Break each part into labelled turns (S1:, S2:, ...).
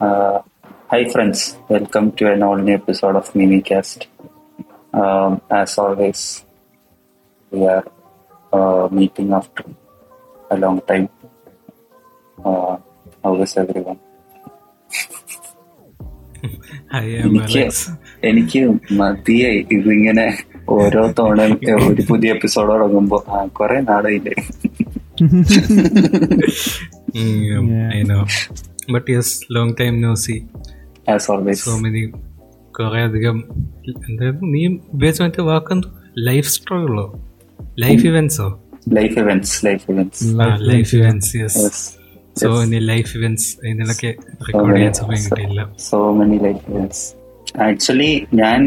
S1: Uh, hi, friends. Welcome to an all new episode of Mimicast. Um, as always, we are uh, meeting after a long time. Uh, how is everyone? എനിക്ക് എനിക്ക് മതിയായി ഇതിങ്ങനെ ഓരോ തവണ ഒരു പുതിയ episode തുടങ്ങുമ്പോ ആ നാളായില്ലേ
S2: I know but yes long time no see
S1: as always
S2: so many കുറെ അധികം എന്തായിരുന്നു? നീ ഉപയോഗിച്ച മറ്റേ വാക്കെന്തോ? ലൈഫ് സ്ട്രഗിളോ life ഇവന്റ്സോ
S1: life events life
S2: events life events
S1: yes
S2: so ഇനി ലൈഫ് ഇവന്റ്സ് ഇതിനൊക്കെ റെക്കോർഡ് ചെയ്യാൻ സമയം കിട്ടിയില്ല.
S1: So many life events actually ഞാൻ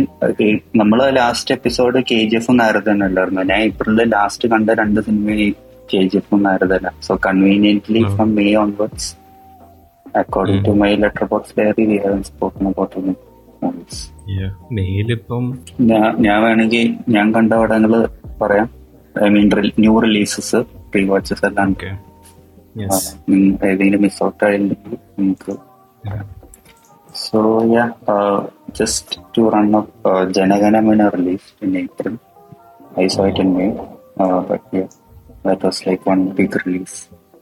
S1: ഏഹ്, നമ്മൾ last episode K G F Naradan അല്ലായിരുന്നു ഞാൻ ഏപ്രിലിൽ ലാസ്റ്റ് കണ്ട രണ്ട് cinema K G F So so conveniently from May onwards according to my letter box diary we have spoken about movies
S2: മെയിലിപ്പം
S1: ഞാൻ വേണമെങ്കിൽ ഞാൻ കണ്ട പടങ്ങൾ പറയാം. I mean new releases pre watches എല്ലാം. ഏതെങ്കിലും മിസ് ഔട്ട് ആയില്ലെങ്കിൽ നമുക്ക് so yeah just to run up Jana Gana Mana release in April I saw it in May but that was like one big release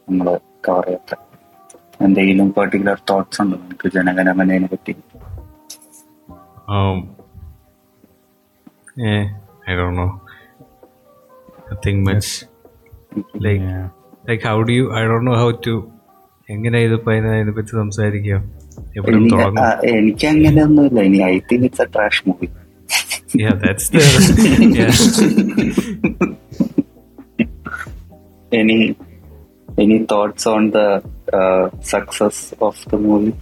S1: നമ്മൾ cover ചെയ്യാത്ത എന്തെങ്കിലും particular thoughts ഉണ്ടോ നമുക്ക് ജനഗണമനയെ പറ്റി
S2: I don't know. Nothing much. Like, like how do you? I don't know how to. എങ്ങനെ ഇതിപ്പോ അതിനെ പറ്റി സംസാരിക്കുക എവിടെ
S1: എനിക്ക് എനിക്ക് അങ്ങനെയൊന്നുമില്ല ഇനി I think it's a trash movie
S2: Yeah, that's the. yeah.
S1: any any thoughts on the uh, success of the movie?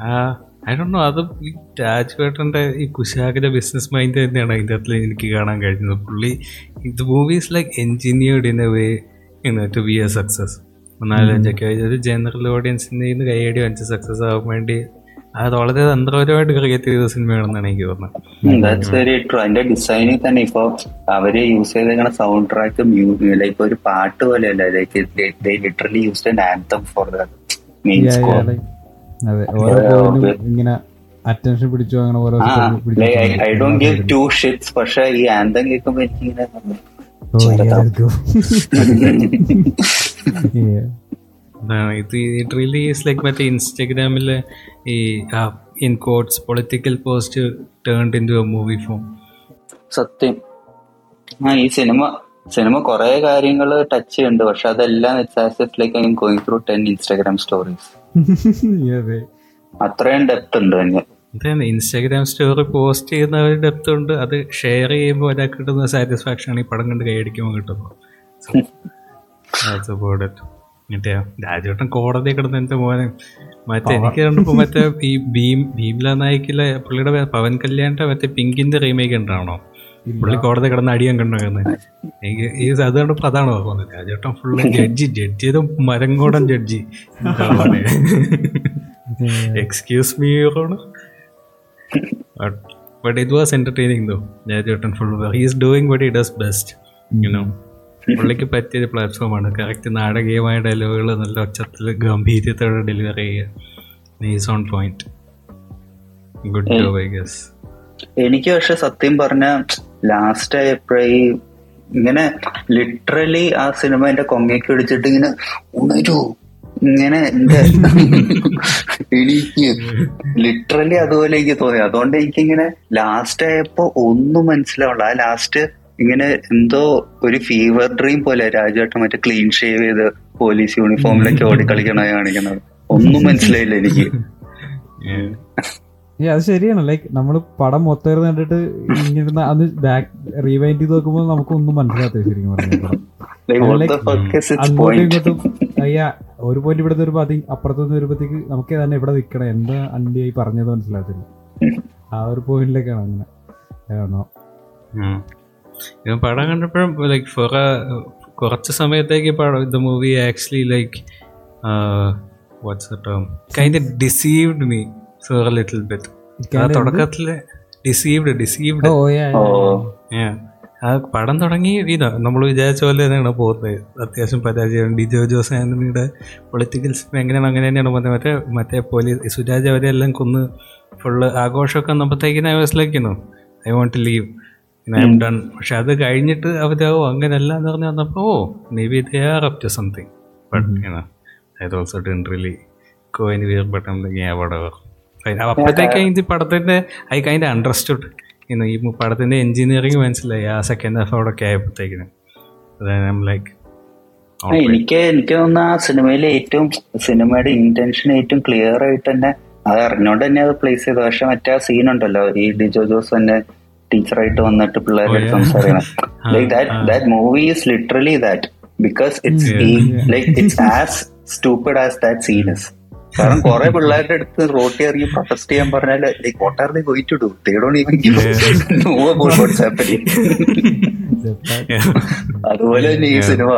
S2: Uh, don't know. അത് ഈ രാജ്വേട്ടന്റെ ഈ കുശാഗര ബിസിനസ് മൈൻഡ് തന്നെയാണ് അതിന്റെ അകത്തിൽ എനിക്ക് കാണാൻ കഴിഞ്ഞത്. പുള്ളി ഇത് movies like engineered in a way to be a success നാലഞ്ചൊക്കെ ഒരു ജനറൽ ഓഡിയൻസിന്റെ നിന്ന് കൈയടി അഞ്ച് സക്സസ് ആവാൻ വേണ്ടി അത് വളരെ തന്ത്രപരമായിട്ട് ക്രിയേറ്റ് ചെയ്ത സിനിമയാണെന്നാണ് എനിക്ക് തോന്നുന്നത്.
S1: അതിന്റെ ഡിസൈനിൽ തന്നെ ഇപ്പൊ അവർ യൂസ് ചെയ്തേക്കുന്ന സൗണ്ട് ട്രാക്ക് ലൈക്ക് ഒരു പാട്ട് പോലെയല്ല. Like
S3: literally used an anthem
S1: for
S3: the
S1: main
S3: ഇങ്ങനെ അറ്റൻഷൻ പിടിച്ചു അങ്ങനെ ഓരോ
S1: I don't give two shits പക്ഷെ ഈ ആന്തം കേൾക്കുമ്പോ എനിക്കിങ്ങനെ
S2: ഇത് ഇറ്റ് റിയലി ഈസ് ലൈക്ക് മറ്റേ ഇൻസ്റ്റഗ്രാമിലെ ഈ in quotes political post turned into a movie form
S1: സത്യം. ആ ഈ സിനിമ സിനിമ കുറെ കാര്യങ്ങൾ ടച്ച് ചെയ്യുന്നുണ്ട് പക്ഷെ അതെല്ലാം like I going through ten
S3: Instagram stories.
S1: അത്രയും ഡെപ്ത് ഉണ്ട് തന്നെ
S2: അതാണ് ഇൻസ്റ്റാഗ്രാം സ്റ്റോറി പോസ്റ്റ് ചെയ്യുന്ന ഒരു ഡെപ്ത് ഉണ്ട്. അത് ഷെയർ ചെയ്യുമ്പോൾ ഒരാൾക്ക് കിട്ടുന്ന സാറ്റിസ്ഫാക്ഷൻ ആണ് ഈ പടം കണ്ട് കൈയടിക്കുമ്പോൾ കിട്ടുന്നത്. മറ്റേ രാജേട്ടൻ കോടതി കിടന്ന് എന്റെ മോനെ. മറ്റേ എനിക്ക് കണ്ടപ്പോ മറ്റേ ഈ ഭീം ഭീംല നായിക്കിലെ പുള്ളിയുടെ പവൻ കല്യാണിന്റെ മറ്റേ പിങ്കിന്റെ റീമേക്ക് ഉണ്ടാണോ പുള്ളി കോടതി കിടന്ന് അടിയാൻ കണ്ടുവരുന്നത് എനിക്ക് ഈ അത് കണ്ടപ്പോ അതാണ് തോന്നുന്നത് രാജേട്ടൻ ഫുള്ള് ജഡ്ജി ജഡ്ജി ചെയ്ത മരങ്കോടൻ judge excuse me but it was entertaining though രാജേട്ടൻ full he is doing what it does best you know പുള്ളിക്ക് പറ്റിയൊരു പ്ലാറ്റ്ഫോമാണ്. കറക്റ്റ് നാടകീയമായ ഡയലോഗുകൾ നല്ല ഒച്ചത്തിൽ ഗംഭീര്യത്തോടെ ഡെലിവർ ചെയ്യുക. Nice on point good job I guess
S1: എനിക്ക് പക്ഷെ സത്യം പറഞ്ഞ ലാസ്റ്റ് ആയപ്പോഴേ ഇങ്ങനെ ലിറ്ററലി ആ സിനിമ എന്റെ കൊങ്ങയ്ക്ക് പിടിച്ചിട്ട് ഇങ്ങനെ ഉണരൂ ഇങ്ങനെ എന്റെ എനിക്ക് ലിറ്ററലി അതുപോലെ എനിക്ക് തോന്നി. അതുകൊണ്ട് എനിക്കിങ്ങനെ ലാസ്റ്റ് ആയപ്പോ ഒന്നും മനസ്സിലാവില്ല ആ ലാസ്റ്റ് ഇങ്ങനെ എന്തോ ഒരു ഫീവർ ഡ്രീം പോലെ രാജുവേട്ടൻ മറ്റേ ക്ലീൻ ഷേവ് ചെയ്ത് പോലീസ് യൂണിഫോമിലൊക്കെ ഓടിക്കളിക്കണ കാണിക്കുന്നത്. ഒന്നും മനസ്സിലായില്ല എനിക്ക്.
S3: അത് ശരിയാണ്. ലൈക്ക് നമ്മൾ പടം മൊത്തം കണ്ടിട്ട് ഇങ്ങനെ അത് ബാക്ക് റീവൈൻഡ് ചെയ്ത് നോക്കുമ്പോൾ നമുക്കൊന്നും മനസ്സിലാത്ത ശരിക്കും അങ്ങോട്ടും? ഇങ്ങോട്ടും അയ്യ ഒരു പോയിന്റ് ഇവിടെ പതി അപ്പുറത്ത് നിന്ന് വരുമ്പോഴത്തേക്ക് നമുക്ക് തന്നെ ഇവിടെ നിൽക്കണം എന്താ ആയി പറഞ്ഞത് മനസ്സിലാത്തില്ല ആ ഒരു പോയിന്റിലേക്കാണ് അങ്ങനെ. ആണോ
S2: ഞാൻ പടം കണ്ടപ്പോഴും ലൈക്ക് ഫോർ കുറച്ച് സമയത്തേക്ക് പടം the movie actually like what's term kind deceived me for little bit ആ തുടക്കത്തിൽ ഡിസീവ്ഡ് ഡിസീവ്ഡ്
S3: ഓ യാ
S1: ഓ.
S2: ആ പടം തുടങ്ങി ഇതാ നമ്മൾ വിചാരിച്ച പോലെ തന്നെയാണ് പോകുന്നത് അത്യാവശ്യം പരാജയം. ഡിജോ ജോസ് ആന്റണിയുടെ പൊളിറ്റിക്കൽസ് എങ്ങനെയാണ് അങ്ങനെ തന്നെയാണ് പോകുന്നത്. മറ്റേ മറ്റേ പോലീസ് സുരാജ് അവരെല്ലാം കൊന്ന് ഫുള്ള് ആഘോഷമൊക്കെ വന്നപ്പോഴത്തേക്കിനും I was I want to leave done പക്ഷെ അത് കഴിഞ്ഞിട്ട് അവരാവോ അങ്ങനെയല്ല എന്ന് പറഞ്ഞ് വന്നപ്പോൾ ഓ maybe they are up to something but I also don't really go in where but I'm like അപ്പോഴത്തേക്ക് ഇത് ഐ കൈൻഡ് അണ്ടർസ്റ്റുഡ് ഇന്ന് ഈ പടത്തിന്റെ എഞ്ചിനീയറിംഗ് മനസ്സിലായി ആ സെക്കൻഡ് ഹാഫ് അവിടെ ഒക്കെ ആയപ്പോഴത്തേക്കിനും ലൈക്ക്
S1: എനിക്ക് എനിക്ക് തോന്നുന്നു ആ സിനിമയിലെ ഏറ്റവും സിനിമയുടെ ഇന്റൻഷൻ ഏറ്റവും ക്ലിയർ ആയിട്ട് തന്നെ അത് അറിഞ്ഞോണ്ട് തന്നെ അത് പ്ലേസ് ചെയ്തു. പക്ഷെ മറ്റേ ആ സീൻ ഉണ്ടല്ലോ ഈ ഡിജോ ജോസ് തന്നെ ടീച്ചറായിട്ട് വന്നിട്ട് പിള്ളേരുടെ സംസാരിക്കണം. Like that that movie is literally that because it's like it's as stupid as that scenes കാരണം കുറെ പിള്ളേരുടെ അടുത്ത് റോട്ടി ഇറങ്ങി പ്രൊട്ടസ്റ്റ് ചെയ്യാൻ പറഞ്ഞാൽ like what are they going to do they don't even know about what's happening അതുപോലെ തന്നെ ഈ സിനിമ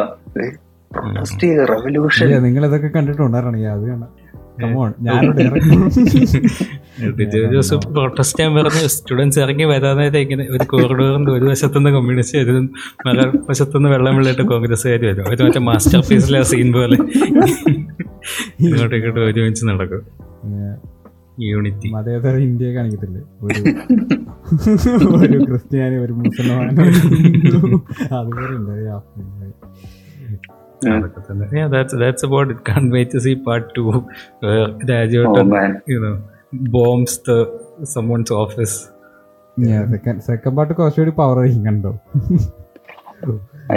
S1: പ്രൊട്ടസ്റ്റ് റെവല്യൂഷൻ
S3: നിങ്ങൾ ഇതൊക്കെ കണ്ടിട്ടുണ്ടായിരുന്നു. അത് കാണാം.
S2: പ്രൊട്ടസ്റ്റ് ഞാൻ പറഞ്ഞു സ്റ്റുഡൻസ് ഇറങ്ങി വരാനായിട്ട് ഇങ്ങനെ ഒരു കോറിഡോറിന്റെ ഒരു വശത്തുനിന്ന് കമ്മ്യൂണിസ്റ്റ് വരും. മറ വശത്തുനിന്ന് വെള്ളം കോൺഗ്രസ് കോൺഗ്രസ്സുകാർ വരും. അവർ മറ്റേ മാസ്റ്റർ പീസിലെ സീൻ പോലെ ഇങ്ങോട്ടും ഇങ്ങോട്ടും ഒരുമിച്ച് നടക്കും. യൂണിറ്റി
S3: മതേതര ഇന്ത്യ കാണിക്കത്തില്ലേ? ഒരു ഒരു ക്രിസ്ത്യാനി ഒരു മുസൽമാൻ. അതുപോലെ.
S2: അതൊക്കെ തന്നെ Yeah, that's that's about it. Can't wait to see part two. Where
S1: Oh
S2: Rajotan,
S1: man.
S2: you know, bombs the someone's office.
S3: Yeah, second- second part കുറച്ചുകൂടി പവർ കണ്ടോ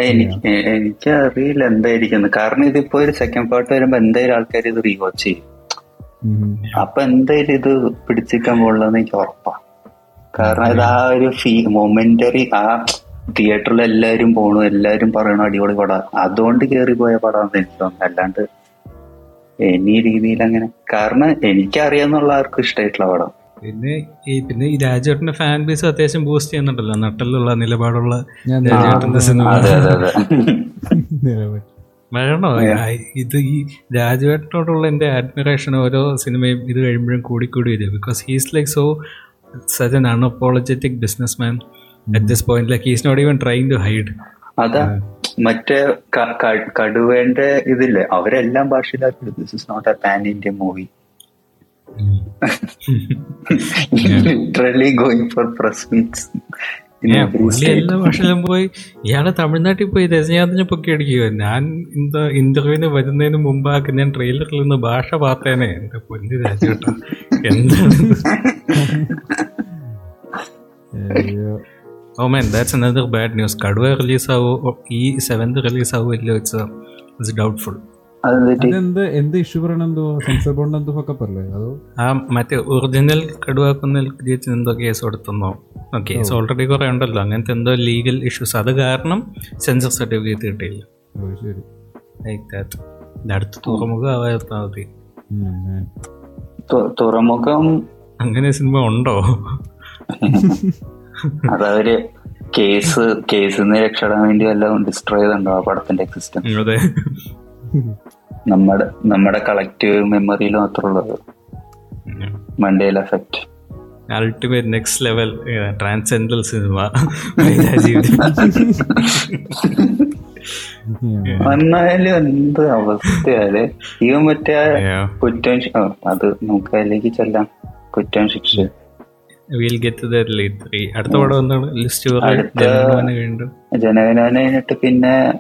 S1: എനിക്ക് എനിക്ക് അറിയില്ല എന്തായിരിക്കും കാരണം ഇതിപ്പോ ഒരു സെക്കൻഡ് പാർട്ട് വരുമ്പോ എന്തായാലും ആൾക്കാർ ഇത് റീവാച്ച് ചെയ്യും. അപ്പൊ എന്തായാലും ഇത് പിടിച്ചിരിക്കാൻ പോകുള്ളതെന്ന് എനിക്ക് ഉറപ്പാ കാരണം ഇത് ആ ഒരു ഫീ മൊമെന്ററി ആ തിയേറ്ററിൽ എല്ലാവരും പോണു എല്ലാവരും പറയണു അടിപൊളി പടം. അതുകൊണ്ട് കയറി പോയ പടമാണെന്ന് എനിക്ക് തോന്നുന്നു അല്ലാണ്ട് എനി രീതിയിൽ അങ്ങനെ കാരണം എനിക്കറിയാന്നുള്ള ആർക്കും ഇഷ്ടമായിട്ടുള്ള പടം.
S2: പിന്നെ ഈ പിന്നെ ഈ രാജേട്ടന്റെ ഫാൻ ബേസ് അത്യാവശ്യം ബൂസ്റ്റ് ചെയ്യുന്നുണ്ടല്ലോ. നട്ടലുള്ള നിലപാടുള്ള രാജേട്ടന്റെ സിനിമ
S1: അതെ അതെ അതെ.
S3: നിരവധി
S2: വേണോ ഇത് ഈ രാജുവേട്ടനോടുള്ള എന്റെ അഡ്മിറേഷൻ ഓരോ സിനിമയും ഇത് കഴിയുമ്പോഴും കൂടിക്കൂടി വരും. Because he's like so such an unapologetic business man at this point like is not even trying to hide
S1: അതാ മറ്റേ ക- ക- കടുവേന്റെ ഇതില്ലേ അവരെല്ലാം ഭാഷയിലാക്കി this is not a pan Indian movie literally going for
S2: presence എല്ലാ ഭാഷയിലും പോയി. ഇയാൾ തമിഴ്നാട്ടിൽ പോയി രജനീകാന്തിനെ പൊക്കി അടിക്കുക ഞാൻ എന്താ ഇന്റർവ്യൂവിന് വരുന്നതിന് മുമ്പാക്കി ഞാൻ ട്രെയിലറിൽ നിന്ന് ഭാഷ പാത്തേനെ. എന്റെ പൊന്നു രാജ്യം എന്താണ്? ഓ man that's another bad news Kaduva release ആവോ ഈ സെവൻത് റിലീസ് ആവോ ഇല്ല ഇറ്റ്സ് ഇറ്റ്സ് ഡൗട്ട്ഫുൾ
S3: അതെന്ത് എന്ത് ഇഷ്യൂ പറയണ എന്തോ സെൻസർ ബോർഡ് എന്തോ ഒക്കെ അല്ലേ അതോ?
S2: ആ മറ്റേ ഒറിജിനൽ കടുവാക്കുന്ന ജയിച്ച് എന്തോ കേസ് കൊടുത്തെന്നോ? കേസ് ഓൾറെഡി കുറെ ഉണ്ടല്ലോ. അങ്ങനത്തെ എന്തോ ലീഗൽ ഇഷ്യൂസ് അത് കാരണം സെൻസർ സർട്ടിഫിക്കറ്റ് കിട്ടിയില്ല. ലൈക്ക് ദാറ്റ് അടുത്ത തുറമുഖം ആവാത്താൽ മതി
S1: തുറമുഖം
S2: അങ്ങനെ സിനിമ ഉണ്ടോ?
S1: അതവര് കേസ് കേസിൽ നിന്ന് രക്ഷപ്പെടാൻ വേണ്ടി എല്ലാം ഡിസ്ട്രോയ് ചെയ്തുണ്ടോ ആ പടത്തിന്റെ എക്സിസ്റ്റൻസ്
S2: അതെ.
S1: നമ്മുടെ നമ്മുടെ കളക്റ്റീവ് മെമ്മറിയിൽ മാത്രമുള്ളത് Mandela effect
S2: ultimate next level transcendental cinema
S3: വന്നാലും
S1: എന്നാലും എന്ത് അവസ്ഥയാൽ? ഇവ മറ്റേ കുറ്റം അത് നമുക്ക് അതിലേക്ക് ചെല്ലാം. കുറ്റം ശിക്ഷ.
S2: വിൽ ഗെറ്റ് ദാറ്റ് ലേറ്റ് അടുത്ത പടം എന്താണ്? ലിസ്റ്റ്
S1: അടുത്ത-
S2: കഴിഞ്ഞു
S1: ജനഗണന കഴിഞ്ഞിട്ട് പിന്നെ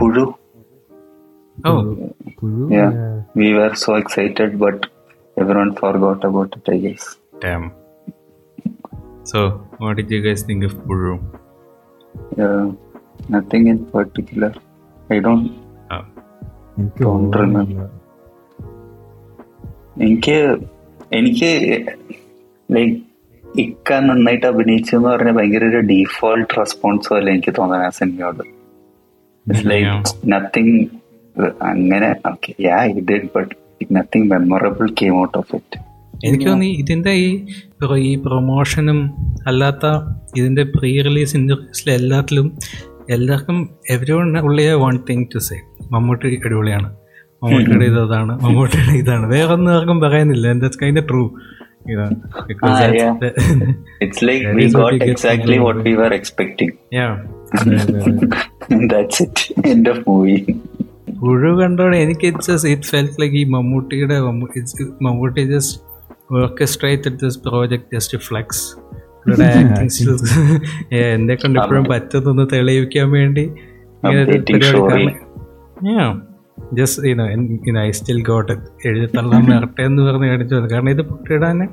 S1: Puzhu. Puzhu. We were so excited but everyone forgot about it I
S2: guess so what did you guys think of Puru?
S1: Nothing in
S2: particular
S3: I
S1: don't. എനിക്ക് എനിക്ക് like ഇക്ക നന്നായിട്ട് അഭിനയിച്ചു എന്ന് പറഞ്ഞ ഭയങ്കര ഒരു ഡീഫോൾട്ട് റെസ്പോൺസ് പോലെ എനിക്ക് തോന്നുന്നത് ആ സിനിമയോട്. ഇറ്റ്സ് ലൈക്ക് നത്തിങ് അങ്ങനെ okay yeah it but nothing memorable came out of it
S2: എനിക്ക് തോന്നി ഇതിന്റെ ഈ ഈ പ്രൊമോഷനും അല്ലാത്ത ഇതിന്റെ പ്രീ റിലീസ് ഇന്റർവ്യൂസിലെ എല്ലാത്തിലും എല്ലാവർക്കും everyone ഉള്ളിയ one thing to say Mammootty അടിപൊളിയാണ്. മമ്മൂട്ടിയുടെ ഇതാണ് മമ്മൂട്ടിയുടെ ഇതാണ്. വേറെ ഒന്നും ആർക്കും പറയുന്നില്ല that's kind true You know, because
S1: Ah, yeah.
S2: the,
S1: It's like we got
S2: what
S1: exactly what we were expecting.
S2: yeah.
S1: That's it. End of movie.
S2: പുഴു കണ്ടോടെ എനിക്ക് ഇറ്റ്സ് ഇറ്റ് ഫെൽറ്റ് ലൈക്ക് ഈ മമ്മൂട്ടിയുടെ Mammootty just orchestrate this project just flex acting skills എന്നെ കൊണ്ട് ഇപ്പോഴും പറ്റുന്നൊന്ന് തെളിയിക്കാൻ വേണ്ടി ഇങ്ങനെ ജസ്റ്റ് ഇനോ ഐ സ്റ്റിൽ ഗോട്ട് എഴുതി തള്ളാൻ വരട്ടെ എന്ന് പറഞ്ഞ് കാണിച്ചു വന്നു. കാരണം ഇത് പുള്ളിയുടെ തന്നെ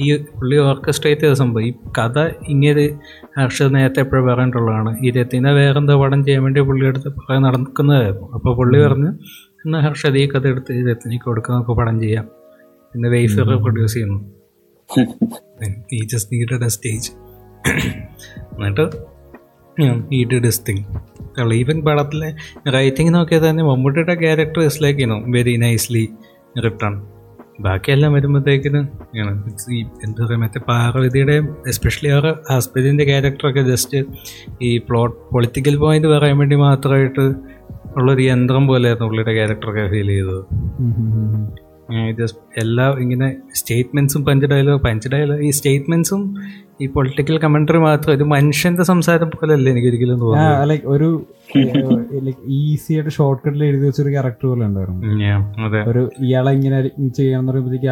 S2: ഈ പുള്ളി ഓർക്കസ്ട്രേറ്റ് ചെയ്ത സംഭവം. ഈ കഥ ഇങ്ങനെ ഹർഷദ് നേരത്തെ എപ്പോഴും പറഞ്ഞിട്ടുള്ളതാണ്. ഈ രത്തിനെ വേറെന്തോ പടം ചെയ്യാൻ വേണ്ടി പുള്ളി എടുത്ത് പറയാൻ നടക്കുന്നതായിരുന്നു. അപ്പോൾ പുള്ളി പറഞ്ഞു എന്നാൽ ഹർഷത് ഈ കഥ എടുത്ത് ഈ രത്തിനിക്ക് കൊടുക്കുക നമുക്ക് പടം ചെയ്യാം. പിന്നെ വെയ്ഫർ പ്രൊഡ്യൂസ് ചെയ്യുന്നു. ഈ ജസ്റ്റ് നീഡഡ് എ സ്റ്റേജ് എന്നിട്ട് ഈ ഡിഡ് തിങ് ഈവൻ പടത്തിലെ റൈറ്റിംഗ് നോക്കിയാൽ തന്നെ മമ്മൂട്ടിയുടെ character is like you know very nicely return ബാക്കിയെല്ലാം വരുമ്പോഴത്തേക്കിന് ഈ എന്താ പറയുക മറ്റേ പാർവതിയുടെ എസ്പെഷ്യലി അവർ ഹസ്ബൻഡിന്റെ ക്യാരക്ടറൊക്കെ ജസ്റ്റ് ഈ പ്ലോട്ട് പൊളിറ്റിക്കൽ പോയിന്റ് പറയാൻ വേണ്ടി മാത്രമായിട്ട് ഉള്ളൊരു യന്ത്രം പോലെയായിരുന്നു പുള്ളിയുടെ ക്യാരക്ടറൊക്കെ ഫീൽ ചെയ്തത്. ജസ്റ്റ് എല്ലാ ഇങ്ങനെ സ്റ്റേറ്റ്മെൻസും പഞ്ച് ഡയലോഗ് പഞ്ച് ഡയലോഗ് ഈ സ്റ്റേറ്റ്മെന്റ്സും ഈ പൊളിറ്റിക്കൽ കമന്ററി മാത്രം ഒരു മനുഷ്യന്റെ സംസാരം പോലല്ല എനിക്ക് ഒരിക്കലും തോന്നുന്നു
S3: ലൈക്ക് ഒരു ലൈക്ക് ഈസി ആയിട്ട് ഷോർട്ട് കട്ടിൽ എഴുതി വെച്ചൊരു ക്യാരക്ടർ പോലെ ഉണ്ടായിരുന്നു. ഒരു ഇയാളെ ഇങ്ങനെ ചെയ്യാന്ന് പറയുമ്പോഴത്തേക്ക്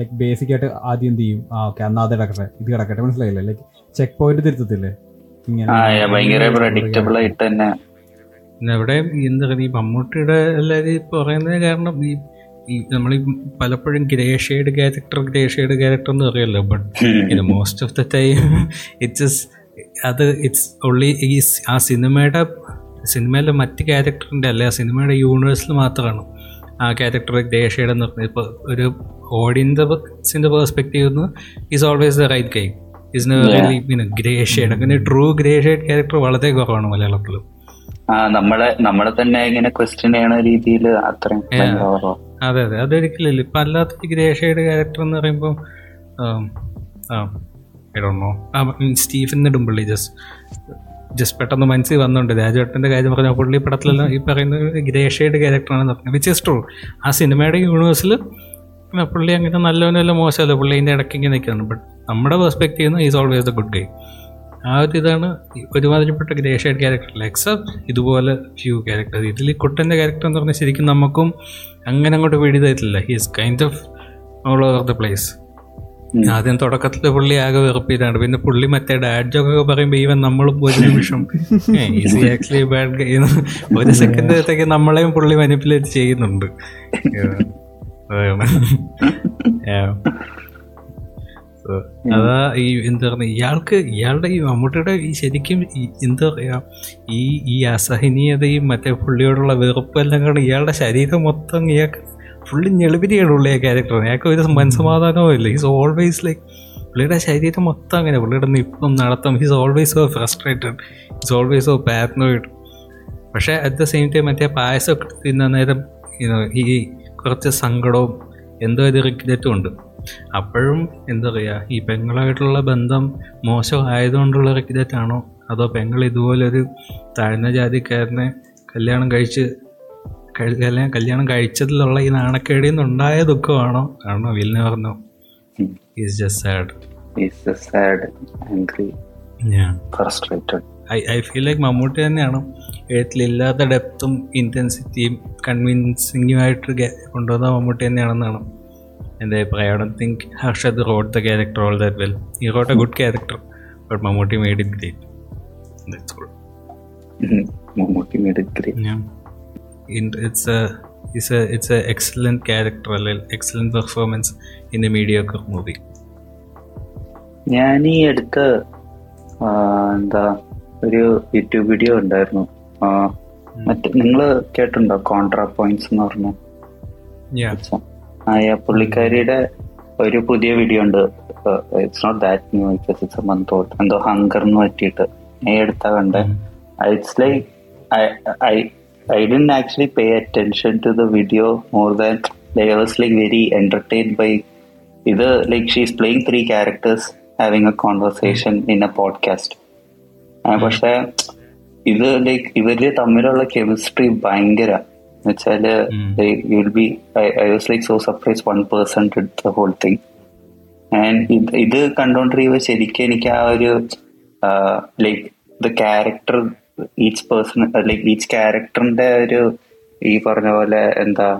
S3: ലൈക്ക് ബേസിക് ആയിട്ട് ആദ്യം എന്ത് ചെയ്യും? ആ ഓക്കെ അന്ന് അത് കിടക്കട്ടെ ഇത് കിടക്കട്ടെ മനസ്സിലായില്ല? ലൈക്ക് ചെക്ക് പോയിന്റ് തിരുത്തത്തില്ലേ?
S1: ഇങ്ങനെ yeah, ഭയങ്കര പ്രഡിക്റ്റബിൾ ആയിട്ട് തന്നെ.
S2: പിന്നെ ഇവിടെ എന്താ പറയുക ഈ മമ്മൂട്ടിയുടെ എല്ലാവരും പറയുന്നത് കാരണം ഈ ഈ നമ്മൾ പലപ്പോഴും grey shade character grey shade character എന്ന് പറയല്ലോ ബട്ട് ഇത് most of the time it's അത് ഇറ്റ്സ് ഓൺലി ഈ ആ സിനിമയുടെ സിനിമയിലെ മറ്റ് ക്യാരക്ടറിന്റെ അല്ല ആ സിനിമയുടെ യൂണിവേഴ്സിൽ മാത്രമാണ് ആ ക്യാരക്ടർ ഗ്രേ ഷെയ്ഡ് എന്ന് പറഞ്ഞത്? ഇപ്പോൾ ഒരു ഓഡിയൻസിന്റെ പേഴ്സ്പെക്റ്റീവ് നിന്ന് is always the right game is really പിന്നെ ഗ്രേ ഷെയ്ഡ് അങ്ങനെ ട്രൂ ഗ്രേ ഷെയ്ഡ് ക്യാരക്ടർ വളരെ കുറവാണ് മലയാളത്തിൽ
S1: ആ നമ്മളെ നമ്മളെ തന്നെ ഇങ്ങനെ ക്വസ്റ്റ്യൻ ചെയ്യണ രീതിയിൽ അത്രയും.
S2: അതെ അതെ. അതൊരിക്കലില്ല ഇപ്പം അല്ലാത്ത ഗ്രേഷയുടെ ക്യാരക്ടർ എന്ന് പറയുമ്പോൾ ഇടണോ സ്റ്റീഫൻ നെടുമ്പള്ളി ജസ്റ്റ് ജസ്റ്റ് പെട്ടെന്ന് മനസ്സിൽ വന്നുണ്ട് രാജേട്ടന്റെ കാര്യം പറഞ്ഞ പുള്ളി പടത്തിലെല്ലാം ഈ പറയുന്ന ഗ്രേഷയുടെ ക്യാരക്ടറാണ് ക്യാരക്ടറാണെന്ന് പറഞ്ഞത് വിച്ച് ഇസ് ട്രൂ ആ സിനിമയുടെ യൂണിവേഴ്സിൽ പുള്ളി അങ്ങനെ നല്ലവനല്ല മോശമല്ല. പുള്ളി അതിന്റെ ഇടയ്ക്ക് ഇങ്ങനെ നിൽക്കുന്നുണ്ട് ബട്ട് നമ്മുടെ perspective is always the good guy ആ ഒരു ഇതാണ് ഒരുമാതിരിപ്പെട്ട ഗ്രേ ഷെയ്ഡ് ക്യാരക്ടർ എക്സെപ്റ്റ് ഇതുപോലെ ഫ്യൂ ക്യാരക്ടർ ഇതിൽ കുട്ടന്റെ ക്യാരക്ടർ എന്ന് പറഞ്ഞാൽ ശരിക്കും നമുക്കും അങ്ങനെ അങ്ങോട്ട് പിടിതായിട്ടില്ല he's kind of all over the
S1: place.
S2: ആദ്യം തുടക്കത്തിൽ പുള്ളി ആകെ വെറുപ്പിയതാണ്. പിന്നെ പുള്ളി മറ്റേ ഡാഡ് ജോക്കൊക്കെ പറയുമ്പോൾ ഈവൻ നമ്മളും ഒരു നിമിഷം ഈസി ആക്ച്വലി ബാഡ് ഗൈ ഒരു സെക്കൻഡത്തേക്ക് നമ്മളെയും പുള്ളി മാനിപ്പുലേറ്റ് ചെയ്യുന്നുണ്ട്. അതാ ഈ എന്താ പറയുക ഇയാൾക്ക് ഇയാളുടെ ഈ മമ്മൂട്ടിയുടെ ഈ ശരിക്കും എന്താ പറയുക ഈ ഈ അസഹനീയതയും മറ്റേ പുള്ളിയോടുള്ള വെറുപ്പെല്ലാം കാരണം ഇയാളുടെ ശരീരം മൊത്തം ഇയാൾക്ക് ഫുള്ളി ഞെളിപിരിയാണ് ഉള്ള ക്യാരക്ടർ അയാൾക്ക് ഒരു മനസ്സമാധാനവും ഇല്ല. ഈസ് ഓൾവേസ് ലൈക്ക് പുള്ളിയുടെ ശരീരം മൊത്തം അങ്ങനെ പുള്ളിയുടെ നിപ്പം നടത്തം. He's always so frustrated he's always so paranoid പക്ഷേ അറ്റ് ദ സെയിം ടൈം മറ്റേ പായസമൊക്കെ തിന്ന നേരം ഈ കുറച്ച് സങ്കടവും എന്തോ ഒരു റിഗ്രറ്റും ഉണ്ട്. അപ്പോഴും എന്താ പറയുക ഈ പെങ്ങളായിട്ടുള്ള ബന്ധം മോശമായതുകൊണ്ടുള്ള റിഗ്രറ്റ് ആണോ അതോ പെങ്ങൾ ഇതുപോലൊരു താഴ്ന്ന ജാതിക്കാരനെ കല്യാണം കഴിച്ച് കഴി- കല്യാണം കല്യാണം കഴിച്ചതിലുള്ള ഈ നാണക്കേടിൽ നിന്നുണ്ടായ ദുഃഖമാണോ? ആണോ വില്ലിന് പറഞ്ഞു
S1: is just sad
S2: is
S1: frustrated.
S2: I I feel like Mammootty തന്നെയാണ് എഴുത്തിലില്ലാത്ത ഡെപ്തും ഇന്റൻസിറ്റിയും കൺവിൻസിങ്ങുമായിട്ട് കൊണ്ടുവന്ന മമ്മൂട്ടി തന്നെയാണെന്നാണ്. അഭിപ്രായം I don't think Harshad wrote the character all that well he wrote a good character but Mammootty made it great that's all
S1: Mhm. Mammootty made it great.
S2: It's a it's a it's a excellent character അല്ലെങ്കിൽ excellent performance in a mediocre movie
S1: ഞാൻ ഈ അടുത്ത് എന്താ ഒരു YouTube video ഉണ്ടായിരുന്നു. മറ്റേ നിങ്ങൾ കേട്ടിട്ടുണ്ടോ? കോൺട്രാ പോയിന്റ്സ് എന്ന് പറഞ്ഞ? ആയ പുള്ളിക്കാരിയുടെ ഒരു പുതിയ വീഡിയോ ഉണ്ട്. It's not that new it's a month old എന്തോ ഹങ്കർ എന്ന് പറ്റിയിട്ട്. ഞാൻ എടുത്താ കണ്ടേ. It's like I I'd actually pay attention to the video more than like I was like very entertain by ഇത് like she's playing three characters having a conversation in a podcast പക്ഷെ ഇത് like ഇവർ തമ്മിലുള്ള chemistry ഭയങ്കര.
S2: എന്നുവെച്ചാൽ.
S1: Will be I was like so surprise one person the whole thing and ഇത് ഇത് കണ്ടോണ്ടിരിക്കുമ്പോ ശരിക്കും എനിക്ക് ആ ഒരു like the character each person like each ക്യാരക്ടറിന്റെ ഒരു ഈ പറഞ്ഞ പോലെ എന്താ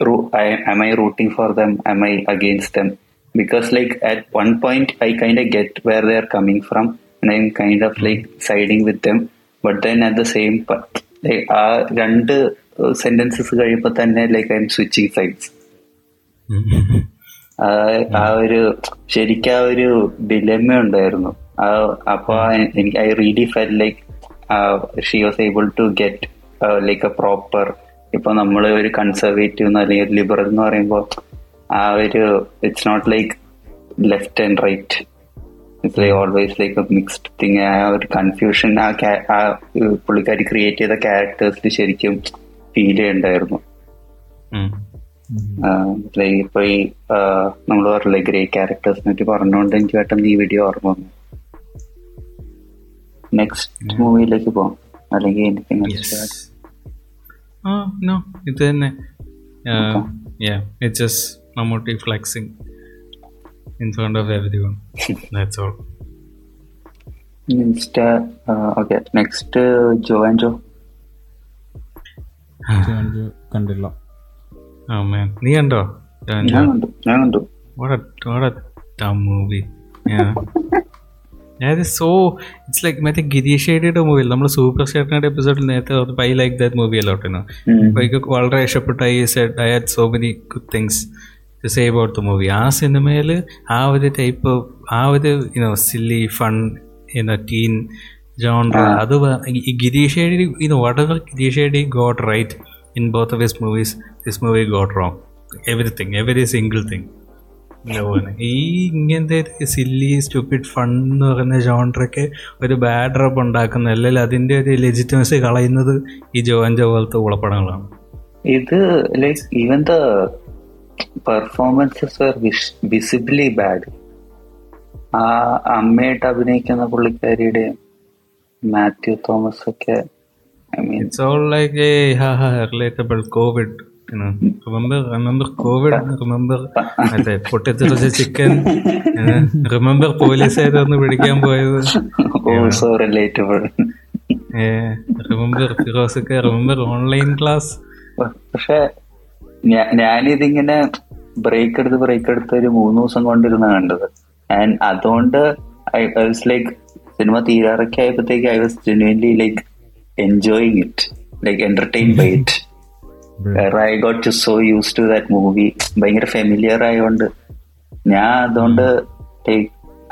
S1: am I rooting for them? Am I against them? Because like at one point I kind of get where they are coming from and I'm kind of like siding with them. But then at the same like ആ രണ്ട് sentences കഴിയുമ്പോൾ തന്നെ like I am switching sides ആ ഒരു ശരിക്കും ആ ഒരു dilemma ഉണ്ടായിരുന്നു. അപ്പൊ എനിക്ക് I really felt like she was able to get like a proper ഇപ്പൊ നമ്മൾ ഒരു കൺസർവേറ്റീവ് അല്ലെങ്കിൽ ലിബറൽ എന്ന് പറയുമ്പോൾ ആ ഒരു it's not like left and right it's like always like a mixed thing ആ ഒരു കൺഫ്യൂഷൻ ആ ആ പുള്ളിക്കാരി ക്രിയേറ്റ് ചെയ്ത ക്യാരക്ടേഴ്സിൽ ശരിക്കും ഫീൽ ചെയ്യണ്ടായിരുന്നു. ഇപ്പൊ ഈ നമ്മൾ പറഞ്ഞില്ലേ ഗ്രേ ക്യാരക്ടേഴ്സിനെ പറ്റി പറഞ്ഞുകൊണ്ട് എനിക്ക് പെട്ടെന്ന് ഈ വീഡിയോ ഓർമ്മ വന്നു. നെക്സ്റ്റ് മൂവിയിലേക്ക് പോവാം. അല്ലെങ്കിൽ എനിക്ക്
S2: ഇത് തന്നെ. It's just Mammootty flexing in front of everyone. That's all.
S1: Next, uh, okay. Next, uh, Joe and Joe.
S3: കണ്ടില്ല
S2: Oh man, നീ കണ്ടോ
S1: ഞാൻ കണ്ടു ഞാൻ കണ്ടു
S2: What a what a dumb movie. Yeah. So it's like മറ്റേ ഗിരീഷ് ഷേഡിയുടെ മൂവി നമ്മൾ സൂപ്പർ സ്റ്റാറിന്റെ എപ്പിസോഡിൽ നേരത്തെ ഐ ലൈക്ക് ദാറ്റ് മൂവി അല്ലോട്ടിന് എനിക്ക് വളരെ ഇഷ്ടപ്പെട്ട I said I had so many good things to say about the movie ആ സിനിമയിൽ ആ ഒരു ടൈപ്പ് ആ ഒരു you know silly fun you know teen genre അത് ഈ ഗിരീഷ് ഷേഡി യുനോ വടകൾ Girish shady got right in both of his movies this movie got wrong everything every single thing ഈ ഇങ്ങനത്തെ സില്ലി സ്റ്റുപ്പിഡ് ഫൺ എന്ന് പറയുന്ന ജോൺറൊക്കെ ഒരു ബാഡ് റബ് ഉണ്ടാക്കുന്ന അല്ലെങ്കിൽ അതിന്റെ ഒരു ലെജിറ്റമസി കളയുന്നത് ഈ ജോൻ ജോ പോലത്തെ ഉളപ്പടങ്ങളാണ്
S1: ഇത് like even the performances visibly bad ആ അമ്മയായിട്ട് അഭിനയിക്കുന്ന പുള്ളിക്കാരിയുടെ മാത്യു തോമസ് ഒക്കെ
S2: ഇറ്റ്സ് ഓൾ ലൈക്ക് ഏ ഹാ ഹാ relatable Covid remember remember Covid remember അതെ പൊട്ടിത്തെറിച്ച ചിക്കൻ റിമെമ്പർ പോലീസുകാരൊന്ന് പിടിക്കാൻ പോയത്.
S1: സോ റിലേറ്റബിൾ
S2: റിമെമ്പർ ഫിറോസൊക്കെ റിമെമ്പർ ഓൺലൈൻ ക്ലാസ്
S1: പക്ഷെ ഞാനിതിങ്ങനെ ബ്രേക്ക് എടുത്ത് ബ്രേക്ക് എടുത്ത് ഒരു മൂന്ന് ദിവസം കൊണ്ടിരുന്ന കണ്ടത്. ആൻഡ് അതുകൊണ്ട് ഐ വാസ് ലൈക്ക് സിനിമ തീരാറൊക്കെ ആയപ്പോഴത്തേക്ക് I was genuinely like enjoying it like entertain by it. I got to so use to that movie ഭയങ്കര ഫെമിലിയർ ആയതുകൊണ്ട് ഞാൻ അതുകൊണ്ട്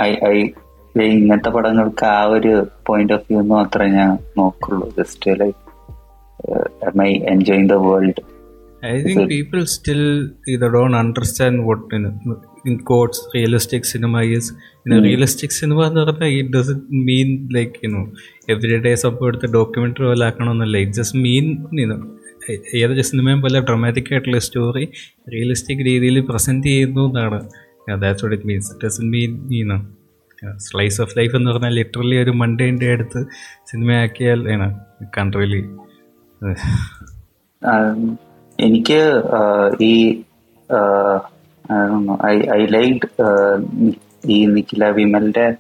S1: ഐ ഐ ഇങ്ങനത്തെ പടങ്ങൾക്ക് ആ ഒരു പോയിന്റ് ഓഫ് വ്യൂ മാത്രമേ ഞാൻ നോക്കുള്ളൂ. Just like I enjoying the world
S2: I think people still either don't understand what in, in quotes realistic cinema is. In a realistic cinema എന്ന് പറഞ്ഞാൽ it doesn't mean like you know everyday സംഭവം എടുത്ത് documentary പോലെ ആക്കണമെന്നല്ല. It just mean know ഏതൊരു സിനിമയും പോലെ dramatic ആയിട്ടുള്ള സ്റ്റോറി റിയലിസ്റ്റിക് രീതിയിൽ പ്രസന്റ് ചെയ്യുന്നു എന്നാണ്. That's what it means it doesn't mean you know slice of life എന്ന് പറഞ്ഞാൽ ലിറ്ററലി ഒരു മണ്ടേന്റെ അടുത്ത് സിനിമയാക്കിയാൽ ആണ് കൺട്രിലി
S1: എനിക്ക് ഈ ഐ ഐ ലൈക്ക് ഈ നിഖില വിമലിന്റെ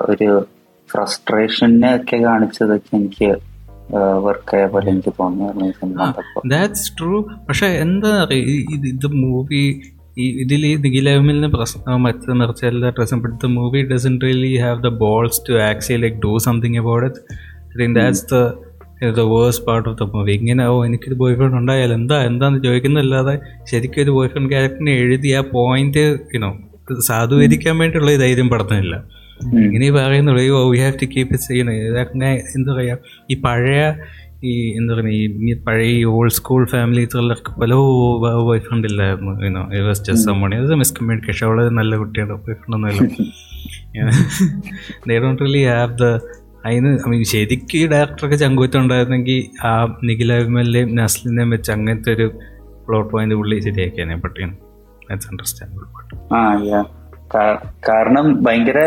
S1: ഒരു ഫ്രസ്ട്രേഷനെ ഒക്കെ കാണിച്ചതൊക്കെ എനിക്ക് വർക്കായ പോലെ എനിക്ക് തോന്നുന്നു
S2: ദാറ്റ്സ് ട്രൂ പക്ഷെ എന്താ ഇത് മൂവി ഈ ഇതിൽ ഈ നിഖില വിമലിന് പ്രശ്നം മറ്റു നിർച്ചെല്ലാം പ്രശ്നം but the movie doesn't really have the balls to actually like do something about it I think that's the the worst part of the movie ഇങ്ങനെ ഓ എനിക്കൊരു ബോയ് ഫ്രണ്ട് ഉണ്ടായാലും? എന്താ എന്താന്ന് ചോദിക്കുന്നല്ലാതെ ശരിക്കും ഒരു ബോയ് ഫ്രണ്ട് ക്യാരക്ടറിനെ എഴുതി ആ പോയിന്റ് യുനോ സാധൂകരിക്കാൻ വേണ്ടിയുള്ള ധൈര്യം പടത്തിനില്ല. ഇങ്ങനെ പറയുന്നുള്ളൂ ഓ we have to keep it ചെയ്യുന്നത് ഇതൊക്കെ എന്താ പറയുക ഈ പഴയ ഈ എന്താ പറയുക ഈ പഴയ ഈ ഓൾഡ് സ്കൂൾ ഫാമിലി ത്രില്ലർക്ക് പല ബോയ് ഫ്രണ്ട് ഇല്ലായിരുന്നു you know it was just സമ്മണി അത് കമ്മ്യൂണിക്കേഷൻ അവളെ നല്ല കുട്ടിയാണ് ബോയ് ഫ്രണ്ട് ഒന്നുമില്ല they don't really have the അതിന് ശരിക്കും ഈ ഡയറക്ടറൊക്കെ ചങ്കൂറ്റുണ്ടായിരുന്നെങ്കിൽ ആ നിഖില അഭിമലിനെയും നസ്ലിനെയും വെച്ച് അങ്ങനത്തെ ഒരു പ്ലോട്ട് പോയിന്റ് പുള്ളി ശരിയാക്കിയാണ് പട്ടിയാണ് ദാറ്റ്സ് അണ്ടർസ്റ്റാൻഡബിൾ
S1: കാരണം ഭയങ്കര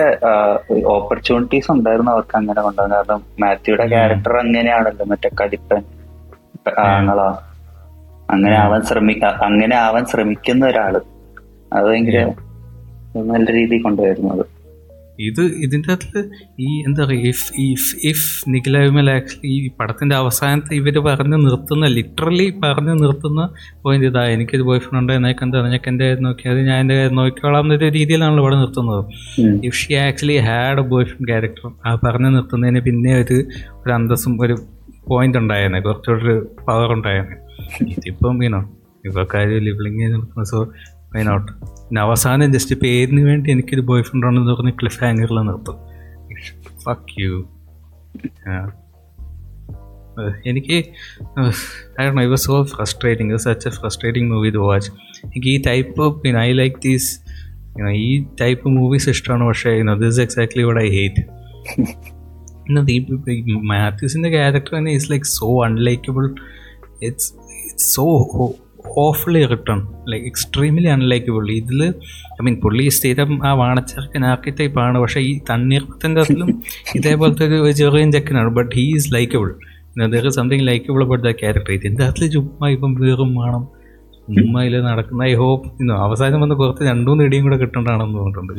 S1: ഓപ്പർച്യൂണിറ്റീസ് ഉണ്ടായിരുന്നു അവർക്ക് അങ്ങനെ കൊണ്ടുവന്നത് കാരണം മാത്യുയുടെ ക്യാരക്ടർ അങ്ങനെയാണല്ലോ മറ്റേ കലിപ്പൻ ആങ്ങളാ. അങ്ങനെ ആവാൻ ശ്രമിക്ക അങ്ങനെ ആവാൻ ശ്രമിക്കുന്ന ഒരാൾ. അത് ഭയങ്കര നല്ല രീതിയിൽ കൊണ്ടുവരുന്നത്.
S2: ഇത് ഇതിന്റെ അകത്ത് ഈ എന്താ പറയുക if if if Nikhila Vimal actually ഈ പടത്തിന്റെ അവസാനത്ത് ഇവർ പറഞ്ഞ് നിർത്തുന്ന ലിറ്ററലി പറഞ്ഞ് നിർത്തുന്ന പോയിന്റ് ഇതാ. എനിക്കൊരു ബോയ് ഫ്രണ്ട് ഉണ്ട് എന്നൊക്കെ എന്താ ഞാൻ എന്റെ നോക്കിയത് ഞാൻ എന്റെ നോക്കിക്കോളാം എന്നൊരു രീതിയിലാണ് ഇവിടെ നിർത്തുന്നത്. If she actually had a boyfriend character ആ പറഞ്ഞ് നിർത്തുന്നതിന് പിന്നെ ഒരു ഒരു അന്തസ്സും ഒരു പോയിന്റ് ഉണ്ടായേനെ. കുറച്ചുകൂടി ഒരു പവർ ഉണ്ടായേനെ. ഇതിപ്പം മീനോ ഇവക്കാര് കാര്യം ലിവിളിങ് നിർത്തുന്നത് നോട്ട് പിന്നെ അവസാനം ജസ്റ്റ് പേരിന് വേണ്ടി എനിക്കൊരു ബോയ് ഫ്രണ്ട് ഉണ്ടെന്ന് പറഞ്ഞ് ക്ലിഫ് ഹാങ്ങറിൽ നിർത്തും. ഫക്ക് യു എനിക്ക് I was so frustrating such a frustrating movie to watch എനിക്ക് ഈ ടൈപ്പ് പിന്നെ ഐ ലൈക്ക് ദീസ് ഈ ടൈപ്പ് മൂവീസ് ഇഷ്ടമാണ് പക്ഷേ this exactly what I hate മാത്യൂസിന്റെ character തന്നെ is like so unlikeable it's it's so awfully written like extremely unlikeable ഇതിൽ I mean പുള്ളി സ്ഥിരം ആ വാണച്ചർക്കൻ ആർക്കിടൈപ്പാണ് പക്ഷേ ഈ തണ്ണീർപ്പത്തിന്റെ അതിലും ഇതേപോലത്തെ ഒരു ചെറിയ ചെക്കനാണ്. But he is likeable there is something likeable about the character ഇതിന്റെ അതിൽ ചുമ്മാ ഇപ്പം വേറും വേണം. ചുമ്മാ ഇതിൽ നടക്കുന്ന ഐ ഹോപ്പ് ഇന്നോ അവസാനം വന്ന് കുറച്ച് രണ്ടും ഇടിയും കൂടെ കിട്ടേണ്ടതാണെന്ന് തോന്നുന്നുണ്ട്.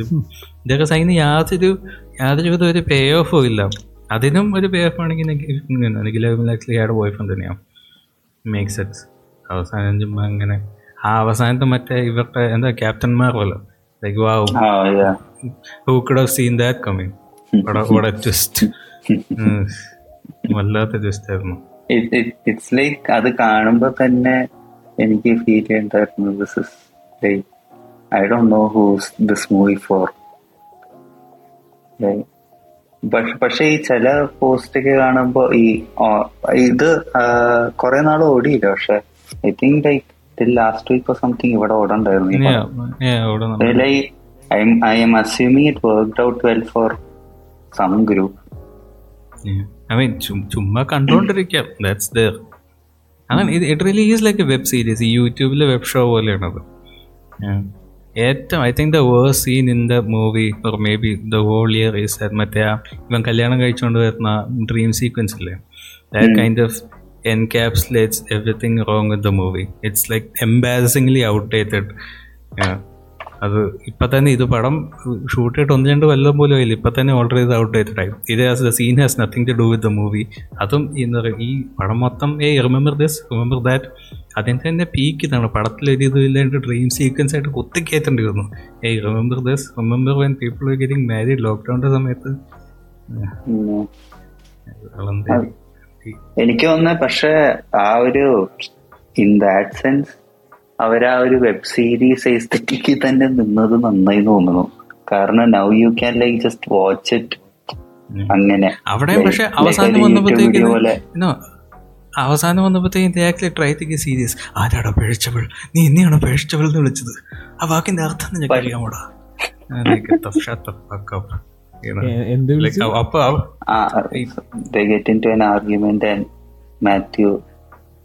S2: ഇതൊക്കെ സൈന് യാതൊരു യാതൊരു വിധ ഒരു പേ ഓഫോ ഇല്ല. അതിനും ഒരു പേ ഓഫ് ആണെങ്കിൽ ഹാഡ് ബോയ് ഫ്രണ്ട് തന്നെയാണ് മേക്ക് സെൻസ് അവസാനം ചുമ്മാ അങ്ങനെ ആ അവസാനത്തെ മറ്റേ ഇവരുടെ എന്താ ക്യാപ്റ്റന്മാരല്ലോ like
S1: wow. Who
S2: could have seen that coming what a twist വല്ലാത്ത ട്വിസ്റ്റ് ആയിരുന്നു.
S1: It- it- it's like അത് കാണുമ്പോ തന്നെ എനിക്ക് feel ചെയ്യണ്ടായിരുന്നു this is like I don't know who's this movie for പക്ഷെ ഈ ചില പോസ്റ്റ് ഒക്കെ കാണുമ്പോ ഈ ആ, ഇത് കുറെ നാൾ ഓടിയില്ല പക്ഷെ. I think like till last week or something ഇവിടെ like I'm I am assuming it worked out well for some group.
S2: I mean, ചും- ചുമ്മാ കണ്ടോണ്ടിരിക്കാം. ദാറ്റ്സ് ദർ അങ്ങനെ ഇത് it really is like a web series യൂട്യൂബിലെ web show പോലെയാണത്. ഏറ്റവും I think the worst scene in the movie or maybe the whole year is മറ്റേ ഇവൻ കല്യാണം കഴിച്ചുകൊണ്ട് വരുന്ന ഡ്രീം സീക്വൻസ് ഇല്ലേ? That kind of encapsulates everything wrong with the movie it's like embarrassingly outdated അത് ഇപ്പം തന്നെ ഇത് പടം ഷൂട്ട് ചെയ്തിട്ട് ഒന്ന് രണ്ട് വല്ലതും പോലും ആയില്ല. ഇപ്പം തന്നെ ഓൾറെഡി ഇത് ഔട്ട്ഡേറ്റഡ് ആയി. ഇത് as the scene has nothing to do with the movie അതും എന്താ പറയുക ഈ പടം മൊത്തം ഏ റിമെമ്പർ ദിസ് റിമെമ്പർ ദാറ്റ് അതിന്റെ തന്നെ പീക്ക് ഇതാണ്. ഇത് ഇല്ലാണ്ട് ഡ്രീം സീക്വൻസ് ആയിട്ട് കുത്തിക്കയറ്റേണ്ടി വന്നു ഏ remember this remember when people getting married ലോക്ക്ഡൗണിന്റെ സമയത്ത്?
S1: ഉം. എനിക്ക് തോന്നുന്നത് പക്ഷെ ആ ഒരു ഇൻ ദാറ്റ് സെൻസ് അവരാ ഒരു വെബ് സീരീസ് എസ്തറ്റിക്കിൽ തന്നെ നിന്നത് നന്നായി തോന്നുന്നു. കാരണം now you can like just watch it അങ്ങനെ.
S2: അവിടെ പക്ഷെ അവസാനം വന്നപ്പോഴത്തേക്കും അവസാനം വന്നപ്പോഴത്തേക്കും ആക്ച്വലി ട്രൈ തിങ്ക് സീരിയസ് ആരാടോ പേഴ്ചവൾ നീ എന്നെയാണോ പേഴ്ചവൾ എന്ന് വിളിച്ചത്? ആ വാക്കിന്റെ അർത്ഥം നിനക്ക് അറിയാമോടാ അപ്പൊ അവ-
S1: they get into an argument and Matthew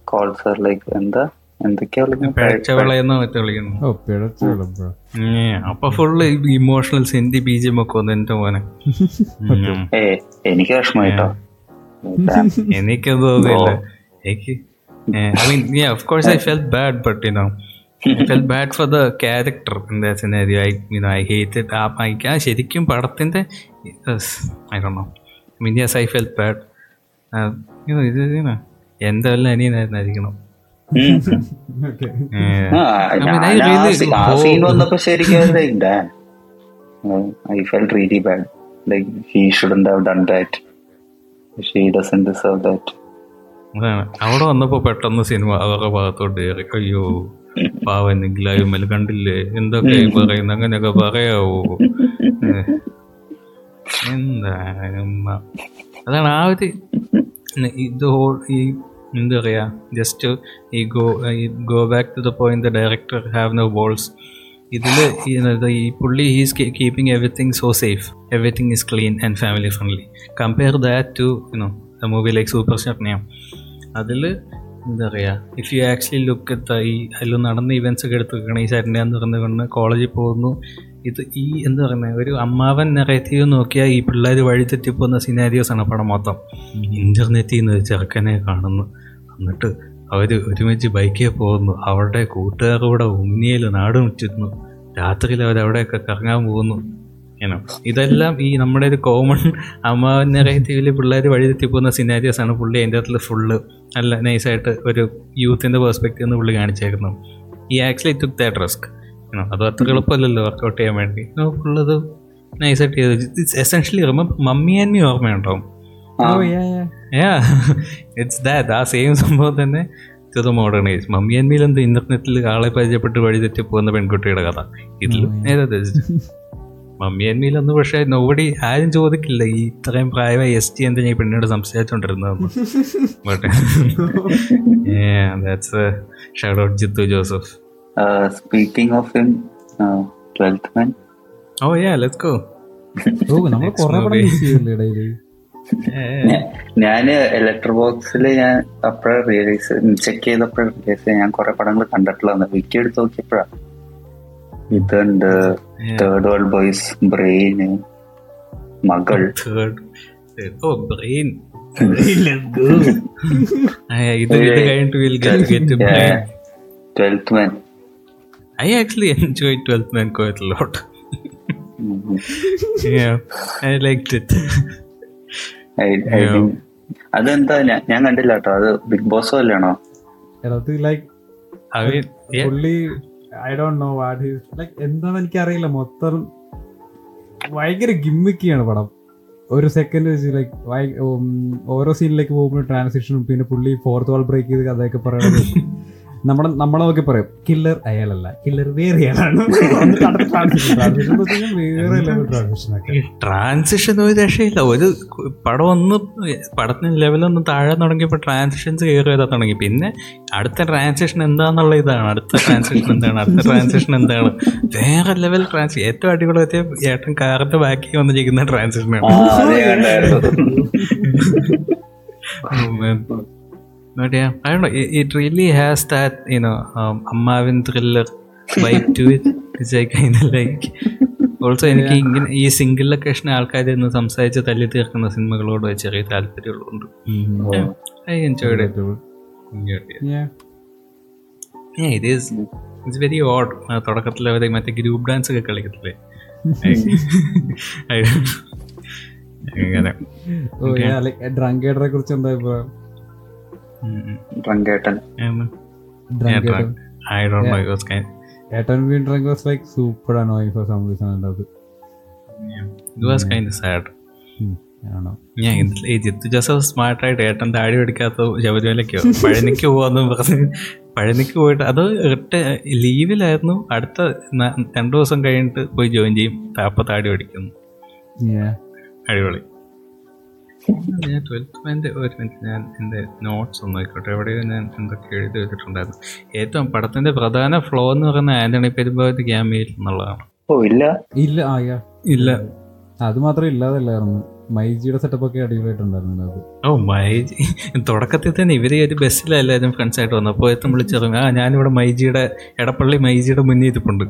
S1: calls her like എന്താ? എന്തൊക്കെയാ വിളിക്കുന്നത്?
S2: പിഴച്ചവളെന്നോ മറ്റോ വിളിക്കുന്നു.
S3: ഓ പിഴച്ചു വിളമ്പോ
S2: ഉം, അപ്പൊ ഫുള്ള് ഇമോഷണൽ സെന്റി ബീജം ഒക്കെ വന്നു എന്റെ മോനെ.
S1: ഏ എനിക്ക് വിഷമായിട്ടോ
S2: എനിക്ക് തോന്നിയില്ല എനിക്ക് I mean of course I felt bad but you know know I felt bad for the character in that scenario I you know I hated ആ ആ ശരിക്കും പടത്തിന്റെ I don't know I mean yes I felt bad uh, you know ഇത് know എന്തെല്ലാം അനിയനായിരുന്നായിരിക്കണം I.
S1: Uh, felt really bad. Like he shouldn't have done that. She doesn't deserve that.
S2: അവിടെ വന്നപ്പോ പെട്ടെന്ന് cinema അവരുടെ ഭാഗത്തോട്ട് കയറി അയ്യോ പാവൻ ലൈവ് കണ്ടില്ലേ? എന്തൊക്കെ പറയുന്ന? അങ്ങനെയൊക്കെ പറയാവോ. എന്താ. അതാണ് ആ ഒരു ഇത് ഹോൾ ഈ എന്താ പറയാ just uh go uh go back to the point the director have no balls ഇതിൽ ഈ പുള്ളി he's keeping everything so safe everything is clean and family friendly compare that to you know the movie like super സ്റ്റാർനെയാണ് അതിൽ എന്താ പറയുക if you actually look എത്ത ഈ അതിൽ നടന്ന ഇവൻസ് ഒക്കെ എടുത്ത് വെക്കണം ഈ സരണ്യ എന്ന് കൊണ്ട് കോളേജിൽ പോകുന്നു. ഇത് ഈ എന്താ പറയുന്നത് ഒരു അമ്മാവൻ നെറേറ്റീവ് നോക്കിയാൽ ഈ പിള്ളേർ വഴിതെറ്റിപ്പോകുന്ന സിനാരിയോസ് ആണ് പടം മൊത്തം. ഇന്റർനെറ്റിൽ നിന്ന് ചെറുക്കനെ കാണുന്നു. എന്നിട്ട് അവർ ഒരുമിച്ച് ബൈക്കിൽ പോകുന്നു. അവരുടെ കൂട്ടുകാരുടെ ഉമ്മിയിൽ നാട് മുറ്റുന്നു. രാത്രിയിൽ അവരവിടെയൊക്കെ കറങ്ങാൻ പോകുന്നു. ഏനോ ഇതെല്ലാം ഈ നമ്മുടെ ഒരു കോമൺ അമ്മ നെറേറ്റീവിൽ പിള്ളേർ വഴിതെറ്റി പോകുന്ന സിനാരിയസ് ആണ് പുള്ളി അതിന്റെ അകത്തുള്ള ഫുള്ള് നല്ല നൈസായിട്ട് ഒരു യൂത്തിന്റെ പെർസ്പെക്റ്റീവ് നിന്ന് പുള്ളി കാണിച്ചേക്കുന്നു. ഈ ആക്ച്വലി ടുക്ക് ദാറ്റ് റിസ്ക് അത് അത്ര എളുപ്പമല്ലല്ലോ വർക്കൗട്ട് ചെയ്യാൻ വേണ്ടി. ഫുള്ളത് നൈസായിട്ട് ചെയ്ത്. It's essentially mummy and me ഓർമ്മയുണ്ടാവും.
S1: ആ,
S3: Oh, yeah, yeah.
S2: It's that ആ സെയിം സംഭവം തന്നെ to the modern age mummy അന്മിയിൽ എന്ത് ഇന്റർനെറ്റിൽ ആളെ പരിചയപ്പെട്ട് വഴി തെറ്റി പോകുന്ന പെൺകുട്ടിയുടെ കഥ. ഇതിലും മമ്മി അന്മിയിൽ അന്ന് പക്ഷേ നോബടി ആരും ചോദിക്കില്ല. ഈ ഇത്രയും പ്രായമായി എസ് ടി എന്തിനാ ഈ പെണ്ണിനോട് സംസാരിച്ചോണ്ടിരുന്നത് but that's shout out Jeethu
S1: Joseph. Speaking of him twelfth
S2: man oh yeah let's
S3: go നമ്മൾ കുറേ പടം. മിസ്
S1: ഞാൻ ഇലക്ട്രിക് ബോക്സിൽ ഞാൻ അപ്പോഴേ റിയലൈസ് ചെക്ക് ചെയ്തപ്പോഴേ റിയലൈസ് ഞാൻ കുറെ പടങ്ങൾ കണ്ടിട്ടുള്ളതാണ്. വിക്കി എടുത്ത് നോക്കിയപ്പോഴാ. ഇതുണ്ട്. തേർഡ് വേൾഡ് ബോയ്സ് ബ്രെയിന് മകൾ.
S2: ഓ ബ്രെയിൻ ഇത് ഇത് കഴിഞ്ഞിട്ട് will get brain
S1: twelfth man
S2: I actually enjoyed 12th Man quite a lot. yeah, I liked it. Yeah.
S1: അതെന്താ ഞാൻ- കണ്ടില്ല കേട്ടോ അത് ബിഗ് ബോസ് പോലെയാണോ
S3: അത് ലൈക്ക്
S2: I mean, yeah,
S3: പുള്ളി I don't know what like എന്താണെന്ന് എനിക്കറിയില്ല. മൊത്തം ഭയങ്കര ഗിമ്മിക്കിയാണ് പടം. ഒരു സെക്കൻഡ് വെച്ച് ലൈക്ക് ഓരോ സീനിലേക്ക് പോകുമ്പോൾ ട്രാൻസിഷനും പിന്നെ പുള്ളി ഫോർത്ത് വാൾ ബ്രേക്ക് ചെയ്ത് കഥയൊക്കെ പറയണത്. നമ്മുടെ നമ്മളെ നോക്കി പറയും കില്ലർ അയാളല്ല കില്ലർ വേറെ ട്രാൻസിഷൻ
S2: ഒരു രക്ഷയില്ല. ഒരു പടം ഒന്ന് പടത്തിന് ലെവലൊന്ന് താഴെ തുടങ്ങിയപ്പോൾ ട്രാൻസിഷൻസ് കയറി വരാൻ തുടങ്ങി. പിന്നെ അടുത്ത ട്രാൻസിഷൻ എന്താന്നുള്ള ഇതാണ്. അടുത്ത ട്രാൻസിഷൻ എന്താണ്? അടുത്ത ട്രാൻസിഷൻ എന്താണ്? വേറെ ലെവൽ ട്രാൻസ് ഏറ്റവും അടിപൊളി എത്തിയ ഏട്ടൻ കാറിന്റെ ബാക്കി വന്നിരിക്കുന്ന ട്രാൻസിഷനാണ് But yeah, I don't know. It, it really has that, you know, um, Ammavin thriller vibe to it, which I kind of like. Also എനിക്ക് ഇങ്ങനെ ഈ സിംഗിൾ ലൊക്കേഷൻ ആൾക്കാർ ഇന്ന് സംസാരിച്ച് തല്ലി തീർക്കുന്ന സിനിമകളോട് ചെറിയ താല്പര്യമുള്ളതുകൊണ്ട്. I
S3: enjoyed.
S2: ഇത് ഈസ് ഇറ്റ്സ് വെരി ഓഡ് തുടക്കത്തിൽ അവർ മറ്റേ ഗ്രൂപ്പ് ഡാൻസ് ഒക്കെ കളിക്കത്തില്ലേ? അങ്ങനെ
S3: ഡ്രങ്കേഡറെ കുറിച്ച് എന്താ അഭിപ്രായം.
S1: ഡ്രങ്കേട്ടൻ.
S3: ഏട്ടൻ drunk was like super annoying for some reason അത്. ആണോ
S2: ഞാൻ ജിത്തു ജോസഫ് സ്മാർട്ടായിട്ട് ഏട്ടൻ താടി പിടിക്കാത്ത ശബരിമലയ്ക്കോ പഴനിക്ക് പോവാന്ന് പറഞ്ഞ് പഴനിക്ക് പോയിട്ട് അത് എട്ട് ലീവിലായിരുന്നു അടുത്ത രണ്ടു ദിവസം കഴിഞ്ഞിട്ട് പോയി ജോയിൻ ചെയ്യും. അപ്പൊ താടി പിടിക്കുന്നു.
S3: Yeah.
S2: അടിപൊളി. ഞാൻ ട്വൽത്ത് ഒരു മിനിറ്റ് ഞാൻ എന്റെ നോട്ട്സ് ഒന്ന് നോക്കട്ടെ. എവിടെയോ ഞാൻ എന്തൊക്കെ എഴുതി വെച്ചിട്ടുണ്ടായിരുന്നു. ഏറ്റവും പടത്തിന്റെ പ്രധാന ഫ്ലോ എന്ന് പറയുന്ന ആന്റണി പെരുമ്പാവത്ത് ക്യാമയിൽ എന്നുള്ളതാണ്
S1: ഓ ഇല്ല?
S3: ഇല്ല ആ
S2: ഇല്ല.
S3: അത് മാത്രം ഇല്ലാതല്ലായിരുന്നു. മൈജിയുടെ സെറ്റപ്പ് ഒക്കെ അടിപൊളിയായിട്ടുണ്ടായിരുന്നു അത്
S2: ഓ മൈജി. തുടക്കത്തിൽ തന്നെ ഇവർ ഒരു ബസ്സിലെല്ലാരും ഫ്രണ്ട്സ് ആയിട്ട് വന്നു അപ്പോൾ എത്തും വിളിച്ചിറങ്ങി ആ ഞാനിവിടെ മൈജിയുടെ എടപ്പള്ളി മൈജിയുടെ മുന്നിൽ ഇരിപ്പുണ്ട്.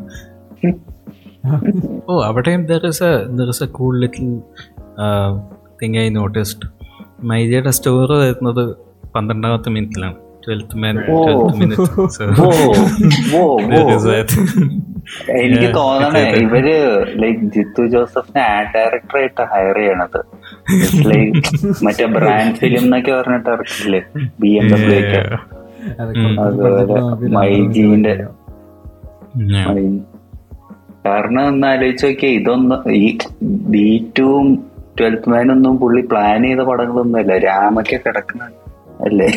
S2: ഓ അവിടെയും there is a there is a cool little thing I noticed test store വരുന്നത് പന്ത്രണ്ടാമത്തെ മിനിറ്റിലാണ് ട്വൽത്ത്
S1: എനിക്ക് തോന്നണേ ഇവർ ലൈക്ക് ജിത്തു ജോസഫിനെ ആഡ് ഡയറക്ടർ ആയിട്ട് ഹയർ ചെയ്യണത്. ലൈക്ക് മറ്റേ ബ്രാൻഡ് ഫിലിം എന്നൊക്കെ പറഞ്ഞിട്ട് ഇറക്കില്ലേ? ബി എം ഡബ്ല്യു ഒക്കെ. അതുപോലെ മൈജീന്റെ. കാരണം ഒന്ന് ആലോചിച്ച് നോക്കിയാ ഇതൊന്നും ഈ ബി ടുവും ട്വൽത്ത് മാനൊന്നും പുള്ളി പ്ലാൻ ചെയ്ത പടങ്ങളൊന്നും അല്ല രാമയ്ക്ക് കിടക്കുന്ന അല്ലേ?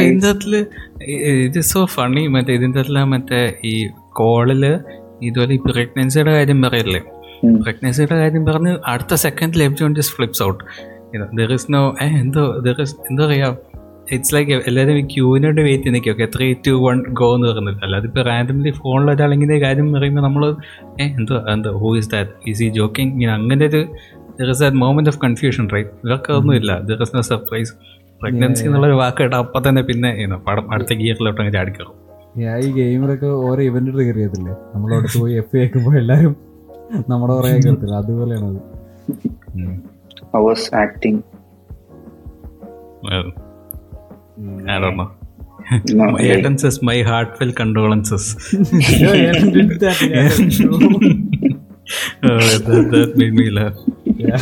S2: അകത്തിൽ ഇത് സോ ഫണ്ണി മറ്റേ ഇതിന്റെ അകത്തിൽ മറ്റേ ഈ കോളിൽ ഇതുപോലെ ഈ പ്രഗ്നൻസിയുടെ കാര്യം പറയല്ലേ. പ്രഗ്നൻസിയുടെ കാര്യം പറഞ്ഞ് അടുത്ത സെക്കൻഡിൽ everyone just flips out there is no എന്തോ ദർ ഇസ് എന്താ പറയാ ഇറ്റ്സ് ലൈക്ക് എല്ലാവരും ഈ ക്യൂവിനോട് വെയിറ്റ് നിൽക്കുക okay three two one go എന്ന് പറയുന്നത്. അല്ലാതെ ഇപ്പോൾ റാൻഡംലി ഫോണിൽ ഒരാളിങ്ങനെ കാര്യം പറയുമ്പോൾ നമ്മൾ ഏ എന്തോ എന്തോ? ഹൂ ഇസ് ദാറ്റ് ഈസ് ഈ ജോക്കിംഗ് ഇങ്ങനെ അങ്ങനെ ഒരു there is a moment of confusion right ഇവർക്ക് ഒന്നുമില്ല there is no surprise pregnancy എന്നുള്ളൊരു വാക്ക് കേട്ടാൽ അപ്പം തന്നെ പിന്നെ you പടം അടുത്ത ഗിയറിലോട്ട് അങ്ങനെ ചാടിക്കറും
S3: Yeah, ഈ ഗെയിമിലൊക്കെ ഓരോ ഇവന്റ് ട്രിഗർ ചെയ്യത്തില്ലേ നമ്മളവിടെ പോയി എഫ് കേൾക്കുമ്പോൾ എല്ലാരും നമ്മുടെ പറയാൻ കേൾത്തില്ല അതുപോലെയാണ് അത്.
S1: I was acting
S2: I don't know.
S1: No,
S2: ഏട്ടൻ says my heartfelt condolences.
S3: Yo, Aaron did that, yeah.
S2: that, that made me laugh.
S3: Yeah.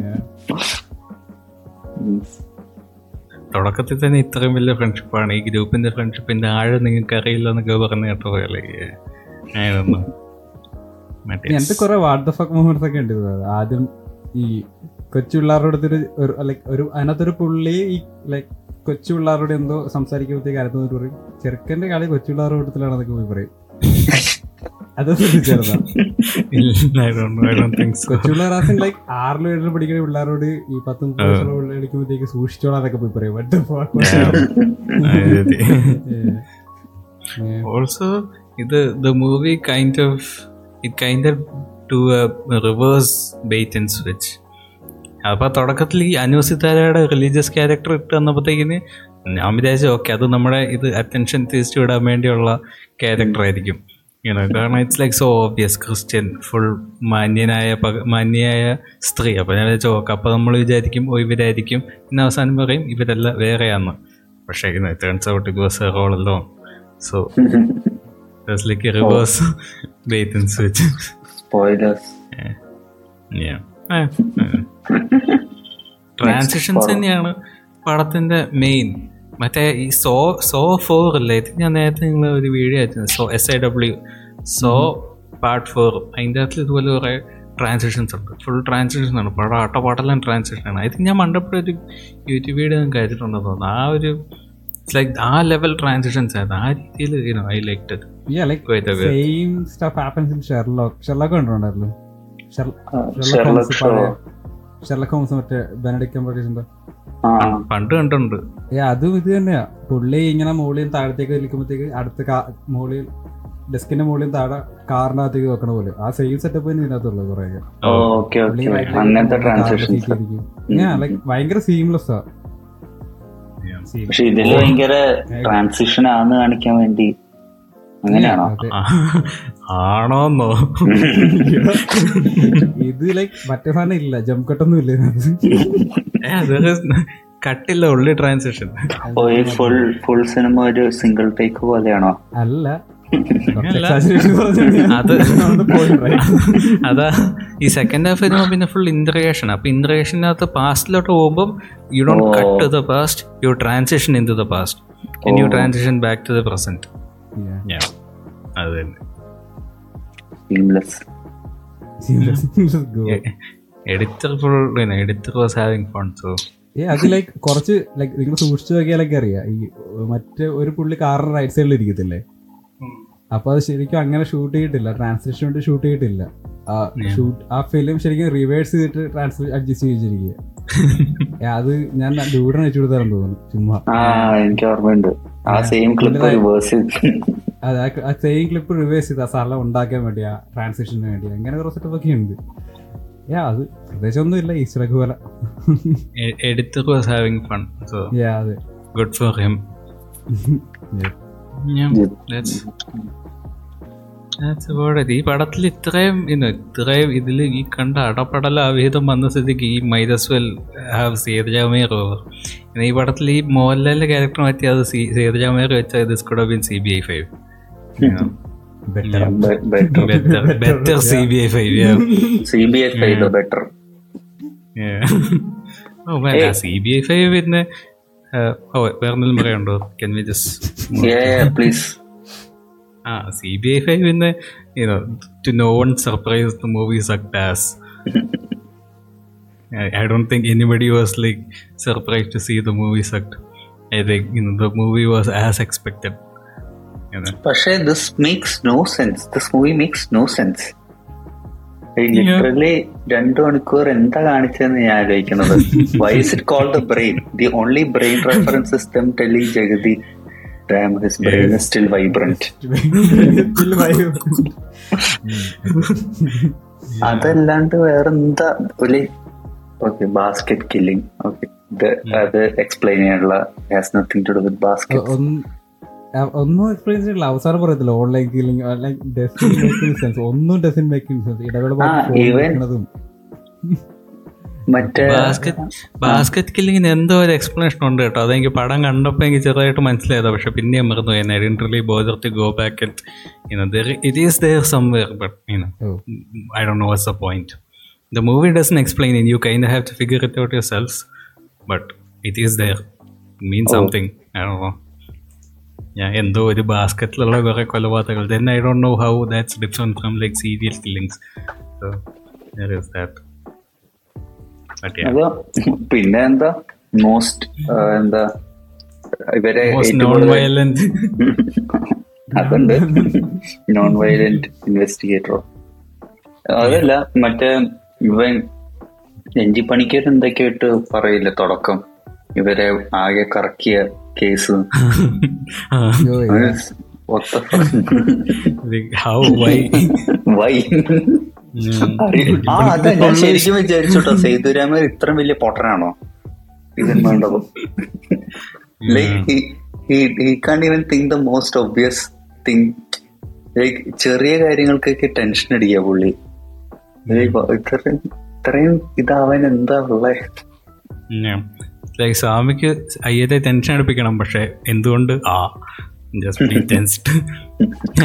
S3: yeah.
S1: mm,
S2: തുടക്കത്തിൽ തന്നെ ഇത്രയും വലിയ ഫ്രണ്ട്ഷിപ്പാണ് ഈ ഗ്രൂപ്പിന്റെ ഫ്രണ്ട്ഷിപ്പിന്റെ ആഴം നിങ്ങൾക്ക് അറിയില്ല എന്നൊക്കെ പറഞ്ഞു കേട്ടോ പോലെ അങ്ങനൊന്നും മറ്റേ
S3: എന്റെ കുറെ വാട്ട് ഫക്ക് മൂമെന്റ്സ് ഒക്കെ ഉണ്ട്. ആദ്യം ഈ കൊച്ചു പിള്ളേരുടെ അടുത്തൊരു ഒരു ലൈക്ക് ഒരു അതിനകത്തൊരു പുള്ളി ഈ ലൈക്ക് കൊച്ചു പിള്ളേരോട് എന്തോ സംസാരിക്കുമ്പോഴത്തേക്ക് അടുത്ത് പറയും. ചെറുക്കന്റെ കളി കൊച്ചു പിള്ളേരുടെ കൂട്ടത്തിലാണെന്നൊക്കെ പോയി പറയും. അത് ശ്രദ്ധിച്ചായിരുന്നോ. കൊച്ചു പിള്ളേർ ലൈക്ക് ആറിലും ഏഴിലും പഠിക്കുന്ന പിള്ളേരോട് ഈ പത്ത് മുപ്പത് വയസ്സുള്ള പിള്ളേർ അടിക്കുമ്പോഴത്തേക്ക് സൂക്ഷിച്ചോളാന്നൊക്കെ പോയി പറയും.
S2: ഓൾസോ ഇത് the movie kind of it kind of to reverse bait and switch അപ്പൊ തുടക്കത്തിൽ ഈ അനുസിതാരയുടെ റിലീജിയസ് ക്യാരക്ടർ ഇട്ട് വന്നപ്പോഴത്തേക്കിന് ഞാൻ വിചാരിച്ചു ഓക്കെ അത് നമ്മുടെ ഇത് അറ്റൻഷൻ തിരിച്ചു വിടാൻ വേണ്ടിയുള്ള ക്യാരക്ടർ ആയിരിക്കും. കാരണം it's like so obvious Christian full മാന്യനായ പക- മാന്യയായ സ്ത്രീ. അപ്പോൾ ഞാൻ വിചാരിച്ചു ഓക്കെ അപ്പോൾ നമ്മൾ വിചാരിക്കും ഓ ഇവരായിരിക്കും. പിന്നെ അവസാനം പറയും ഇവരല്ല വേറെയാന്ന്. പക്ഷേ turns out it was a role അല്ലോ so like reverse and switch.
S1: spoilers.
S2: Yeah. Transitions തന്നെയാണ് പടത്തിന്റെ മെയിൻ മറ്റേ ഈ സോ സോ ഫോർ അല്ലേ ഇത് ഞാൻ നേരത്തെ നിങ്ങൾ ഒരു വീഡിയോ അയച്ചു so S I W so part four അതിന്റെ അകത്ത് ഇതുപോലെ കുറേ ട്രാൻസിഷൻസ് ഉണ്ട്. ഫുൾ ട്രാൻസിഷൻസ് ആണ്. പടം ആട്ടപ്പാടെല്ലാം ട്രാൻസിഷൻ ആണ്. ഇത് ഞാൻ മണ്ടപ്പോഴൊരു യൂട്യൂബ് വീഡിയോ ഞാൻ കഴിച്ചിട്ടുണ്ടെന്ന് തോന്നുന്നു. ആ ഒരു ലൈക്ക് ആ ലെവൽ ട്രാൻസിഷൻസ് ആയിരുന്നു. ആ രീതിയിൽ I like it
S3: Sherlock like
S2: a bit.
S3: same stuff happens in Sherlock. Sherlock കണ്ടിട്ടുണ്ടായിരുന്നു. ഷെർലക് ഹോംസ് മറ്റേ ബെനഡിക്
S1: ആ,
S2: പണ്ട് കണ്ടിട്ടുണ്ട്.
S3: ഏ അതും ഇത് തന്നെയാ. പുള്ളി ഇങ്ങനെ മുകളിൽ താഴത്തേക്ക് വലിക്കുമ്പോഴത്തേക്ക് അടുത്ത മുകളിൽ ഡെസ്കിന്റെ മുകളിൽ താഴെ കാറിനകത്തേക്ക് വെക്കണ പോലെ. ആ സെയിം സെറ്റപ്പ് തന്നെ ഇതിനകത്തുള്ളത് കുറെ. ഭയങ്കര സീംലെസ് ആ.
S1: പക്ഷെ ഇതിൽ ഭയങ്കര ട്രാൻസിഷൻ ആന്ന് കാണിക്കാൻ വേണ്ടി. അങ്ങനെയാണോ.
S2: ആണോന്നോ
S3: ഇത് ലൈക് മറ്റേ സാധനം ഇല്ല ജംകട്ടൊന്നും കട്ടൊന്നും ഇല്ല.
S2: കട്ടില്ല ഉള്ളി ട്രാൻസാക്ഷൻ
S1: ഫുൾ ഫുൾ സിനിമ ഒരു സിംഗിൾ ടേക്ക് പോലെയാണോ
S3: അല്ല.
S2: അത്? അതാ ഈ സെക്കൻഡ് ഹാഫ് വരുമ്പോൾ പിന്നെ ഫുൾ ഇന്റഗ്രേഷൻ അപ്പൊ ഇന്റഗ്രേഷനകത്ത് പാസ്റ്റിലോട്ട് പോകുമ്പോൾ you don't cut to the past you transition into the
S1: past
S2: you. Transition back to the
S3: present.
S2: അത് തന്നെ
S1: seamless
S3: Seamless. Seamless. Go.
S2: Editor full editor was having fun so
S3: uh അത് like കുറച്ച് like നിങ്ങൾ സൂക്ഷിച്ചു നോക്കിയാലൊക്കെ അറിയാം. ഈ മറ്റേ ഒരു പുള്ളി കാറിന് റൈറ്റ് സൈഡിൽ ഇരിക്കത്തില്ലേ? അപ്പൊ അത് ശരിക്കും അങ്ങനെ ഷൂട്ട് ചെയ്തിട്ടില്ല. ട്രാൻസ്ലേഷൻ വേണ്ടി ഷൂട്ട് ചെയ്തിട്ടില്ല. ആ
S2: Yeah.
S3: ഷൂട്ട് ആ ഫിലിം ശരിക്കും റിവേഴ്സ് ചെയ്തിട്ട് ട്രാൻസ്ലേഷൻ അഡ്ജസ്റ്റ് ചെയ്തിരിക്കുക അത് ഞാൻ ഡൂഡിന് അയച്ചു കൊടുത്താലും തോന്നുന്നു ചുമ്മാ.
S1: എനിക്ക് ഓർമ്മയുണ്ട്. ആ സെയിം ക്ലിപ്പ് റിവേഴ്സ്
S3: ആ- ചെയിൻ ക്ലിപ്പ് റിവേഴ്സ് ചെയ്ത് സ്ഥലം ഉണ്ടാക്കാൻ വേണ്ടിയാ ട്രാൻസിഷന് വേണ്ടിയാ. വേണ്ടി അങ്ങനെ കുറച്ച് സെറ്റപ്പൊക്കെ ഉണ്ട്. ഏ അത് പ്രത്യേകിച്ച് ഒന്നും ഇല്ല ഈശ്വരക്ക് പോലെ.
S2: Editor was having fun so
S3: yeah അതെ.
S2: Good for him
S3: Yeah.
S2: That's that's about it. ഈ പടത്തിൽ ഇത്രയും ഇത്രയും ഇതിൽ ഈ കണ്ട അടപടല അവിഹിതം വന്ന സ്ഥിതിക്ക് ഈ മൈദസ് വെൽ ഹാവ് സേതുജാമേർ ഓവർ ഈ പടത്തിൽ ഈ മോഹൻലാലിന്റെ ക്യാരക്ടർ മാറ്റി അത് സേതുജാമേർ വെച്ചാൽ this could been C B I five
S3: better
S2: C B I five
S1: C B I five better
S2: C B I five പിന്നെ വേറെന്തെങ്കിലും പറയണ്ടോ കെൻ വി ജസ്റ്റ്
S1: പ്ലീസ്
S2: ആ സി ബി ഐ ഫൈവ് പിന്നെ to no one surprise the movie sucked as I don't think anybody was like surprised to see the movie sucked. I think you know the movie was as expected.
S1: പക്ഷേ this makes no sense this movie makes no sense literally രണ്ടു മണിക്കൂർ എന്താ കാണിച്ചതെന്ന് ഞാൻ ആലോചിക്കുന്നത്. Why is it call the brain the only brain reference system tele Jagathy damn his brain is still vibrant അതല്ലാണ്ട് വേറെ എന്താ ഒരു ഓക്കെ ബാസ്കറ്റ് കില്ലിംഗ് ഓക്കെ അത് എക്സ്പ്ലെയിൻ ചെയ്യാനുള്ള has nothing to do with basket
S3: ഒന്നും എക്സ്പ്ലെയിൻ ചെയ്യില്ല അവസാനം പറയത്തില്ല online killing doesn't making sense ഒന്നും ഡസൻ മേക്കിംഗ് സെൻസ് ഇടവേളതും
S1: മറ്റേ
S2: ബാസ്കറ്റ് കില്ലിങ്ങിന് എന്തോ ഒരു എക്സ്പ്ലനേഷൻ ഉണ്ട് കേട്ടോ അതെനിക്ക് പടം കണ്ടപ്പോൾ എനിക്ക് ചെറുതായിട്ട് മനസ്സിലായതാ പക്ഷെ പിന്നെ മറന്നു പോയി I'd bother to go back and it is
S3: there
S2: somewhere but know what's the point. The movie doesn't explain it. You kind of have to figure it out yourselves. But it is there. It means something. I don't know. ഞാൻ എന്തോ ഒരു ബാസ്ക്കറ്റിലുള്ള കുറെ കൊലപാതകങ്ങൾ. Then I don't know how that's different from like serial killings so
S1: that പിന്നെ എന്താ? Most എന്താ? ഇവരെ
S2: നോൺ വയലന്റ്
S1: അതുണ്ട്. നോൺ വയലന്റ് ഇൻവെസ്റ്റിഗേറ്ററോ അതല്ല മറ്റേ ഇവൻ രഞ്ജി പണിക്കർ എന്തൊക്കെയായിട്ട് പറയില്ല തുടക്കം. ഇവരെ ആകെ കറക്കിയ കേസ്
S2: ഹൗ വൈ
S1: വൈ ആ അതെ ഞാൻ ശരിക്കും വിചാരിച്ചോട്ടോ. സേതുരാമൻ ഇത്ര വലിയ പൊട്ടനാണോ? ഇതിന് വേണ്ടപ്പോ like he can't even think the most obvious thing like ചെറിയ കാര്യങ്ങൾക്കൊക്കെ ടെൻഷൻ അടിക്കുക പുള്ളി. ഇത്രയും ഇത്രയും ഇതാവാൻ എന്താ ഉള്ളേ?
S2: ലൈക്ക് സ്വാമിക്ക് അയ്യത്തെ ടെൻഷൻ അടുപ്പിക്കണം. പക്ഷെ എന്തുകൊണ്ട്? ആ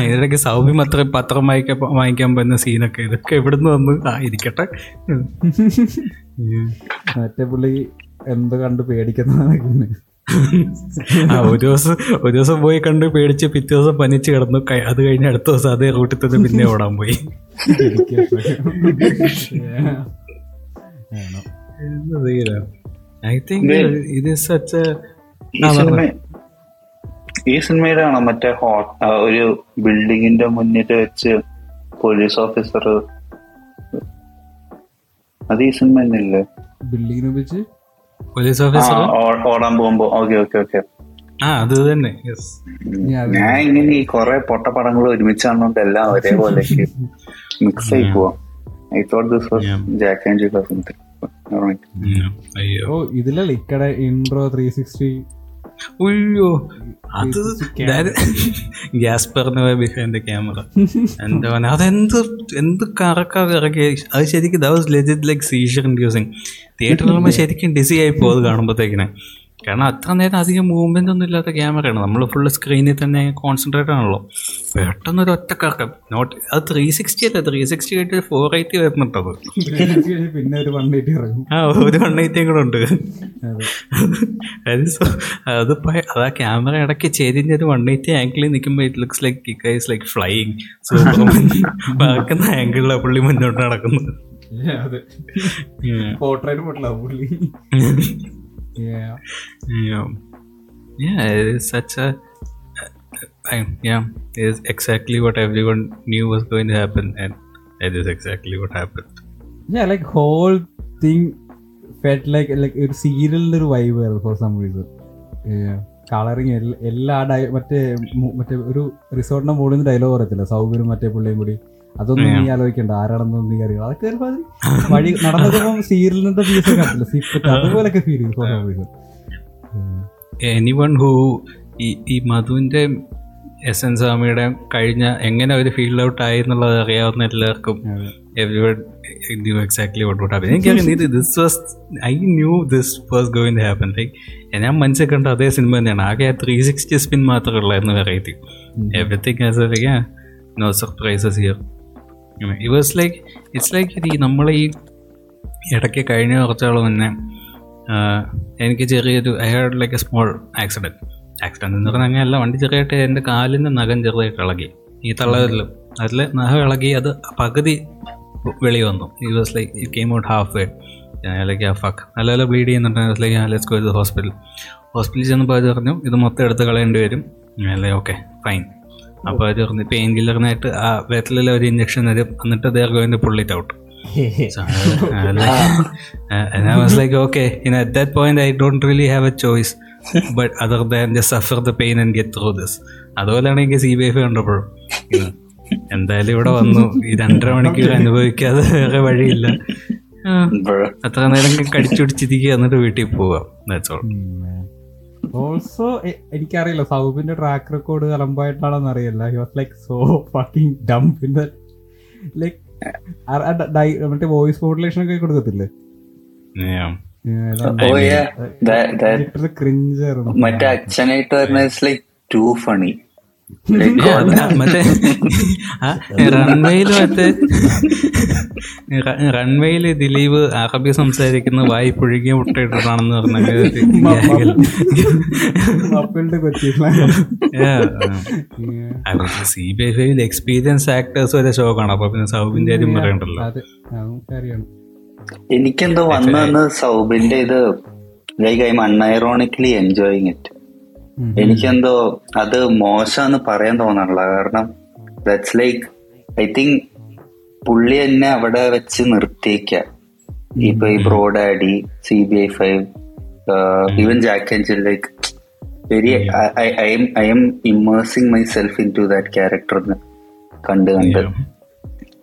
S2: ഇതിടയ്ക്ക് സൗമ്യം അത്ര പത്രം വായിക്കാൻ വാങ്ങിക്കാൻ പറ്റുന്ന സീനൊക്കെ ഇതൊക്കെ എവിടുന്ന് വന്ന്? ആ ഇരിക്കട്ടെ.
S3: മറ്റേ പുള്ളി എന്ത് കണ്ട് പേടിക്കുന്നതാണ്
S2: ആ ഒരു ദിവസം ഒരു ദിവസം പോയി കണ്ട് പേടിച്ച് പിറ്റേ ദിവസം പനിച്ച് കിടന്നു. അത് കഴിഞ്ഞ് അടുത്ത ദിവസം അതേ റൂട്ടിൽ തന്നെ പിന്നെ ഓടാൻ പോയി. ഐ തിങ്ക് ഇത് സച്ച്
S1: ഈ സിനിമയിലാണ് മറ്റേ ഹോട്ട ഒരു ബിൽഡിങ്ങിന്റെ മുന്നിൽ വെച്ച് പോലീസ് ഓഫീസർ അത് ഈ സിനിമ തന്നെയല്ലേ?
S3: ബിൽഡിങ്ങിനെ വെച്ച്?
S2: പോലീസ് ഓഫീസർ
S1: ഓടാൻ പോകുമ്പോ. Okay okay okay.
S2: ആ അത് തന്നെ.
S3: ഞാൻ
S1: ഇങ്ങനെ ഈ കൊറേ പൊട്ട പടങ്ങൾ ഒരുമിച്ച് കാണുന്നോണ്ട് എല്ലാം ഒരേപോലെ മിക്സ് ആയി പോവാം. I thought
S2: this
S1: was. Jack and something
S2: അയ്യോ.
S3: ഇതിലല്ലേ ഇക്കടെ ഇൻട്രോ ത്രീ സിക്സ്റ്റി
S2: ഉയ്യോ. അത് ഗ്യാസ് പറഞ്ഞ ബിഹൈൻഡ് ക്യാമറ എന്താ മോനെ അതെന്ത് എന്ത് കറക്കാ കറക്കി അത് ശരിക്കും the was legit like seizure inducing തിയേറ്ററിൽ ശരിക്കും ഡിസി ആയി പോകും അത് കാണുമ്പോഴത്തേക്കിനെ കാരണം അത്ര നേരം അധികം മൂവ്മെന്റ് ഒന്നും ഇല്ലാത്ത ക്യാമറയാണ് നമ്മൾ ഫുള്ള് സ്ക്രീനിൽ തന്നെ കോൺസെൻട്രേറ്റ് ആണല്ലോ. പെട്ടെന്ന് ഒരു ഒറ്റ കറക്കം നോട്ട് അത് ത്രീ സിക്സ്റ്റി അല്ല? ത്രീ സിക്സ്റ്റി കഴിഞ്ഞിട്ട് ഫോർ എയ്റ്റി വരുന്നുണ്ടത്.
S3: പിന്നെ ഒരു വൺ എയ്റ്റി ഇറങ്ങും.
S2: ആ ഒരു വൺ എയ്റ്റിയും കൂടെ ഉണ്ട്.
S3: അതെ.
S2: അത് അത് അത് ആ ക്യാമറ ഇടയ്ക്ക് ചെരിഞ്ഞൊരു വൺ എയ്റ്റി ആംഗിളിൽ നിൽക്കുമ്പോൾ it looks like is like flying Superman പറക്കുന്ന ആംഗിളിലാണ് പുള്ളി മുന്നോട്ട് നടക്കുന്നത്.
S3: അതെ. പോർട്രേറ്റ് പോട്ടില്ല പുള്ളി. Yeah.
S2: Yeah. Yeah, it is such a. I, yeah, it is exactly what everyone knew was going to happen, and it is exactly what happened.
S3: Yeah, like whole thing felt like like ഒരു serial ഒരു vibe ആയിരുന്നു for some reason colouring എല്ലാ ഡയ മറ്റേ മറ്റേ ഒരു റിസോർട്ടിന്റെ മുകളിൽ നിന്ന് ഡയലോഗ് പറയത്തില്ല സൗകര്യം മറ്റേ പുള്ളിയും കൂടി അതൊന്നും നീ ആലോചിക്കണ്ട. ആരാണെന്നൊന്നും നീ അറിയാം അതൊക്കെ വഴി നടന്നപ്പോ സീരിയലിന്റെ ഫീസ് കണ്ടില്ല സിപ്പറ്റ് അതുപോലൊക്കെ ഫീൽ എനി
S2: എനിവൺ ഹൂ ഈ ഈ മധുവിന്റെ എസ് എൻ സ്വാമിയുടെ കഴിഞ്ഞ എങ്ങനെ ഒരു ഫീൽഡ് ഔട്ട് ആയി എന്നുള്ളത് അറിയാവുന്ന എല്ലാവർക്കും everyone knew exactly what out happen. എനിക്കറിയാം this was I knew this was going to happen like ഞാൻ മനസ്സിൽ കണ്ട അതേ സിനിമ തന്നെയാണ്. ആകെ ത്രീ സിക്സ്റ്റി സ്പിൻ മാത്രമേ ഉള്ളായിരുന്നു variety everything as a no surprises here was like it's like ഈ നമ്മൾ ഈ ഇടയ്ക്ക് കഴിഞ്ഞ കുറച്ചാൾ മുന്നേ എനിക്ക് ചെറിയൊരു I had like a small accident accident എന്ന് പറഞ്ഞാൽ അങ്ങനെയല്ല വണ്ടി ചെറിയായിട്ട് എന്റെ കാലിന്റെ നഖം ചെറുതായിട്ട് ഇളകി. ഈ തള്ളവരിലും അതിൽ നഖം ഇളകി അത് പകുതി വെളി വന്നു. Was like it came out half way like ആ ഫക്ക് നല്ല ബ്ലീഡ് ചെയ്യുന്നുണ്ട്. Like let's go to hospital ഹോസ്പിറ്റലിൽ ചെന്നപ്പോൾ അത് പറഞ്ഞു ഇത് മൊത്തം എടുത്ത് കളയേണ്ടി വരും. അല്ലേ ഓക്കെ ഫൈൻ അപ്പോൾ അവർ പറഞ്ഞു പെയിൻ കില്ലറിനായിട്ട് ആ വെറ്റിലെ ഒരു ഇഞ്ചക്ഷൻ തരും. എന്നിട്ട് ദർ പുള്ളി pull it out So, uh, like, uh, and at that point I don't really have a choice but don't than have suffer the pain and get just suffer the pain and get through this. അതുപോലെയാണ് എനിക്ക് C B F കണ്ടപ്പോഴും എന്തായാലും ഇവിടെ വന്നു. ഈ രണ്ടര മണിക്കൂർ അനുഭവിക്കാതെ വേറെ വഴിയില്ല. അത്ര നേരം കടിച്ചുടിച്ചിരിക്കുക എന്നിട്ട് വീട്ടിൽ പോവാം. ദാറ്റ്സ് ഓൾ
S3: ഓൾസോ എനിക്കറിയില്ല സൗബിന്റെ ട്രാക്ക് റെക്കോർഡ് അലമ്പായിട്ടാണെന്ന് അറിയില്ല. He was like so fucking dumb പിന്നെ ലൈക്ക് മറ്റേ വോയിസ് മോഡുലേഷൻ ഒക്കെ കൊടുക്കത്തില്ലേ?
S2: Yeah.
S1: Oh yeah, that that
S3: literal ക്രിഞ്ചായിരുന്നു
S1: മറ്റേ അച്ഛനായിട്ട് വരുന്ന ലൈക്ക് ടു ഫണി
S2: മറ്റേ റൺവേയിൽ മറ്റേ റൺവേയിൽ ദിലീപ് അറബി സംസാരിക്കുന്ന വായി പുഴുകിയ മുട്ടയിട്ടാണെന്ന് പറഞ്ഞു സി ബി ഐ ഫൈവിൽ എക്സ്പീരിയൻസ് ആക്ടേഴ്സ് വരെ ഷോക്കാണ് കാണാം അപ്പൊ പിന്നെ സൗബിന്റെ കാര്യം പറയണ്ടല്ലോ.
S1: എനിക്കെന്തോ വന്ന് വന്ന് സൗബിന്റെ ഇത് like I am unironically enjoying it എനിക്കെന്തോ അത് മോശമെന്ന് പറയാൻ തോന്നാറില്ല. കാരണം ദാറ്റ്സ് ലൈക്ക് ഐ തിങ്ക് പുള്ളി എന്നെ അവിടെ വെച്ച് നിർത്തിയേക്ക. ഇപ്പൊ ഈ Bro Daddy C B I five even Jack and Jill like very I'm I'm immersing myself into that character കണ്ട് കണ്ട്.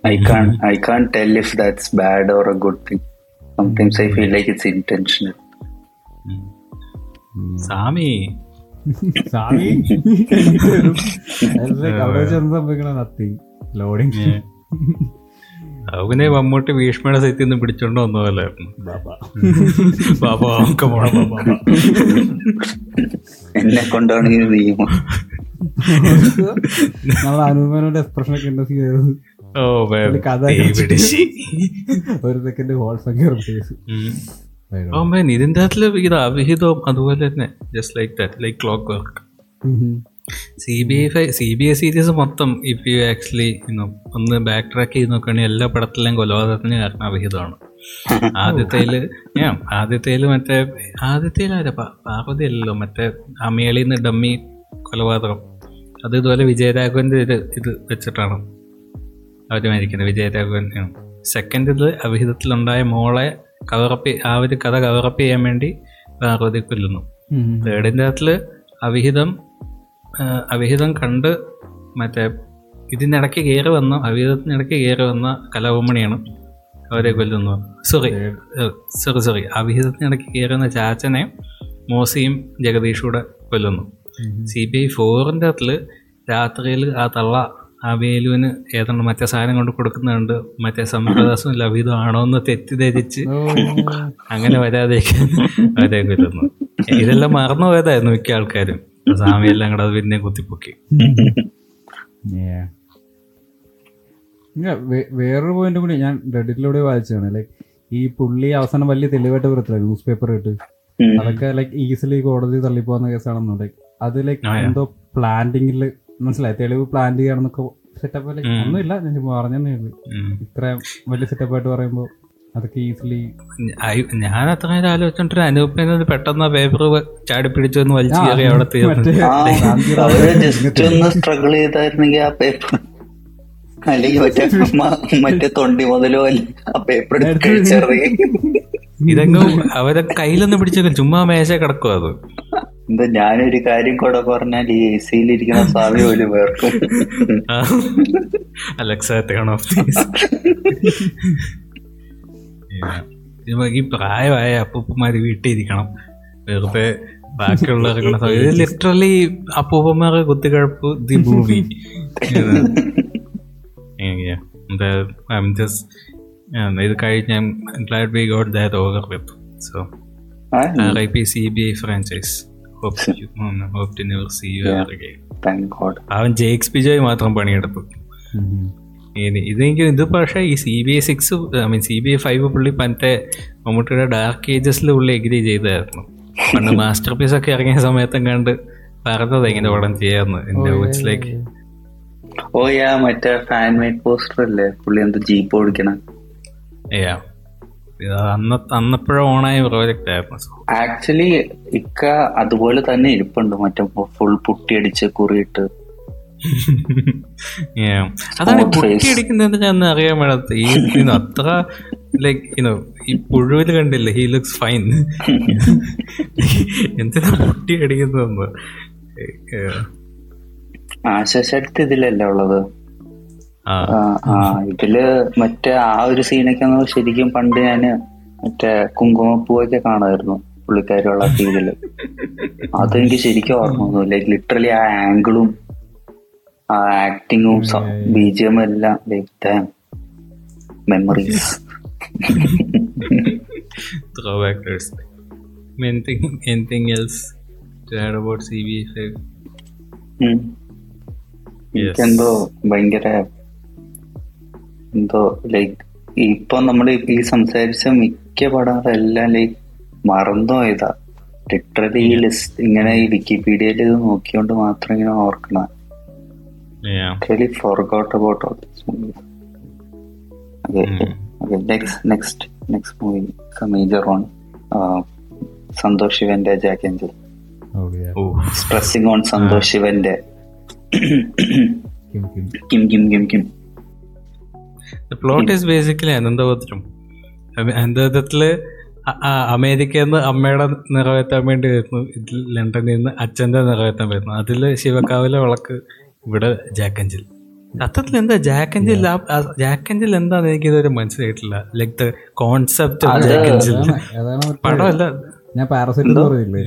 S1: I can't I can't tell if that's bad or a good thing സംസ് I feel like it's intentional.
S2: സാമി
S3: അവിടെ ചെന്ന് സംഭവിക്കണ nothing loading
S2: സൗബിനെ Mammootty ഭീഷ്മയുടെ സൈറ്റിൽ നിന്ന് പിടിച്ചോണ്ട് വന്ന പോലെ ബാബാ
S1: എന്നെ കൊണ്ടാണെങ്കിൽ
S3: എക്സ്പ്രഷൻ ഒക്കെ ചെയ്തത്
S2: ഓ
S3: കഥ ഒരു സെക്കൻഡ് ഹോൾ സംഖ്യ
S2: ഓ man, ഇതിന്റെ അകത്തിൽ ഇത് അവിഹിതവും അതുപോലെ തന്നെ just like that like clockwork C B I C B I series മൊത്തം ഇഫ് യു ആക്ച്വലി ഒന്ന് ബാക്ക് ട്രാക്ക് ചെയ്ത് നോക്കുകയാണെങ്കിൽ എല്ലാ പടത്തിലെയും കൊലപാതകത്തിന് കാരണം അവിഹിതമാണ്. ആദ്യത്തേൽ ഞാൻ ആദ്യത്തേൽ മറ്റേ ആദ്യത്തേലാര പാർവതി അല്ലല്ലോ മറ്റേ അമേളിൽ നിന്ന് ഡമ്മി കൊലപാതകം. അത് ഇതുപോലെ വിജയരാഘവന്റെ ഒരു ഇത് വെച്ചിട്ടാണ് അവർ മരിക്കുന്നത് വിജയരാഘവൻ സെക്കൻഡ് ഇത് അവിഹിതത്തിലുണ്ടായ മോളെ കവറപ്പ് ആ ഒരു കഥ കവറപ്പ് ചെയ്യാൻ വേണ്ടി പാർവതി കൊല്ലുന്നു. തേർഡിന്റെ അകത്തിൽ അവിഹിതം അവിഹിതം കണ്ട് മറ്റേ ഇതിനിടയ്ക്ക് കയറി വന്ന അവിഹിതത്തിനിടയ്ക്ക് കയറി വന്ന കലാഭൂമണിയാണ് അവരെ കൊല്ലുന്നു സോറി സോറി സോറി അവിഹിതത്തിനിടയ്ക്ക് കയറി വന്ന ചാച്ചനെ മോസിയും ജഗദീഷൂടെ കൊല്ലുന്നു. സി ബി ഐ ഫോറിന്റെ അകത്തിൽ രാത്രിയിൽ ആ തള്ള ആ വേലുവിന് ഏതാണ്ട് മറ്റേ സാധനം കൊണ്ട് കൊടുക്കുന്നുണ്ട്. മറ്റേ സമ്പ്രദാസം ലഭിതം ആണോ എന്ന് തെറ്റിദ്ധരിച്ച് അങ്ങനെ വരാതിരിക്കാൻ അവരെ കൊല്ലുന്നു ഇതെല്ലാം മറന്നു പോയതായിരുന്നു മിക്ക ആൾക്കാരും. സ്വാമിയെല്ലാം കൂടെ അത് പിന്നെ കുത്തിപ്പൊക്കി.
S3: വേറൊരു പോയിന്റ് കൂടി ഞാൻ റെഡിറ്റിലൂടെ വായിച്ചതാണ്. ലൈക്ക് ഈ പുള്ളി അവസാനം വലിയ തെളിവായിട്ട് വരത്തില്ല ന്യൂസ് പേപ്പർ ഇട്ട് അതൊക്കെ ലൈക്ക് ഈസിലി കോടതി തള്ളിപ്പോകുന്ന കേസാണെന്നുണ്ടെങ്കിൽ. അത് ലൈക്ക്. എന്തോ പ്ലാന്റിങ്ങിൽ മനസ്സിലായി. തെളിവ് പ്ലാൻ ചെയ്യാണെന്നൊക്കെ സെറ്റപ്പ്
S2: അല്ലെ.
S3: ഒന്നുമില്ല. ഞാൻ പറഞ്ഞേ ഉള്ളൂ.
S2: ഉം.
S3: ഇത്ര വലിയ സെറ്റപ്പ് ആയിട്ട് പറയുമ്പോൾ അതൊക്കെ ഈസിലി
S2: ഞാൻ അത്ര നേരം ആലോചിച്ചോണ്ടൊരു അനൂപിനത് പെട്ടെന്ന് പേപ്പർ ചാടി പിടിച്ചൊന്ന് വലിച്ചു കയറി അവിടെ തീർന്നു.
S1: ആ അവർ ജസ്റ്റ് ഒന്ന് സ്ട്രഗിൾ ചെയ്തായിരുന്നെങ്കിൽ ആ പേപ്പർ അല്ലെങ്കിൽ മറ്റേ മറ്റേ തൊണ്ടി മുതലോ ആ പേപ്പർ എടുത്ത് കഴിച്ചറിയും.
S2: ഇതെങ്ങും അവരെ കയ്യിലൊന്നും പിടിച്ചേക്കും. ചുമ്മാ മേശ കിടക്കും അത്.
S1: എന്താ ഞാനൊരു കാര്യം കൂടെ പറഞ്ഞാൽ ഈ എ സിയിലിരിക്കുന്ന സ്വാമി
S2: അലക്സ ഓഫ് ദീസ് ഈ പ്രായമായ അപ്പൂപ്പന്മാര് വീട്ടിൽ ഇരിക്കണം വെറുതെ ബാക്കിയുള്ള ഇത് ലിറ്ററലി അപ്പൂപ്പന്മാരെ കുത്തിക്കഴപ്പ് ദി മൂവി ഇത്. കഴിഞ്ഞ glad be got that over with so R I P C B
S1: I franchise
S2: അവൻ ജേക്സ് ബിജോയ് മാത്രം പണിയെടുത്തു. ഇതെങ്കിലും ഇത് പക്ഷേ ഈ C B I six I mean C B I five പുള്ളി മറ്റേ മമ്മൂട്ടിയുടെ ഡാർക്ക് ഏജസിൽ പുള്ളി എഗ്രി ചെയ്തായിരുന്നു. പണ്ട് മാസ്റ്റർ പീസ് ഒക്കെ ഇറങ്ങിയ സമയത്തും കണ്ട് പറഞ്ഞത് എങ്ങനെ പടം ചെയ്യാന്ന് എന്റെ ഇറ്റ്സ് ലൈക്ക്.
S1: ഓ യാ മറ്റേ ഫാൻ മേഡ് പോസ്റ്റർ അല്ലേ? പുള്ളി എന്ത് ജീപ്പ് ഓടിക്കണം.
S2: അന്നപ്പോഴും ഓണായ പ്രോജക്റ്റ് ആയിരുന്നു
S1: ആക്ച്വലി ഇക്ക അതുപോലെ തന്നെ ഇരിപ്പുണ്ട് മറ്റേ ഫുൾ പുട്ടിയടിച്ച് കുറിയിട്ട്.
S2: അതാണ്. കുട്ടി ഞാൻ അറിയാൻ വേണ്ടത് ഈ അത്ര ലൈക്ക് യുനോ ഈ പുഴുവിൽ കണ്ടില്ലേ ഹി ലുക്സ് ഫൈൻ എന്തിനാ പുട്ടി അടിക്കുന്നതെന്ന് Yeah.
S1: ആശാശക്തി ഇതിലല്ല ഉള്ളത്
S2: ആ
S1: ഇതിൽ മറ്റേ ആ ഒരു സീനൊക്കെ ശരിക്കും പണ്ട് ഞാൻ മറ്റേ കുങ്കുമപ്പൂവൊക്കെ കാണുമായിരുന്നു പുള്ളിക്കാരിയുള്ള സീരിയൽ അതെനിക്ക് ശരിക്കും ഓർമ്മ ലൈക്ക് ലിറ്ററലി ആ ആംഗിളും ആ ആക്ടിങ്ങും ബി ജി എം എല്ലാം like memories
S2: throwback Thursday. Anything, anything else to add about CBA5?
S1: ഉം. എനിക്കെന്തോ ഭയങ്കര എന്തോ ലൈക്ക് ഇപ്പൊ നമ്മൾ ഈ സംസാരിച്ച മിക്ക പടങ്ങളെല്ലാം ലൈക്ക് മറന്നുപോയതാ ലിറ്ററലി ഈ ലിസ്റ്റ് ഇങ്ങനെ ഈ വിക്കിപീഡിയയിൽ ഇത് നോക്കിയോണ്ട് മാത്രം ഇങ്ങനെ ഓർക്കണം forgot about all
S2: about
S1: all next next movie major on. Uh, Santhosh ശിവന്റെ Jack.
S3: Oh.
S1: Stressing on Santhosh ശിവന്റെ.
S3: Kim, Kim.
S1: Kim Kim Kim Kim
S2: The plot is basically Ananthabhadram. അനന്തപത്രത്തിൽ അമേരിക്കയിൽ നിന്ന് അമ്മയുടെ നിറവേറ്റാൻ വേണ്ടി വരുന്നു. ഇതിൽ ലണ്ടനിൽ നിന്ന് അച്ഛന്റെ നിറവേറ്റാൻ വരുന്നു. അതിൽ ശിവക്കാവിലെ വിളക്ക് ഇവിടെ ജാക്കഞ്ചിൽ അത്തത്തിൽ എന്താ ജാക്കഞ്ചിൽ ജാക്കഞ്ചിൽ എന്താന്ന് എനിക്ക് ഇതുവരെ മനസ്സിലായിട്ടില്ല ലൈക്ക് ദ കോൺസെപ്റ്റ്
S1: ഓഫ്
S2: ജാക്കഞ്ചിൽ പടമല്ല.
S3: ഞാൻ പാരസൈറ്റ് എന്ന് പറഞ്ഞില്ലേ?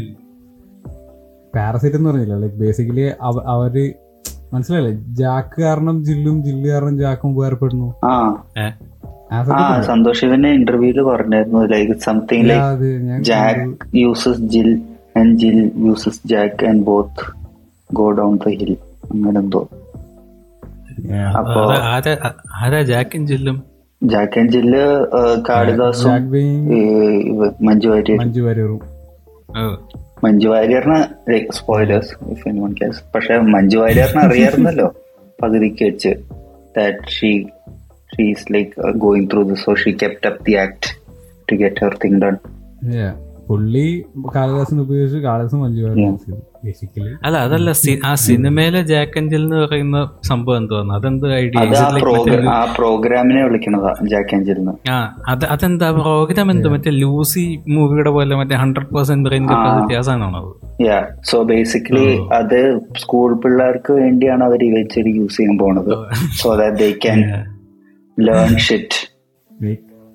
S3: പാരസൈറ്റ് എന്ന് പറഞ്ഞില്ല? ലൈക്ക് ബേസിക്കലി അവർ മനസ്സിലായില്ലേ? ജാക്ക് കാരണം ജില്ലും ജില്ല് കാരണം ജാക്കും ഉപകാരപ്പെടുന്നു.
S1: ആ. ആ
S3: a-
S1: സന്തോഷ് ഇവന്റെ ഇന്റർവ്യൂൽ പറഞ്ഞായിരുന്നു like
S3: something like
S1: Jack uses Jill and Jill uses Jack and both go down the hill അങ്ങനെ എന്തോ. അപ്പോ
S2: ജാക്കും ജില്ലും?
S1: ജാക്ക് ആൻഡ് ജില്ല് കാളിദാസും മഞ്ജു
S3: വാര്യറും
S1: മഞ്ജു വാര്യറിന് spoilers if anyone cares പക്ഷെ മഞ്ജു വാര്യറിന് അറിയാറുണ്ടല്ലോ പകുതിക്ക് വെച്ച് that she she's like going through the so she kept up the act to get her thing done
S3: Yeah. പുള്ളി കാളിദാസിനെ ഉപയോഗിച്ച് കാളിദാസ് മഞ്ജു ബേസിക്കലി
S2: അല്ല അതല്ല ആ സിനിമയിലെ ജാക്കഞ്ചിൽ എന്ന് പറയുന്ന സംഭവം എന്തോന്നു? അതെന്ത് ഐഡിയ
S1: ആ പ്രോഗ്രാമിനെ വിളിക്കണതാ ജാക്ക് അഞ്ചൽ
S2: ആ അത് അതെന്താ? പ്രോഗ്രാം എന്ത് മറ്റേ ലൂസി മൂവിയുടെ പോലെ മറ്റേ ഹൺഡ്രഡ് പെർസെന്റ് ബ്രെയിൻ കപ്പാസിറ്റി അത്?
S1: യാ സോ ബേസിക്കലി അത് സ്കൂൾ പിള്ളേർക്ക് വേണ്ടിയാണ് അവർ ഇവച്ചിട്ട് യൂസ് ചെയ്യാൻ പോണത്. So that they can learn shit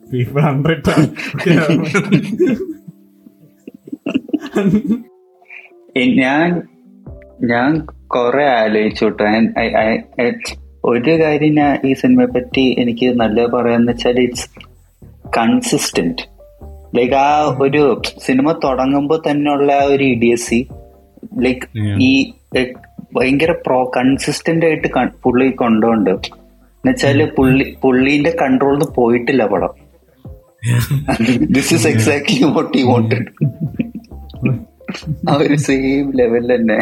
S3: people hundred
S1: ഞാൻ ഞാൻ കുറെ ആലോചിച്ചു കേട്ടോ ഒരു കാര്യം ഞാൻ ഈ സിനിമയെ പറ്റി എനിക്ക് നല്ലത് പറയാന്ന് വെച്ചാൽ ഇറ്റ്സ് കൺസിസ്റ്റന്റ് ലൈക്ക് ആ ഒരു സിനിമ തുടങ്ങുമ്പോ തന്നെ ഉള്ള ആ ഒരു ഇഡിയസി ലൈക്ക് ഈ like, ഭയങ്കര പ്രോ കൺസിസ്റ്റന്റ് ആയിട്ട് പുള്ളി കൊണ്ടുണ്ട്. എന്നുവെച്ചാൽ പുള്ളി പുള്ളിന്റെ കൺട്രോളിൽ നിന്ന് പോയിട്ടില്ല പടം. ദിസ് ഇസ് എക്സാക്ട്ലി വോട്ട് ഈ വോണ്ടഡ് ആ സെയിം ലെവൽ തന്നെ.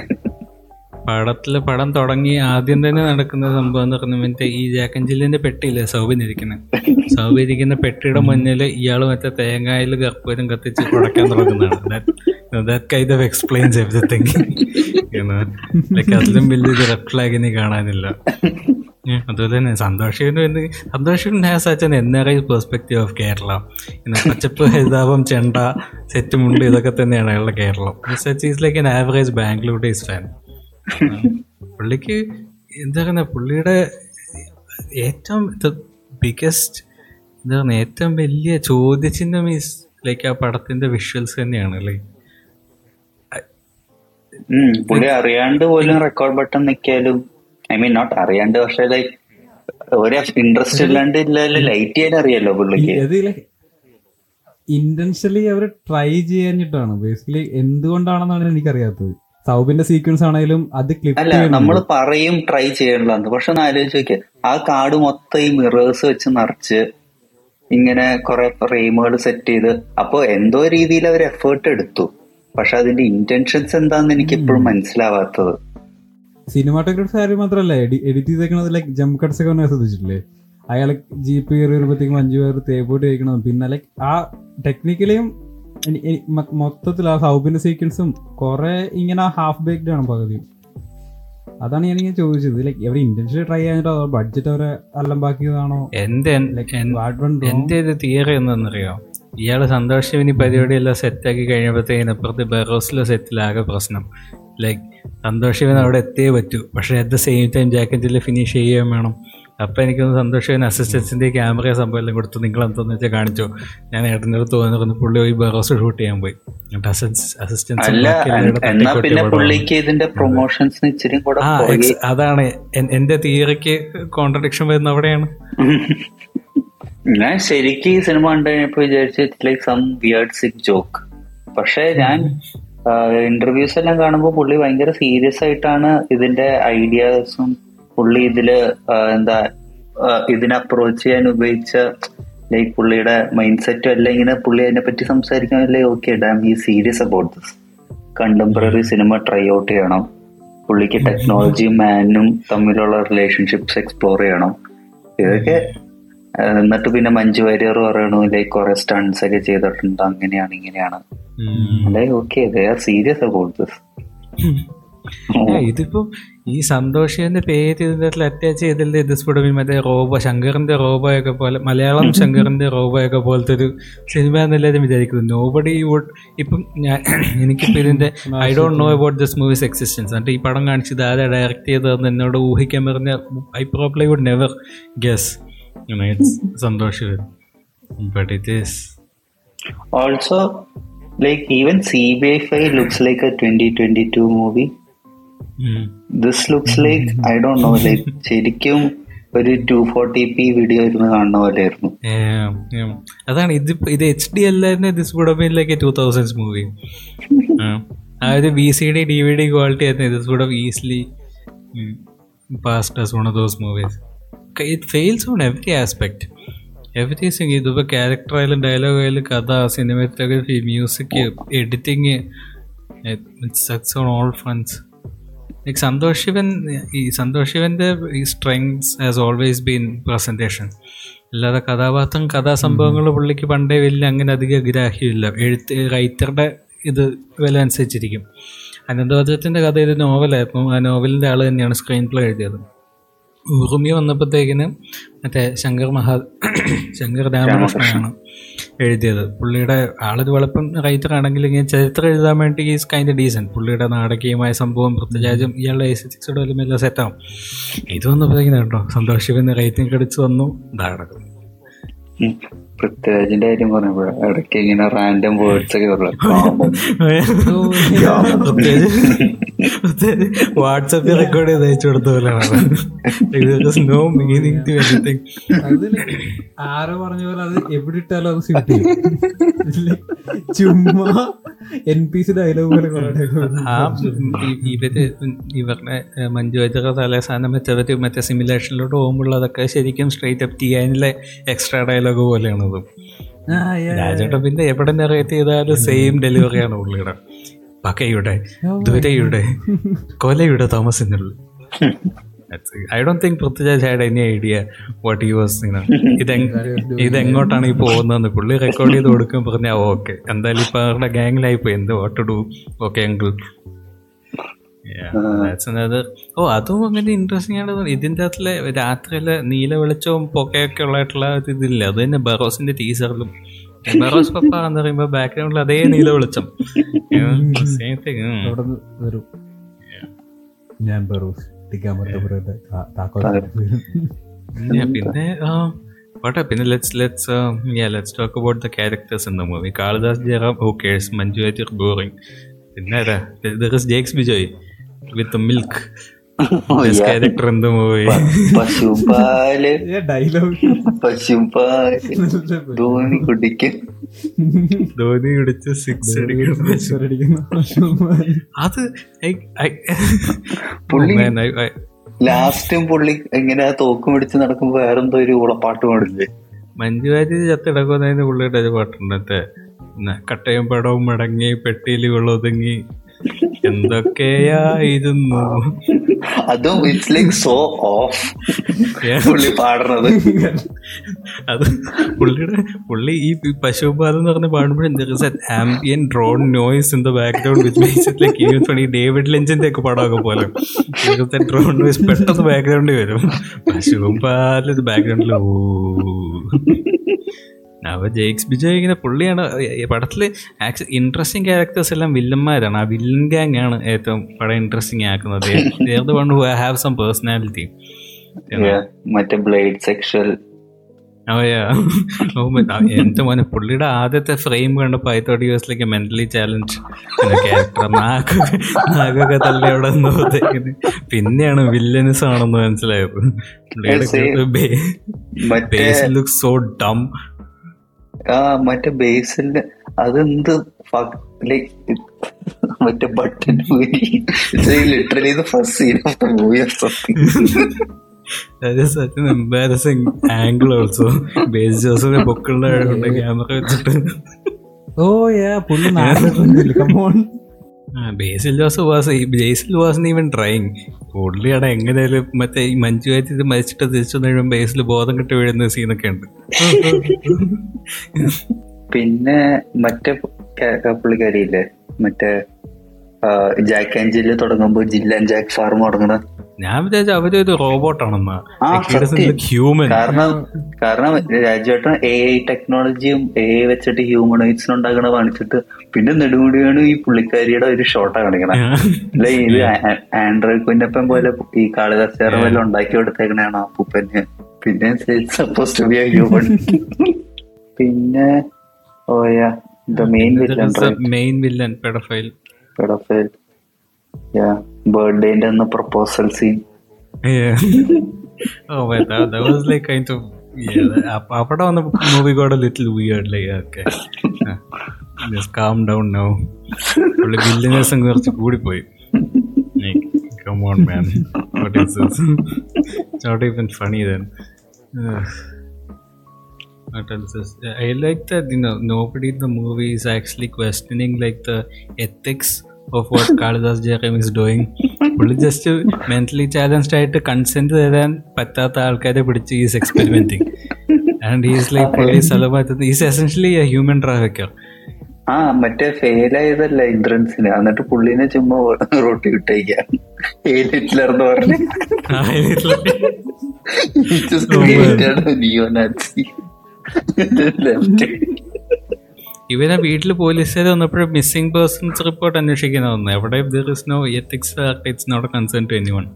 S2: പടത്തിൽ പടം തുടങ്ങി ആദ്യം തന്നെ നടക്കുന്ന സംഭവം എന്ന് പറഞ്ഞ മറ്റേ ഈ ജാക്കഞ്ചില്ലിന്റെ പെട്ടിയില്ലേ സൗബിൻ ഇരിക്കുന്നത് ഇരിക്കുന്ന പെട്ടിയുടെ മുന്നിൽ ഇയാൾ മറ്റേ തേങ്ങായിൽ കർപ്പൂരം കത്തിച്ച് കുടക്കാൻ തുടങ്ങുന്നതാണ്. എക്സ്പ്ലെയിൻസ് എവറിത്തിങ് അതിലും വലിയൊരു റെഡ് ഫ്ലാഗ് ഇനി കാണാനില്ല. അതുപോലെ തന്നെ സന്തോഷിക്കുന്നു സന്തോഷിൻ has such an perspective of Kerala. പിന്നെ പച്ചപ്പ് ഹരിതാപം ചെണ്ട സെറ്റ് മുണ്ട് ഇതൊക്കെ തന്നെയാണ് അയാളുടെ Keralam. Such is like an average Bangalore Days fan പുള്ളിക്ക് എന്താ പറയുക പുള്ളിയുടെ ഏറ്റവും ബിഗസ്റ്റ് എന്താ പറയുക ഏറ്റവും വലിയ ചോദ്യചിഹ്നം ഈസ് ലൈക്ക് ആ പടത്തിന്റെ വിഷ്വൽസ് തന്നെയാണ് അല്ലേ?
S1: ഉം, പുള്ളി അറിയാണ്ട് പോലും റെക്കോർഡ് ബട്ടൺ നിക്കാലും ഐ മീൻ നോട്ട് അറിയാണ്ട് പക്ഷെ ലൈക്ക് ഒരു ഇൻട്രസ്റ്റ് ഇല്ലാണ്ട് ഇല്ലാലും ലൈറ്റ് ചെയ്യാൻ അറിയാലോ പുള്ളിക്ക്.
S3: ഇന്റൻഷ്യലി അവർ ട്രൈ ചെയ്യാഞ്ഞിട്ടാണ്. ബേസിക്കലി എന്തുകൊണ്ടാണെന്നാണ് എനിക്കറിയാത്തത്. സൗബിന്റെ സീക്വൻസ് ആണെങ്കിലും അത് ക്ലിപ്പ്
S1: അല്ല നമ്മൾ പറയും ട്രൈ ചെയ്യണമെന്ന് പക്ഷെ ഒന്ന് ആലോചിച്ച് നോക്കിയ. ആ കാർഡ് മൊത്തം ഈ മിറേഴ്സ് വെച്ച് നിറച്ച് ഇങ്ങനെ കുറെ ഫ്രെയിമുകൾ സെറ്റ് ചെയ്ത് അപ്പൊ എന്തോ രീതിയിൽ അവർ എഫേർട്ട് എടുത്തു. പക്ഷെ അതിന്റെ ഇന്റൻഷൻസ് എന്താന്ന് എനിക്ക് ഇപ്പോഴും മനസ്സിലാവാത്തത്.
S3: സിനിമാറ്റോഗ്രാഫി കാര്യം മാത്രമല്ല എഡിറ്റ് ചെയ്തേക്കണത് ലൈക്ക് ജംപ് കട്ട്സ് ഒക്കെ ഒന്ന് ശ്രദ്ധിച്ചിട്ടില്ലേ? അയാൾ ജീപ്പ് കയറി വരുമ്പോഴത്തേക്കും അഞ്ചു പേർ തേപ്പോട്ട് കഴിക്കണം പിന്നെ ലൈക്ക് ആ ടെക്നിക്കലിയും മൊത്തത്തിൽ ആ സൗബിന്റെ സീക്വൻസും കുറെ ഇങ്ങനെ ഹാഫ് ബേക്ഡ് ആണ് പകുതി. അതാണ് ഞാൻ ഇങ്ങനെ ചോദിച്ചത്. ലൈക്ക് എവിടെ ഇന്റൻഷ്യലി ട്രൈ ചെയ്യാനിട്ടോ അതോ ബഡ്ജറ്റ് അവരെ അല്ലമ്പാക്കിയതാണോ
S2: എന്റെ എന്റെ ഒരു തിയറി എന്താണെന്നറിയോ ഇയാൾ സന്തോഷം ഇനി പരിപാടിയെല്ലാം സെറ്റാക്കി കഴിഞ്ഞപ്പോഴത്തേക്കിന് അപ്പുറത്ത് ബെറോസിലെ സെറ്റിലാകെ പ്രശ്നം. ലൈക്ക് സന്തോഷവൻ അവിടെ എത്തേ പറ്റൂ. പക്ഷേ അറ്റ് ദ സെയിം ടൈം ജാക്കറ്റിൽ ഫിനിഷ് ചെയ്യുകയും വേണം. അപ്പം എനിക്കൊന്ന് സന്തോഷവൻ അസിസ്റ്റൻസിന്റെ ക്യാമറ സംഭവം എല്ലാം കൊടുത്തു. നിങ്ങൾ എന്താന്ന് വെച്ചാൽ കാണിച്ചു. ഞാൻ ഏട്ടന്റെ അടുത്ത് പറഞ്ഞു പുള്ളി പോയി ബറോസ് ഷൂട്ട് ചെയ്യാൻ പോയി. അസിസ്റ്റൻസ് അതാണ്. എന്റെ തിയറിക്ക് കോൺട്രഡിക്ഷൻ വരുന്ന അവിടെയാണ്.
S1: ഞാൻ ശരിക്കും ഈ സിനിമ കണ്ടു കഴിഞ്ഞപ്പോ വിചാരിച്ചു like some weird sick joke പക്ഷേ ഞാൻ ഇന്റർവ്യൂസ് എല്ലാം കാണുമ്പോൾ പുള്ളി ഭയങ്കര സീരിയസ് ആയിട്ടാണ് ഇതിന്റെ ഐഡിയാസും പുള്ളി ഇതിൽ എന്താ ഇതിനെ അപ്രോച്ച് ചെയ്യാൻ ഉപയോഗിച്ച ലൈക്ക് പുള്ളിയുടെ മൈൻഡ് സെറ്റും അല്ല ഇങ്ങനെ പുള്ളി അതിനെ പറ്റി സംസാരിക്കാനല്ലേ ഓക്കെ ഡാം ഈ serious about this contemporary cinema try out ചെയ്യണം. പുള്ളിക്ക് ടെക്നോളജിയും മാനും തമ്മിലുള്ള റിലേഷൻഷിപ്സ് എക്സ്പ്ലോർ ചെയ്യണം. ഇതൊക്കെ എന്നിട്ട് പിന്നെ മഞ്ജു വാര്യർ പറയണു ലൈക്ക് കുറെ സ്റ്റൺസ് ഒക്കെ ചെയ്തിട്ടുണ്ട് അങ്ങനെയാണ് ഇങ്ങനെയാണ്. Like okay they are serious about
S2: this ഇതിപ്പോ ഈ സന്തോഷിന്റെ പേര് ഇതിന്റെ അറ്റാച്ച് ചെയ്തില്ലേ? ഇത് സ്ഫുടമി മറ്റേ റോബോ ശങ്കറിന്റെ റോബോയൊക്കെ പോലെ മലയാളം ശങ്കറിന്റെ റോബോയൊക്കെ പോലത്തെ ഒരു സിനിമ എന്നെല്ലാവരും വിചാരിക്കുന്നു നോബഡി വുഡ് ഇപ്പം ഞാൻ എനിക്കിപ്പോൾ ഇതിന്റെ I don't know about this movie's existence എന്നിട്ട് ഈ പടം കാണിച്ചത് ആരാ ഡയറക്റ്റ് ചെയ്തതെന്ന് എന്നോട് ഊഹിക്കാൻ പറഞ്ഞ I probably would never guess Santhosh know
S1: it's like even C B I five looks like a twenty twenty two movie this looks like I don't know like ശരിക്കും ഒരു ടു ഫോർട്ടി പി വീഡിയോ ഇരുന്ന് കാണുന്ന പോലെയായിരുന്നു.
S2: അതാണ് ഇത് ഇത് H D അല്ലായിരുന്നു this would been like two thousands movie ആ ഒരു V C D D V D quality ആയിരുന്നു. This would easily passed as one of those movies it fails on every aspect everything ഇതിപ്പോൾ character ആയാലും dialogue ആയാലും കഥ cinematography music editing sucks on all fronts like Santhosh Sivan ഈ സന്തോഷ് ശിവന്റെ ഈ strengths has always been presentation അല്ലാതെ കഥാപാത്രം കഥാസംഭവങ്ങൾ പുള്ളിക്ക് പണ്ടേ വലിയ അങ്ങനെ അധികം ഗ്രാഹ്യമില്ല. എഴുത്ത് റൈറ്ററുടെ ഇത് വില അനുസരിച്ചിരിക്കും. അനന്തഭദ്രത്തിന്റെ കഥ ഇത് നോവലായിരുന്നു ആ നോവലിന്റെ ആൾ തന്നെയാണ് സ്ക്രീൻ പ്ലേ എഴുതിയത്. ഉറുമി വന്നപ്പോഴത്തേക്കിന് മറ്റേ ശങ്കർ മഹാ ശങ്കർ രാമകൃഷ്ണനാണ് എഴുതിയത്. പുള്ളിയുടെ ആളൊരു വളപ്പം റൈറ്റർ ആണെങ്കിൽ ഇങ്ങനെ ചരിത്രം എഴുതാൻ വേണ്ടി ഈസ് കൈൻഡ് ഡീസന്റ് പുള്ളിയുടെ നാടകീയമായ സംഭവം പൃഥ്വിരാജും ഇയാളുടെ എസ്റ്റിക്സോടെ വലിയ എല്ലാം സെറ്റാവും ഇത് വന്നപ്പോഴത്തേക്കിനും കേട്ടോ സന്തോഷ് ശിവന് റൈറ്റിംഗ് കടിച്ച് വന്നു.
S1: ഇതാണ്. പൃഥ്വിരാജിന്റെ കാര്യം പറഞ്ഞപ്പോഴ. ഇടയ്ക്ക് ഇങ്ങനെ റാൻഡം വേർഡ്സ് ഒക്കെ
S2: വാട്സപ്പിൽ റെക്കോർഡ് ചെയ്ത് അയച്ചു കൊടുത്ത പോലെയാണ് നോ മീനിങ് ടു എനിത്തിങ്
S3: ആരോ പറഞ്ഞ പോലെ അത് എവിടെ ഇട്ടാലും അത് സ്യൂട്ട് ചെയ്യും. ചുമ്മാ എൻ പി സി ഡയലോഗ് പോലെ
S2: ആ ഇവർ ഇവരുടെ മഞ്ജു വാര്യർ തലേസാനം വെച്ചവര് മറ്റേ സിമുലേഷനിലോട്ട് പോകുമ്പോൾ അതൊക്കെ ശരിക്കും സ്ട്രേറ്റ് അപ്പ് ചെയ്യാനുള്ള എക്സ്ട്രാ ഡയലോഗ് പോലെയാണത്. രാജേട്ടൻ പിന്നെ എവിടെ നെറേറ്റ് ചെയ്താലും സെയിം ഡെലിവറിയാണ് പുള്ളിയുടെ. പകയുടെ ദുരയുടെ കൊലയുടെ താമസത്തിനുള്ളിൽ I don't think Prithviraj had any idea what you was ഇത് ഇതെങ്ങോട്ടാണ് ഈ പോകുന്നതെന്ന് പുള്ളി റെക്കോർഡ് ചെയ്ത് കൊടുക്കും പറഞ്ഞാൽ ഓക്കെ. എന്തായാലും ഇപ്പൊ അവരുടെ ഗാങ്ങിലായി പോയി എന്ത് വാട്ട് ഡു ഓക്കെ എങ്കിൽ ഓ അതും അങ്ങനെ ഇൻട്രസ്റ്റിംഗ് ആണ്. ഇതിന്റെ അകത്തിലെ രാത്രിയിലെ നീല വെളിച്ചവും പൊക്കയൊക്കെ ഉള്ളതായിട്ടുള്ള ഇതില്ല? അത് തന്നെ ബറോസിന്റെ ടീസറിലും ബറോസ് പപ്പ എന്ന് പറയുമ്പോ ബാക്ക്ഗ്രൗണ്ടിൽ അതേ നീല വെളിച്ചം.
S3: ഞാൻ
S2: പിന്നെ ആ, പോട്ടെ പിന്നെ let's let's let's talk about the characters in the movie Kalidas Jayaram occurs Manju Warrier boring പിന്നെ ആരാ Jakes Bejoy with milk character in the movie
S1: Pashupal
S3: dialogue
S1: പശുപാൽ ധോണി കുടിക്കും
S2: ധോണി കുടിച്ച് സിക്സ് അടിക്കണം. അത്
S1: പുള്ളി-
S2: Oh,
S1: ലാസ്റ്റും പുള്ളി എങ്ങനെ തോക്കും പിടിച്ച് നടക്കുമ്പോ വേറെന്തോ ഒരു ഉളപ്പാട്ട് പാടില്ലേ
S2: മഞ്ജു വാര്യർ ചത്തിടക്കുന്നതിന് പുള്ളിയുടെ ഒരു പാട്ടുണ്ട്. കട്ടയും പടവും മടങ്ങി പെട്ടിയിൽ ഒതുങ്ങി എന്തൊക്കെയായിരുന്നു?
S1: അതും ഇറ്റ്സ് ലൈക്ക് സോ ഓഫ് പുള്ളി പാടുന്നത്.
S2: അത് പുള്ളിയുടെ പുള്ളി ഈ പശുപാലം എന്ന് പറഞ്ഞ പാടുമ്പോഴും ambient drone noise in the background which makes it like even funny David ലെഞ്ചിന്റെ ഒക്കെ പടമൊക്കെ പോലെ. ഡ്രോൺ നോയ്സ് പെട്ടെന്ന് ബാക്ക്ഗ്രൗണ്ടിൽ വരും. പശുപാലം ബാക്ക്ഗ്രൗണ്ടിൽ ഓ അവ ജെയ്ക്സ് ബിജോയ് ഇങ്ങനെ പുള്ളിയാണ്. ഈ പടത്തിൽ ആക്ച്വലി ഇൻട്രസ്റ്റിംഗ് ക്യാരക്ടേഴ്സ് എല്ലാം വില്ലന്മാരാണ്. ആ വില്ലൻ ഗാങ് ആണ് ഏറ്റവും പടം ഇൻട്രസ്റ്റിംഗ് ആക്കുന്നത്. One who have some
S1: personality മറ്റേ ബ്ലേഡ് സെക്ഷൽ
S2: എന്റെ മോനെ പുള്ളിയുടെ ആദ്യത്തെ ഫ്രെയിം കണ്ടപ്പോ I thought use mentally challenge character നാക്കൊക്കെ നാക്കൊക്കെ തള്ളി അവിടെ നോക്കുന്നത് പിന്നെയാണ് വില്ലനസ് ആണെന്ന് മനസ്സിലായത്. പുള്ളിയുടെ ലുക്ക് സോ ഡം
S1: ആ മറ്റേ ബേസിന്റെ അതെന്ത് ലൈക്ക് മറ്റേ button literally first scene of the movie of something
S2: That is such an embarrassing angle also. ബേസ് ജോസഫിനെ പൊക്കുള്ള കൊണ്ട് ക്യാമറ വെച്ചിട്ട്.
S3: ഓ യാ പുള്ളി come on
S2: Basil Jose was Basil was even trying പുള്ളിയുടെ എങ്ങനെയാലും മറ്റേ ഈ വാര്യർ ഇത് മരിച്ചിട്ട് തിരിച്ചു കഴിയുമ്പോൾ ബേസിൽ ബോധം കെട്ടി വീഴുന്ന സീനൊക്കെ ഉണ്ട്.
S1: പിന്നെ മറ്റേ പുള്ളിക്കാരിയില്ലേ? മറ്റേ ജാക്ക് ആൻഡ് ജില്ല് തുടങ്ങുമ്പോൾ ജില്ല ആൻഡ് ജാക്ക് ഫാർമ് തുടങ്ങണ
S2: ഞാൻ വിചാരിച്ച അവരൊരു
S1: ഒരു റോബോട്ടാണെന്ന്.
S2: ഹ്യൂമൻ
S1: കാരണം കാരണം രാജുവേട്ടൻ എ ഐ ടെക്നോളജിയും എ ഐ വെച്ചിട്ട് ഹ്യൂമനൈറ്റ്സിന് ഉണ്ടാക്കണ കാണിച്ചിട്ട് പിന്നെ നെടുമുടിയാണ് ഈ പുള്ളിക്കാരിയുടെ ഒരു ഷോട്ടാ കാണിക്കണം. അല്ലെ ഇത് ആൻഡ്രോയിഡ് കുഞ്ഞപ്പൻ പോലെ ഈ കാളിദാസ് വല്ല ഉണ്ടാക്കി കൊടുത്തേക്കണാണ് അപ്പൂപ്പന് പൂപ്പന്? പിന്നെ സപ്പോസ് ടു ബി ഹ്യൂമൻ പിന്നെ oh yeah the main
S2: villain main villain
S1: paedophile paedophile യാ ബർത്ത്ഡേന്റെ അന്ന് proposal scene
S2: Yeah. oh man, that, that was like kind of yeah. that- അപ്പ- അവിടെ വന്ന movie got little weird like okay just calm down now പുള്ളി വില്ലനേഴ്സും കുറച്ച് കൂടിപ്പോയി come on man what is this not even funny then What else is I like that you know nobody in the movie is actually questioning like the ethics of what Kalidas Jayaram is doing. പുള്ളി just mentally challenged ആയിട്ട് consent തരാൻ പറ്റാത്ത ആൾക്കാരെ പിടിച്ച് is experimenting and is like പുള്ളി സ്ഥലമാറ്റത് is essentially a human trafficker
S1: ആ മറ്റേ fail ആയതല്ല ഇന്ദ്രൻസിന് എന്നിട്ട് പുള്ളിനെ ചുമ്മാ റോട്ടി വിട്ടേക്കാം. ഏ ഹിറ്റ്ലർ എന്ന് പറഞ്ഞു.
S2: ഇവനെ വീട്ടിൽ പോലീസുകാർ വന്നപ്പോഴും മിസ്സിംഗ് പേഴ്സൺസ് റിപ്പോർട്ട് അന്വേഷിക്കുന്ന വന്നു എവിടെ there is no ethics it's not concern to anyone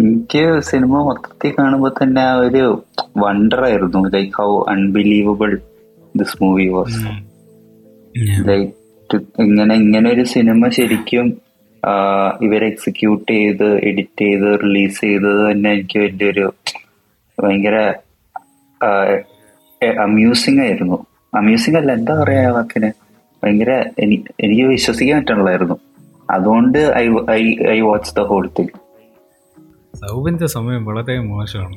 S1: എനിക്ക് സിനിമ മൊത്തത്തിൽ കാണുമ്പോൾ തന്നെ ആ ഒരു വണ്ടർ ആയിരുന്നു. Like how unbelievable this movie was like ഇങ്ങനെ ഇങ്ങനെ ഒരു സിനിമ ശരിക്കും ഇവർ എക്സിക്യൂട്ട് ചെയ്ത് എഡിറ്റ് ചെയ്ത് റിലീസ് ചെയ്തത് തന്നെ എനിക്ക് വലിയൊരു ഭയങ്കര അമ്യൂസിംഗ് ആയിരുന്നു. അമ്യൂസിങ് അല്ല. എന്താ പറയാ വാക്കിന്? ഭയങ്കര എനി- എനിക്ക് വിശ്വസിക്കാൻ പറ്റുള്ളായിരുന്നു അതുകൊണ്ട് I I I watch the whole thing
S2: സൗബിന്റെ സമയം വളരെ മോശമാണ്.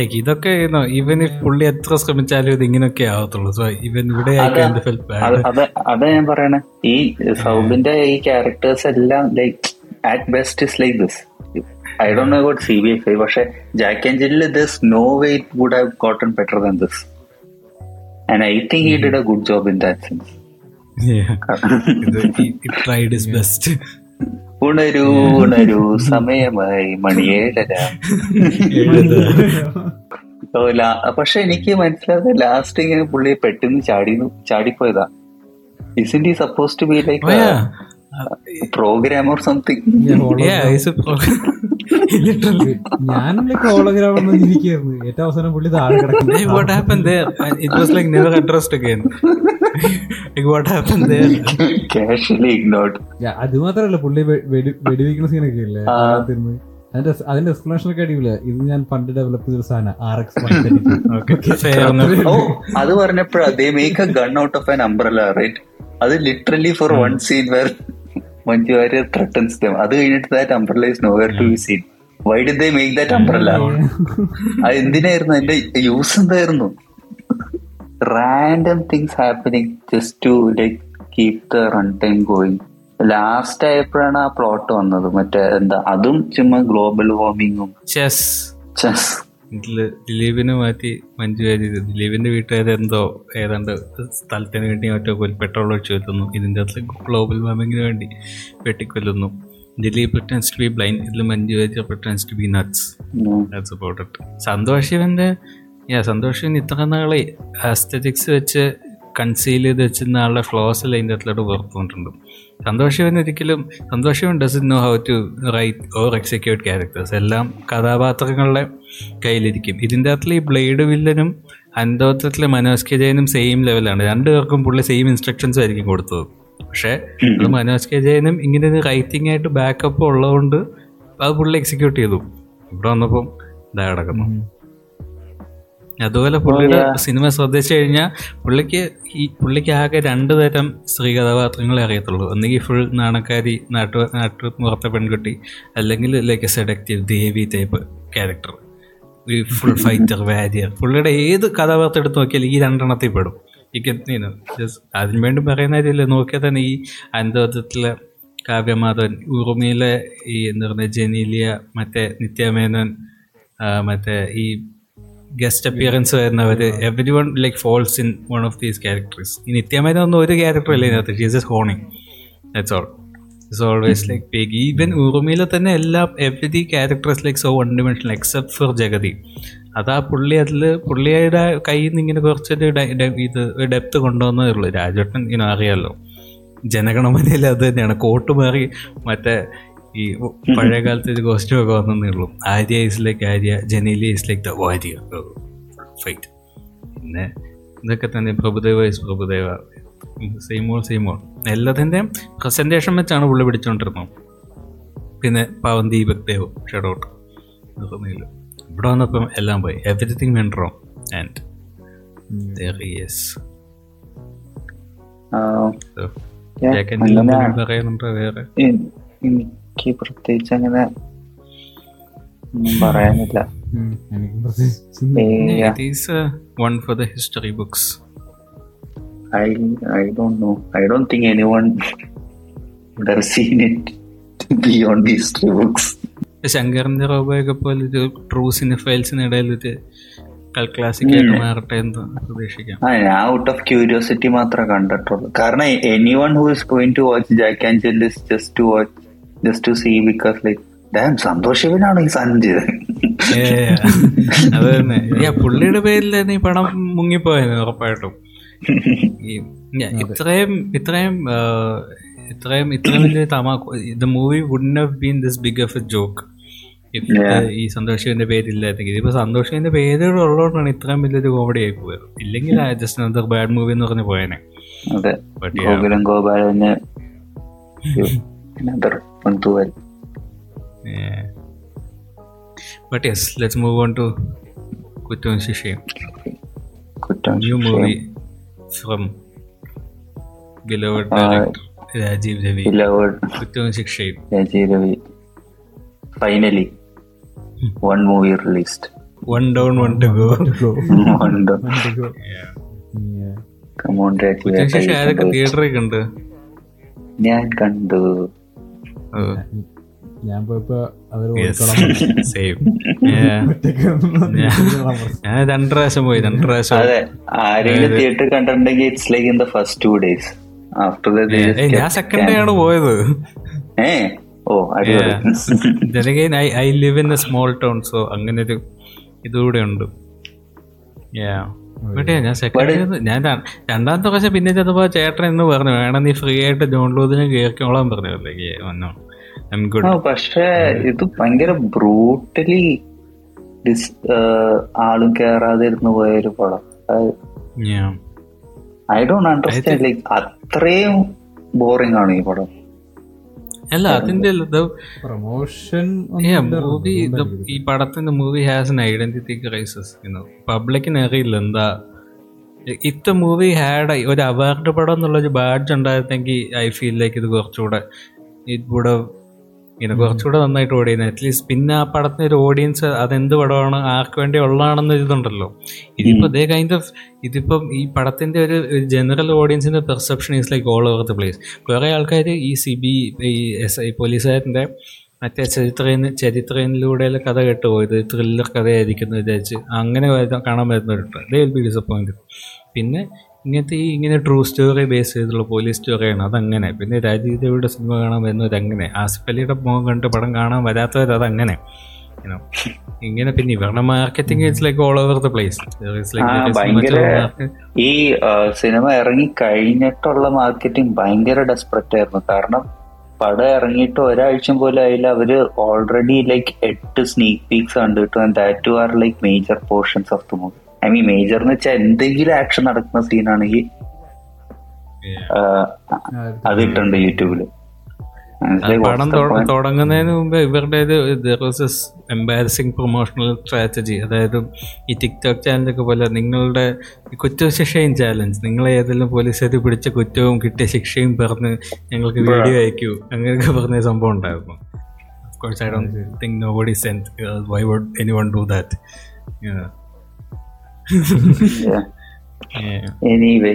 S2: ഇതൊക്കെ ഇവൻ പുള്ളി എത്ര ശ്രമിച്ചാലും ഇത് ഇങ്ങനെയൊക്കെ ആവത്തുള്ളൂ. സോ ഇവൻ ഇവിടെ
S1: അതാ- ഞാൻ പറയണേ. ഈ സൗബിന്റെ ഈ ക്യാരക്ടേഴ്സ് എല്ലാം like at best is like this I don't know about C B F I പക്ഷെ Jack and this no way it would have gotten better than this and I think he did a good job in that sense
S2: tried is best.
S1: ഉണരൂ ഉണരൂ സമയമായി മണിയേഴര ഓ, ലാ- പക്ഷെ എനിക്ക് മനസ്സിലായത് last ഇങ്ങനെ പുള്ളി പെട്ടെന്ന് ചാടി ചാടിപ്പോയതാ. Isn't he suppose to be like program or something
S3: ഞാനും ലൈക്ക് ഹോളോഗ്രാം എന്ന് ഇരിക്കുന്നു ഏറ്റവും അവസാനം പുള്ളി താഴെ കിടക്കുന്നു.
S2: What happened there? And it was like never addressed again. Like what happened there?
S1: Casually ignored
S3: Yeah, അത് മാത്രല്ല പുള്ളി വെടി- വെടിവെക്കുന്ന സീനൊക്കെ ഇല്ലേ. അതിനകത്തിരുന്ന്. അതിന്റെ അതിന്റെ എക്സ്പ്ലനേഷൻ ഒക്കെ അടിപൊളിയാ. ഇത് ഞാൻ പണ്ട് ഡെവലപ്പ് ചെയ്ത സാധനം ആർ എക്സ്
S1: ഓ അത് പറഞ്ഞപ്പോഴാ they make a gun out of an umbrella right അത് literally for one scene where Manju Warrier threatens them അത് കഴിഞ്ഞിട്ട് that umbrella is nowhere to be seen why did they make that umbrella അത് എന്തിനായിരുന്നു? അതിന്റെ use എന്തായിരുന്നു? Random things happening just to like keep the run time going last ആയപ്പോഴാണ് ആ plot വന്നത്. മറ്റേ എന്താ അതും ചുമ്മാ ഗ്ലോബൽ വാർമിങ്ങും ചെസ്
S2: ചെസ് ദിലീപിനെ മാറ്റി മഞ്ജു വാര്യർ ദിലീപിന്റെ വീട്ടുകാർ എന്തോ ഏതാണ്ട് സ്ഥലത്തിന് വേണ്ടി മറ്റോ പെട്രോൾ ഒഴിച്ചു വരുത്തുന്നു ഇതിന്റെ അകത്ത് ഗ്ലോബൽ വാർമിങ്ങിന് വേണ്ടി വെട്ടിക്കൊല്ലുന്നു. Dileep pretends to be blind ഇതിൽ Manju Warrier pretends to be nuts. That's about it Santhosh yeah Santhosh Sivan ഇത്ര നാളെ ആസ്തറ്റിക്സ് വെച്ച് കൺസീൽ ചെയ്ത് വെച്ചിരുന്ന ആളുടെ ഫ്ലോസ് എല്ലാം ഇതിന്റെ അകത്തോട്ട് പുറത്തുകൊണ്ടുണ്ട് സന്തോഷ് ശിവൻ ഒരിക്കലും സന്തോഷവൻ Sivan does know how to write or execute characters എല്ലാം കഥാപാത്രങ്ങളുടെ കയ്യിലിരിക്കും. ഇതിന്റെ അകത്തിൽ ഈ ബ്ലേഡ് വില്ലനും അന്തോത്രത്തിലെ മനോജ് കെ ജയനും സെയിം ലെവലാണ് രണ്ടുപേർക്കും പുള്ളി സെയിം ഇൻസ്ട്രക്ഷൻസ് ആയിരിക്കും കൊടുത്തത്. പക്ഷേ അത് മനോജ് കെ ജയനും ഇങ്ങനെ ഒരു റൈറ്റിംഗ് ആയിട്ട് ബാക്കപ്പ് ഉള്ളതുകൊണ്ട് അത് പുള്ളി എക്സിക്യൂട്ട് ചെയ്തു. ഇവിടെ വന്നപ്പം ഇതാ കിടക്കുന്നു. അതുപോലെ പുള്ളിയുടെ സിനിമ ശ്രദ്ധിച്ചു കഴിഞ്ഞാൽ പുള്ളിക്ക് ഈ പുള്ളിക്ക് ആകെ രണ്ടു തരം സ്ത്രീ കഥാപാത്രങ്ങളെ അറിയത്തുള്ളൂ. ഒന്നുകിൽ ഫുൾ നാണക്കാരി നാട്ടു നാട്ടു പുറത്തെ പെൺകുട്ടി അല്ലെങ്കിൽ like seductive devi type character ഈ ഫുൾ ഫൈറ്റർ വാരിയർ പുള്ളിയുടെ ഏത് കഥാപാത്രം എടുത്ത് നോക്കിയാൽ ഈ രണ്ടെണ്ണത്തിൽ പെടും. ഈ അതിനു വേണ്ടി പറയുന്ന കാര്യമില്ല. നോക്കിയാൽ തന്നെ ഈ അന്തോദത്തിലെ കാവ്യമാധവൻ ഉറുമിയിലെ ഈ എന്താ പറയുക ജനീലിയ മറ്റേ നിത്യമേനോൻ മറ്റേ ഈ ഗസ്റ്റ് അപ്പിയറൻസ് വരുന്നവര് every one like falls in one of these characters ഈ നിത്യമായി ഒന്നും ഒരു ക്യാരക്ടർ അല്ല ഇതിനകത്ത്. She's S honing that's all it's always like page even ഉറുമിയിലെ തന്നെ എല്ലാ every characters like so one dimension except for Jagathy അതാ പുള്ളി അതിൽ പുള്ളിയുടെ കയ്യിൽ നിന്ന് ഇങ്ങനെ കുറച്ചൊരു ഇത് ഡെപ്ത് കൊണ്ടുവന്നതേ ഉള്ളൂ. രാജേട്ടൻ ഇങ്ങനെ അറിയാമല്ലോ ജനഗണമനയിൽ അത് തന്നെയാണ്. കോട്ട് മാറി മറ്റേ ഈ പഴയ കാലത്ത് ഒരു കോസ്റ്റ്യൂം ഒക്കെ വന്നേ ഉള്ളൂ. Arya is like Arya Genelia is like the warrior fight പിന്നെ ഇതൊക്കെ തന്നെ Prabhudeva is Prabhudeva. Same old same old എല്ലാത്തിന്റെയും പ്രസന്റേഷൻ വെച്ചാണ് പുള്ളി പിടിച്ചോണ്ടിരുന്നത്. പിന്നെ പാവം ദീപക് ദേവ് ഷെഡോട്ട് നിർന്നില്ല ഇവിടെ വന്നപ്പം എല്ലാം പോയി. എവറിത്തിങ് വെൻ റോങ് ആൻഡ്
S1: എനിക്ക്
S2: പറയുന്നുണ്ടോ വേറെ.
S1: എനിക്ക് പ്രത്യേകിച്ച് അങ്ങനെ ഒന്നും പറയാനില്ല
S3: ഹിസ്റ്ററി ബുക്സ്
S1: ഏ,
S2: It is uh, one for the history books.
S1: I I don't know. I don't think anyone would have seen it beyond these two books.
S2: ശങ്കറിന്റെ റോബോയൊക്കെ പോലെ ഒരു ട്രൂ സിനിഫൈൽസിനിടയിൽ ഒരു ക്ലാസിക് ആയിട്ട് മാറട്ടെ എന്ന് പ്രതീക്ഷിക്കാം
S1: ഞാൻ ഔട്ട് ഓഫ് ക്യൂരിയോസിറ്റി മാത്രമേ കണ്ടിട്ടുള്ളൂ കാരണം anyone who is going to watch Jack and Jill is just to watch just to see because like damn സന്തോഷവനാണ് ഈ സഞ്ജ്
S2: അത് തന്നെ. Yeah, പുള്ളിയുടെ പേരിൽ തന്നെ ഈ പണം മുങ്ങിപ്പോയത് ഉറപ്പായിട്ടും. ഇത്രയും ഇത്രയും ഇത്രയും ഇത്രയും വലിയ തമാ the movie would have been this big of a joke ഈ സന്തോഷിന്റെ പേരില്ലായിരുന്നെങ്കിൽ. ഇതിപ്പോ സന്തോഷിന്റെ പേരുകൾ ഉള്ളതുകൊണ്ടാണ് ഇത്രയും വലിയൊരു കോമഡി ആയി പോയത്. ഇല്ലെങ്കിൽ ജസ്റ്റ് അനദർ ബാഡ് മൂവി എന്ന് പറഞ്ഞ് പോയനെ.
S1: അതെ.
S2: But yeah.
S1: ഗോകുലം ഗോപാലന് another one to well.
S2: But yes let's move on to കുറ്റവും ശിക്ഷയും.
S1: കുറ്റം
S2: new movie from beloved director Rajiv Ravi.
S1: beloved
S2: കുറ്റവും ശിക്ഷയും.
S1: Rajiv Ravi. Finally, one movie released.
S2: One down one to go
S1: one done. Come on, Rajiv.
S2: കുറ്റവും ശിക്ഷ ആരൊക്കെ തിയേറ്ററിൽ കണ്ട്?
S1: ഞാൻ കണ്ടു.
S3: ഞാൻ പോയപ്പോ
S2: സെയിം ഞാൻ രണ്ട് പ്രാവശ്യം പോയി രണ്ട് പ്രാവശ്യം.
S1: അതെ ആരെങ്കിലും തിയേറ്റർ കണ്ടിട്ടുണ്ടെങ്കിൽ it's like in the first two days after
S2: ഏയ്, ഞാൻ സെക്കൻഡ് ഡേ ആണ് പോയത്.
S1: ഓ
S2: I I live in a small town so അങ്ങനെ ഒരു ഇതുകൂടെ ഉണ്ട്. Yeah. ഞാൻ സെക്കൻഡ് ഞാൻ രണ്ടാമത്തെ പ്രാവശ്യം പിന്നെ ചെന്നപ്പോ ചേട്ടൻ എന്ന് പറഞ്ഞു വേണം നീ ഫ്രീ ആയിട്ട് ഡൗൺലോഡിന് കേൾക്കോളാൻ പറഞ്ഞു. ഗുഡ്
S1: പക്ഷേ ഇത് ഭയങ്കര ബ്രൂട്ടലി ആളും കേറാതെ ഇരുന്ന് പോയ ഒരു പടം. ഐ ഡോണ്ട് അണ്ടർസ്റ്റാൻഡ് ലൈക്ക് അത്രയും ബോറിംഗ് ആണ് ഈ പടം.
S2: അല്ല അതിന്റെ
S3: പ്രൊമോഷൻ
S2: മൂവി ഈ പടത്തിന്റെ movie has an identity crisis പബ്ലിക്കിന് അറിയില്ല എന്താ? ഇത്ത മൂവി ഹാഡ് ഒരു അവാർഡ് പടം എന്നുള്ളൊരു ബാഡ്ജ് ഉണ്ടായിരുന്നെങ്കിൽ ഐ ഫീൽ ലൈക്ക് ഇത് കുറച്ചുകൂടെ ഇത് കൂടെ ഇങ്ങനെ കുറച്ചുകൂടെ നന്നായിട്ട് ഓടി അറ്റ്ലീസ്റ്റ് പിന്നെ ആ പടത്തിന് ഒരു ഓഡിയൻസ് അതെന്ത് പടമാണ് ആർക്ക് വേണ്ടി ഉള്ളതാണെന്ന് ഇതുണ്ടല്ലോ. ഇതിപ്പോ ദേ കൈൻഡ് ഓഫ് ഇതിപ്പം ഈ പടത്തിന്റെ ഒരു general ഓഡിയൻസിന്റെ perception is like all over the place കുറെ ആൾക്കാർ ഈ സി ബി ഈ എസ് ഐ പോലീസുകാരന്റെ മറ്റേ ചരിത്രേന് ചരിത്രയിലൂടെ കഥ കേട്ടുപോയത് ത്രില്ലർ കഥയായിരിക്കുന്നു വിചാരിച്ച് അങ്ങനെ കാണാൻ വരുന്നവരുണ്ട്. ദേ വിൽ ബി ഡിസപ്പോയിന്റഡ് പിന്നെ ഇങ്ങനത്തെ ഈ ഇങ്ങനെ ട്രൂ സ്റ്റോറി ബേസ് ചെയ്തുള്ള പോലീസ് സ്റ്റോറിയാണ് അതങ്ങനെ. പിന്നെ രാജീവ് ദേവിയുടെ സിനിമ കാണാൻ വരുന്നത് അങ്ങനെ ആസിഫ് അലിയുടെ മുഖം കണ്ട് പടം കാണാൻ വരാത്തവർ അതങ്ങനെ. ഇങ്ങനെ പിന്നെ ഇവരുടെ marketing it's like all over
S1: the place ഈ സിനിമ ഇറങ്ങി കഴിഞ്ഞിട്ടുള്ള മാർക്കറ്റിംഗ് ഭയങ്കര ഡെസ്പെറേറ്റ് ആയിരുന്നു. കാരണം പടം ഇറങ്ങിയിട്ട് ഒരാഴ്ച പോലും ആയില്ല. അവർ ഓൾറെഡി ലൈക്ക് എട്ട് sneak peeks കണ്ടിട്ടു that are like major portions of the movie I mean major എന്ന് വെച്ചാൽ എന്തെങ്കിലും ആക്ഷൻ നടക്കുന്ന സീനാണെങ്കിൽ അത് ഇട്ടുണ്ട്
S2: യൂട്യൂബിൽ പടം തുടങ്ങുന്നതിന് മുമ്പ് ഇവരുടെ എംബാരസിങ് പ്രൊമോഷണൽ സ്ട്രാറ്റജി അതായത് ഈ ടിക്ടോക്ക് ചാനലൊക്കെ പോലെ നിങ്ങളുടെ കുറ്റശിക്ഷയും ചാലഞ്ച് നിങ്ങൾ ഏതെങ്കിലും പോലീസുകാർ പിടിച്ച കുറ്റവും കിട്ടിയ ശിക്ഷയും പറഞ്ഞ് ഞങ്ങൾക്ക് വീഡിയോ അയക്കൂ. അങ്ങനെയൊക്കെ പറഞ്ഞ സംഭവം ഉണ്ടായിരുന്നു. Course I don't think nobody sent why would anyone do that
S1: anyway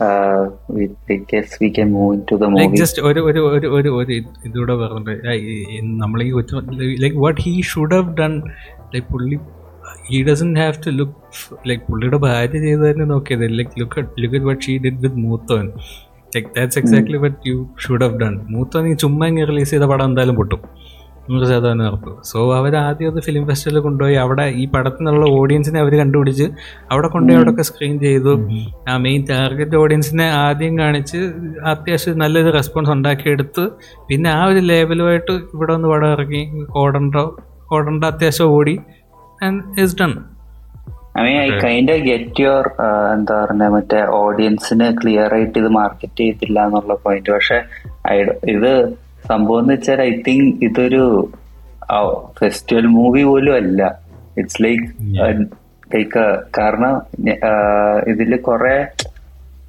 S1: I guess we can move into the
S2: movie.
S1: Like
S2: just ഒരു ഒരു ഒരു ഒരു ഒരു ഇത് ഇതൂടെ പറഞ്ഞിട്ട് നമ്മൾ ഈ കുറ്റം like what he should have done like പുള്ളി he doesn't have to look like പുള്ളിയുടെ ഭാര്യ ചെയ്ത് തന്നെ നോക്കിയത്. Like look look what she did with Moothon like that's exactly what you should have done Moothon ഈ ചുമ്മാ റിലീസ് ചെയ്ത പടം എന്തായാലും പൊട്ടും. നൂറ് ശതമാനം നടത്തുന്നത് സോ അവർ ആദ്യം അത് ഫിലിം ഫെസ്റ്റിവലിൽ കൊണ്ടുപോയി അവിടെ ഈ പടത്തിനുള്ള ഓഡിയൻസിനെ അവർ കണ്ടുപിടിച്ച് അവിടെ കൊണ്ടുപോയി അവിടെയൊക്കെ സ്ക്രീൻ ചെയ്തു. ആ മെയിൻ ടാർഗറ്റ് ഓഡിയൻസിനെ ആദ്യം കാണിച്ച് അത്യാവശ്യം നല്ലൊരു റെസ്പോൺസ് ഉണ്ടാക്കിയെടുത്ത് പിന്നെ ആ ഒരു ലേബലുമായിട്ട് ഇവിടെ ഒന്ന് പടം ഇറങ്ങി. കോടണ്ടോ കോടണ്ട അത്യാവശ്യം ഓടി. And is done
S1: I mean I kind get your എന്താ പറയുക മറ്റേ ഓഡിയൻസിന് ക്ലിയർ ആയിട്ട് ഇത് മാർക്കറ്റ് ചെയ്തില്ല എന്നുള്ള പോയിന്റ് പക്ഷെ I- ഇത് സംഭവം എന്ന് വെച്ചാൽ ഐ തിങ്ക് ഇതൊരു ഫെസ്റ്റിവൽ മൂവി പോലും അല്ല. ഇറ്റ്സ് ലൈക്ക് ലൈക്ക് കാരണം ഇതിൽ ഇതിൽ കുറെ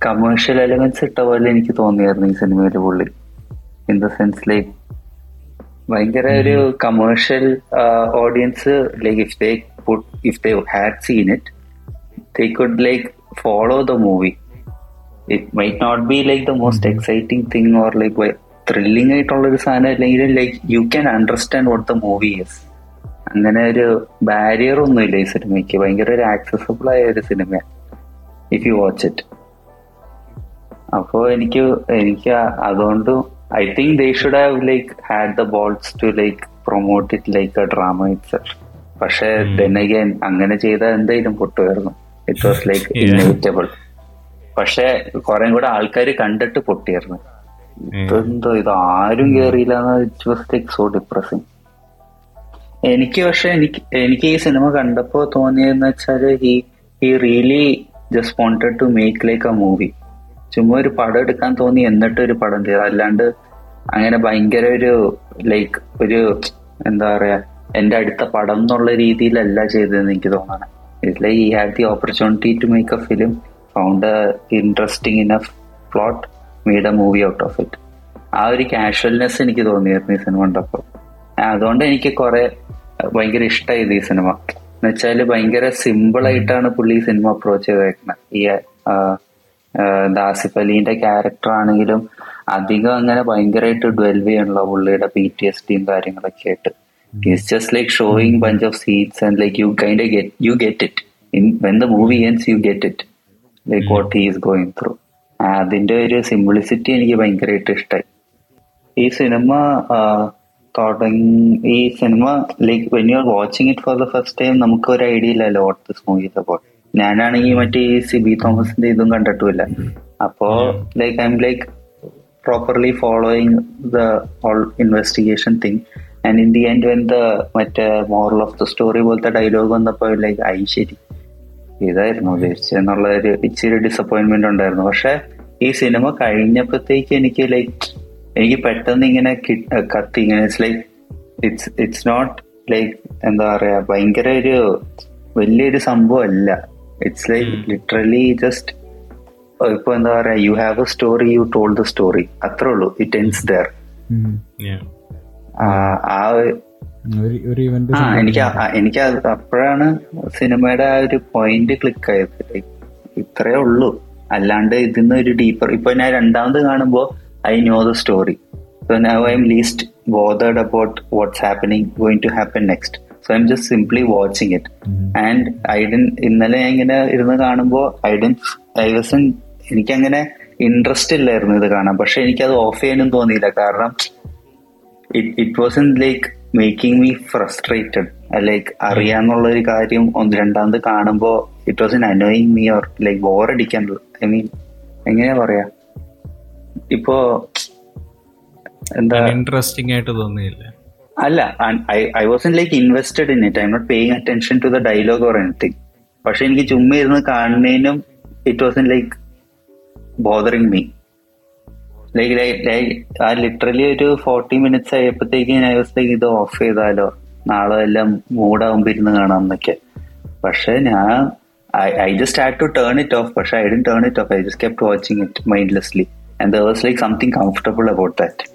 S1: കമേഴ്ഷ്യൽ എലമെന്റ്സ് ഇട്ട പോലെ എനിക്ക് തോന്നിയായിരുന്നു ഈ സിനിമയിൽ പുള്ളി. ഇൻ ദ സെൻസ് ലൈക്ക് ഭയങ്കര ഒരു commercial audience like if they put if they had seen it they could like follow the movie. It might not be like the most exciting thing or like thrilling ആയിട്ടുള്ള ഒരു സാധനം അല്ലെങ്കിൽ like you can understand what the movie is അങ്ങനെ ഒരു barrier ഒന്നുമില്ല ഈ സിനിമയ്ക്ക് ഭയങ്കര ഒരു ആക്സസബിൾ ആയ ഒരു സിനിമ ഇഫ് യു വാച്ച് ഇറ്റ് അപ്പോ എനിക്ക് എനിക്ക് അതുകൊണ്ട് I think they should have like had the balls to like promote it like a drama it പക്ഷെ again അങ്ങനെ ചെയ്താൽ എന്തെങ്കിലും പൊട്ടുമായിരുന്നു. It was
S2: like.
S1: ഇൻഎവിറ്റബിൾ പക്ഷെ കുറെ കൂടെ ആൾക്കാർ കണ്ടിട്ട് പൊട്ടിയായിരുന്നു. ഇതെന്തോ ഇത് ആരും കേറിയില്ല it was like so depressing എനിക്ക് പക്ഷെ എനിക്ക് എനിക്ക് ഈ സിനിമ കണ്ടപ്പോ തോന്നിയെന്ന് വെച്ചാൽ he he really just wanted to make like a movie ചുമ്മാ ഒരു പടം എടുക്കാൻ തോന്നി എന്നിട്ട് ഒരു പടം ചെയ്തു. അല്ലാണ്ട് അങ്ങനെ ഭയങ്കര ഒരു ലൈക്ക് ഒരു എന്താ പറയാ എന്റെ അടുത്ത പടം എന്നുള്ള രീതിയിലല്ല ചെയ്തതെന്ന് എനിക്ക് തോന്നണം. Like he had the opportunity to make a film found interesting enough plot made a movie out of it ആ ഒരു കാഷ്വൽനെസ് എനിക്ക് തോന്നിയായിരുന്നു ഈ സിനിമ കണ്ടപ്പോൾ അതുകൊണ്ട് എനിക്ക് കുറെ ഭയങ്കര ഇഷ്ടമായത് ഈ സിനിമ എന്ന് വെച്ചാൽ ഭയങ്കര സിമ്പിൾ ആയിട്ടാണ് പുള്ളി ഈ സിനിമ അപ്രോച്ച് ചെയ്തേക്കുന്നത് ഈ ദാസിഫ് അലീന്റെ ക്യാരക്ടർ ആണെങ്കിലും അധികം അങ്ങനെ ഭയങ്കരമായിട്ട് ഡ്വെൽവ് ചെയ്യണല്ലോ പുള്ളിയുടെ പി ടി എസ് ടിയും കാര്യങ്ങളൊക്കെ ആയിട്ട്. It's just like showing bunch of seats and like you kind get you get it in when the movie ends you get it like what he is going through അതിന്റെ ഒരു simplicity എനിക്ക് ഭയങ്കരമായിട്ട് ഇഷ്ടമായി ഈ cinema തുടങ്ങി ഈ cinema like when you are watching it for the first time നമുക്ക് ഒരു ഐഡിയ ഇല്ലല്ലോ വാട്ട് ദിസ് മൂവി അപ്പോൾ ഞാനാണെങ്കിൽ മറ്റേ ഈ സിബി തോമസിന്റെ ഇതും കണ്ടിട്ടുമില്ല. അപ്പോ like I'm like properly following the all investigation thing and in the end when the മറ്റേ മോറൽ ഓഫ് ദ സ്റ്റോറി പോലത്തെ ഡയലോഗ് വന്നപ്പോ ലൈക്ക് ഐ ശരി ഇതായിരുന്നു ഉദ്ദേശിച്ചെന്നുള്ള ഒരു ഇച്ചിരി ഡിസപ്പോയിന്റ്മെന്റ് ഉണ്ടായിരുന്നു. പക്ഷെ ഈ സിനിമ കഴിഞ്ഞപ്പോഴത്തേക്ക് എനിക്ക് ലൈക്ക് എനിക്ക് പെട്ടെന്ന് ഇങ്ങനെ കത്തി ഇങ്ങനെ it's like it's it's not like എന്താ പറയാ ഭയങ്കര ഒരു വലിയൊരു സംഭവം അല്ല ഇറ്റ്സ് ലൈക്ക് ലിറ്ററലി ജസ്റ്റ് ഇപ്പൊ എന്താ പറയാ you have a story you told the story അത്രേ ഉള്ളൂ ഇറ്റ് എൻസ് ദർ ആ ഒരു-
S3: ഒരു ഒരു ഇവന്റ്
S1: ആ എനിക്ക് എനിക്ക് അപ്പോഴാണ് സിനിമയുടെ ആ ഒരു പോയിന്റ് ക്ലിക്ക് ആയത്. ഇത്രേ ഉള്ളൂ. അല്ലാണ്ട് ഇതിന്ന് ഒരു ഡീപ്പർ ഇപ്പൊ ഞാൻ രണ്ടാമത് കാണുമ്പോൾ I know the story so now I'm least bothered about what's happening going to happen next so I'm just simply watching it and I don't ഇന്നലെ ഞാൻ ഇങ്ങനെ ഇരുന്ന് കാണുമ്പോ ഐ ഡൻ ഐ വാസ് എനിക്കങ്ങനെ ഇൻട്രസ്റ്റ് ഇല്ലായിരുന്നു ഇത് കാണാൻ. പക്ഷെ എനിക്കത് ഓഫ് ചെയ്യാനും തോന്നിയില്ല. കാരണം it it was in like making me frustrated like അറിയാന്നുള്ള ഒരു കാര്യം ഒന്ന് രണ്ടാമത് കാണുമ്പോൾ it was in annoying me or like ബോറടിക്കാൻ I mean എങ്ങനെയാ പറയാ? ഇപ്പോ എന്താ
S2: ഇൻട്രസ്റ്റിംഗ് ആയിട്ട് തോന്നിയില്ല.
S1: അല്ല I was like invested in it I not paying attention to the dialogue or anything പക്ഷെ എനിക്ക് ചുമ്മാ ഇരുന്ന് കാണുന്നതിനും it was in like bothering me like like ആ ലിറ്ററലി ഒരു ഫോർട്ടി മിനിറ്റ്സ് ആയപ്പോഴത്തേക്ക് ഞാൻ ലൈക്ക് ഇത് ഓഫ് ചെയ്താലോ? നാളെ എല്ലാം മൂഡാവുമ്പോ ഇരുന്ന് കാണാം എന്നൊക്കെ. പക്ഷെ ഞാൻ I just had to turn it off പക്ഷെ I'd turn it off I just kept watching it mindlessly and there was like something comfortable about that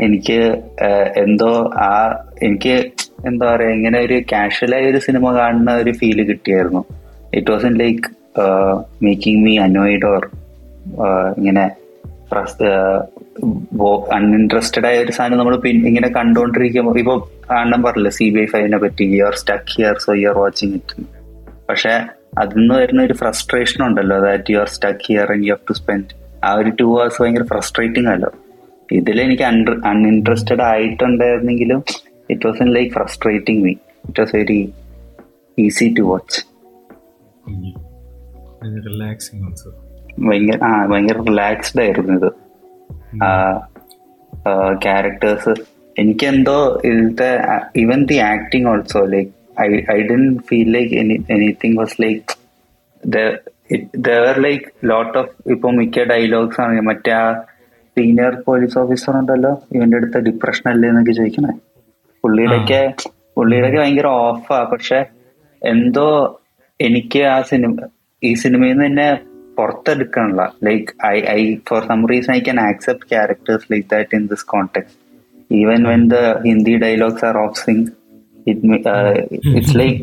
S1: എനിക്ക് എന്തോ ആ എനിക്ക് എന്താ പറയാ ഇങ്ങനെ ഒരു കാഷ്വലായ ഒരു സിനിമ കാണുന്ന ഒരു ഫീൽ കിട്ടിയായിരുന്നു. It was in like making me annoyed or ഇങ്ങനെ അൺഇൻട്രസ്റ്റഡ് ആയ ഒരു സാധനം നമ്മൾ ഇങ്ങനെ കണ്ടുകൊണ്ടിരിക്കുമ്പോൾ ഇപ്പൊ കാണാൻ പറഞ്ഞില്ല സി ബി ഐ ഫൈവിനെ പറ്റി you are stuck here so you are watching it പക്ഷെ അതിൽ നിന്ന് വരുന്ന ഒരു ഫ്രസ്ട്രേഷൻ ഉണ്ടല്ലോ that you are stuck here and you have to spend ആ ഒരു ടു അവേഴ്സ് ഭയങ്കര ഫ്രസ്ട്രേറ്റിംഗ് അല്ലോ. ഇതിൽ എനിക്ക് uninterested ആയിട്ടുണ്ടായിരുന്നെങ്കിലും it was in like frustrating me it was very easy
S2: to watch
S1: ഭയങ്കര ആ ഭയങ്കര റിലാക്സ്ഡ് ആയിരുന്നു ഇത്. ക്യാരക്ടേഴ്സ് എനിക്ക് എന്തോ ഇതിലത്തെ even the acting also like I I don't feel like anything was like there like lot of ഇപ്പൊ മിക്ക ഡയലോഗ്സ് ആണ് മറ്റേ ആ സീനിയർ പോലീസ് ഓഫീസർ ഉണ്ടല്ലോ ഇവന്റെ അടുത്ത് ഡിപ്രഷൻ അല്ലേ എന്നൊക്കെ ചോദിക്കണേ. പുള്ളിയുടെയൊക്കെ പുള്ളിയുടെയൊക്കെ ഭയങ്കര ഓഫാ പക്ഷെ എന്തോ എനിക്ക് ആ സിനിമ ഈ സിനിമയിൽ നിന്ന് തന്നെ പുറത്തെടുക്കണില്ല like I I for some reason I can accept characters like that in this context even when the Hindi dialogues are off sync it it's like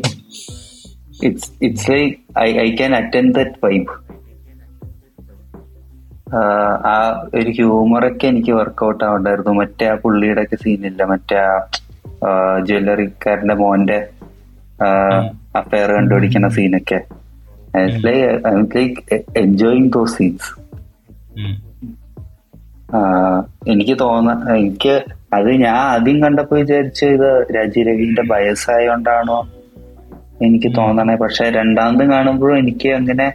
S1: it's it's like I I can attend that vibe ആ ഒരു ഹ്യൂമറൊക്കെ എനിക്ക് workout ആവണ്ടായിരുന്നു. മറ്റേ ആ പുള്ളിയുടെ ഒക്കെ സീനില്ല മറ്റേ ആ ജ്വല്ലറിക്കാരന്റെ മോന്റെ അഫയർ കണ്ടുപിടിക്കുന്ന സീനൊക്കെ ലൈക്ക് enjoying those scenes. എനിക്ക് തോന്ന എനിക്ക് അത് ഞാൻ ആദ്യം കണ്ടപ്പോ വിചാരിച്ചു ഇത് രാജീവ് രവിന്റെ വയസ്സായോണ്ടാണോ എനിക്ക് തോന്നണേ. പക്ഷെ രണ്ടാമതും കാണുമ്പോഴും എനിക്ക് അങ്ങനെ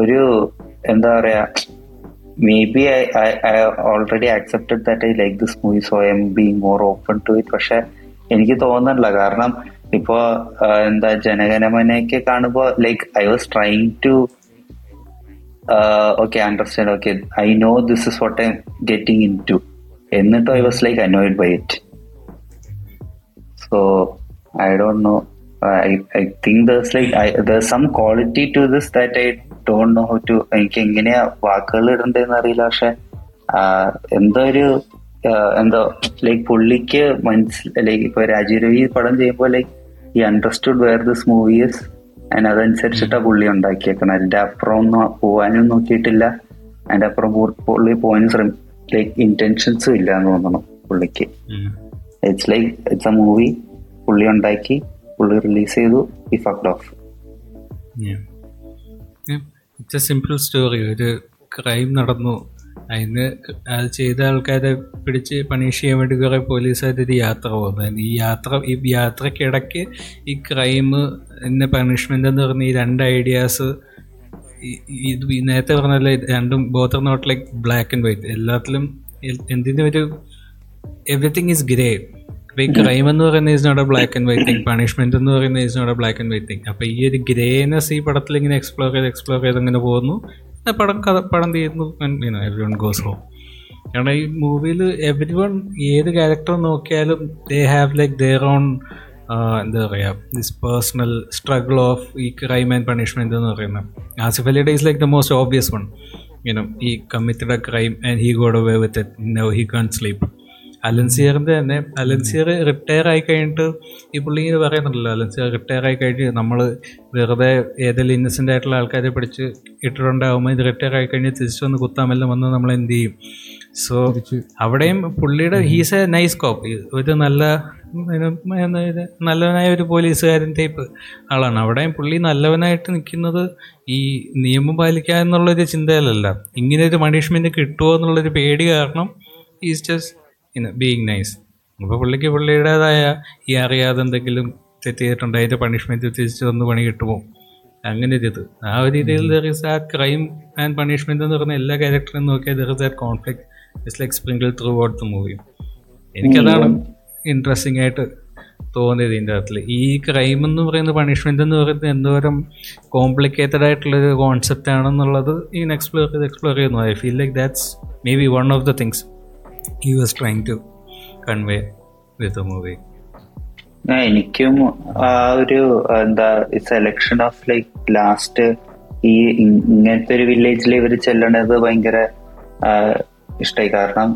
S1: ഒരു എന്താ പറയാ maybe I I already accepted that I like this movie so I am being more open to it പക്ഷെ എനിക്ക് തോന്നണില്ല. കാരണം ഇപ്പോ എന്താ ജനഗണമനയൊക്കെ കാണുമ്പോ like I was trying to okay understand okay I know this is what I getting into എന്നിട്ട് I was like annoyed by it so I don't know I I think does like some quality to this that I don't know how to എനിക്ക് എങ്ങനെയാ വാക്കുകൾ ഇടണ്ടെന്ന് അറിയില്ല. പക്ഷെ എന്തോ ഒരു എന്തോ like പുള്ളിക്ക് മനസ്സിൽ ലൈക്ക് ഇപ്പൊ രാജീവ് രവി പടം ചെയ്യുമ്പോൾ like he understood where this movies and അതനുസരിച്ചിട്ടാ പുള്ളി ഉണ്ടാക്കിയേക്കണം. അതിന്റെ അപ്പുറം ഒന്നും പോവാനും നോക്കിയിട്ടില്ല. അതിന്റെ അപ്പുറം പുള്ളി പോകാനും ശ്രമി ലൈക്ക് ഇന്റൻഷൻസും ഇല്ല എന്ന് തോന്നണം പുള്ളിക്ക്. It's like it's a movie പുള്ളി ഉണ്ടാക്കി പുള്ളി റിലീസ് ചെയ്തു he fucked off
S2: it's a simple story ഒരു ക്രൈം നടന്നു അതിന് അത് ചെയ്ത ആൾക്കാരെ പിടിച്ച് പണിഷ് ചെയ്യാൻ വേണ്ടി കുറേ പോലീസുകാരൊരു യാത്ര പോകുന്നത് ഈ യാത്ര ഈ യാത്രക്കിടയ്ക്ക് ഈ ക്രൈം എന്ന പണിഷ്മെന്റ് എന്ന് പറഞ്ഞ ഈ രണ്ട് ഐഡിയാസ് ഇത് നേരത്തെ പറഞ്ഞല്ലേ രണ്ടും both not like black and white എല്ലാത്തിലും എന്തിനും ഒരു എവറിത്തിങ് ഈസ് ഗ്രേ അപ്പോൾ ഈ ക്രൈം എന്ന് പറയുന്നത് is not a black and white thing punishment എന്ന് പറയുന്നത് is not a black and white thing അപ്പോൾ ഈ ഒരു ഗ്രേനെസ് ഈ പടത്തിൽ ഇങ്ങനെ എക്സ്പ്ലോർ ചെയ്ത് എക്സ്പ്ലോർ ചെയ്ത് അങ്ങനെ പോകുന്നു. പടം കഥ പടം തീരുന്നു എവരി വൺ ഗോസ് ഹോം കാരണം ഈ മൂവിയിൽ എവരി വൺ ഏത് ക്യാരക്ടർ നോക്കിയാലും they have like their own എന്താ പറയുക ദിസ് പേഴ്സണൽ സ്ട്രഗിൾ ഓഫ് ഈ ക്രൈം ആൻഡ് പണിഷ്മെന്റ് എന്ന് പറയുന്നത് ആസിഫ് അലിയുടെ is like the most obvious one you know he committed a crime and he got away with it no he can't sleep അലൻസിയറിന്റെ തന്നെ Alencier retire ആയി കഴിഞ്ഞിട്ട് ഈ പുള്ളി ഇങ്ങനെ പറയുന്നുണ്ടല്ലോ അലൻസിയർ റിട്ടയർ ആയി കഴിഞ്ഞ് നമ്മൾ വെറുതെ ഏതെങ്കിലും ഇന്നസെന്റ് ആയിട്ടുള്ള ആൾക്കാരെ പിടിച്ച് ഇട്ടിട്ടുണ്ടാകുമ്പോൾ ഇത് റിട്ടയർ ആയി കഴിഞ്ഞ് തിരിച്ചു വന്ന് കുത്താമെല്ലാം വന്ന് നമ്മൾ എന്ത് ചെയ്യും? സോ അവിടെയും പുള്ളിയുടെ ഹീസ് എ നൈസ് കോപ്പ് ഒരു നല്ല നല്ലവനായ ഒരു പോലീസുകാരൻ ടൈപ്പ് ആളാണ്. അവിടെയും പുള്ളി നല്ലവനായിട്ട് നിൽക്കുന്നത് ഈ നിയമം പാലിക്കുക എന്നുള്ളൊരു ചിന്തയിലല്ല. ഇങ്ങനെ ഒരു പണിഷ്മെന്റ് കിട്ടുമോ എന്നുള്ളൊരു പേടി കാരണം ഈസ് ജസ്റ്റ് ഇന്ന് ബീങ് നൈസ് അപ്പോൾ പുള്ളിക്ക് പുള്ളിയുടേതായ ഈ അറിയാതെ എന്തെങ്കിലും തെറ്റ് ചെയ്തിട്ടുണ്ട്? അതിന്റെ പണിഷ്മെന്റ് തിരിച്ച് വന്ന് പണി കിട്ടുമോ? അങ്ങനെ ഒരു ഇത്. ആ ഒരു രീതിയിൽ ദർ ഇസ് ആ ക്രൈം ആൻഡ് പണിഷ്മെന്റ് എന്ന് പറഞ്ഞ എല്ലാ ക്യാരക്ടറും നോക്കിയാൽ there is that conflict it's like sprinkle throughout the movie എനിക്കതാണ് interesting ആയിട്ട് തോന്നിയത് ഇതിന്റെ അകത്തിൽ ഈ ക്രൈം എന്ന് പറയുന്ന പണിഷ്മെന്റ് എന്ന് പറയുന്നത് എന്തോരം കോംപ്ലിക്കേറ്റഡ് ആയിട്ടുള്ളൊരു കോൺസെപ്റ്റ് ആണെന്നുള്ളത് ഈ എക്സ്പ്ലോർ ചെയ്ത്. എക്സ്പ്ലോർ ചെയ്യുന്നു I feel like that's maybe one of the things he was trying to convey with
S1: movie എനിക്കും ആ ഒരു എന്താ സെലക്ഷൻ ഓഫ് ലൈക്ക് ലാസ്റ്റ് ഈ ഇങ്ങനത്തെ ഒരു വില്ലേജിൽ ഇവർ ചെല്ലണത് ഭയങ്കര ഇഷ്ടമായി കാരണം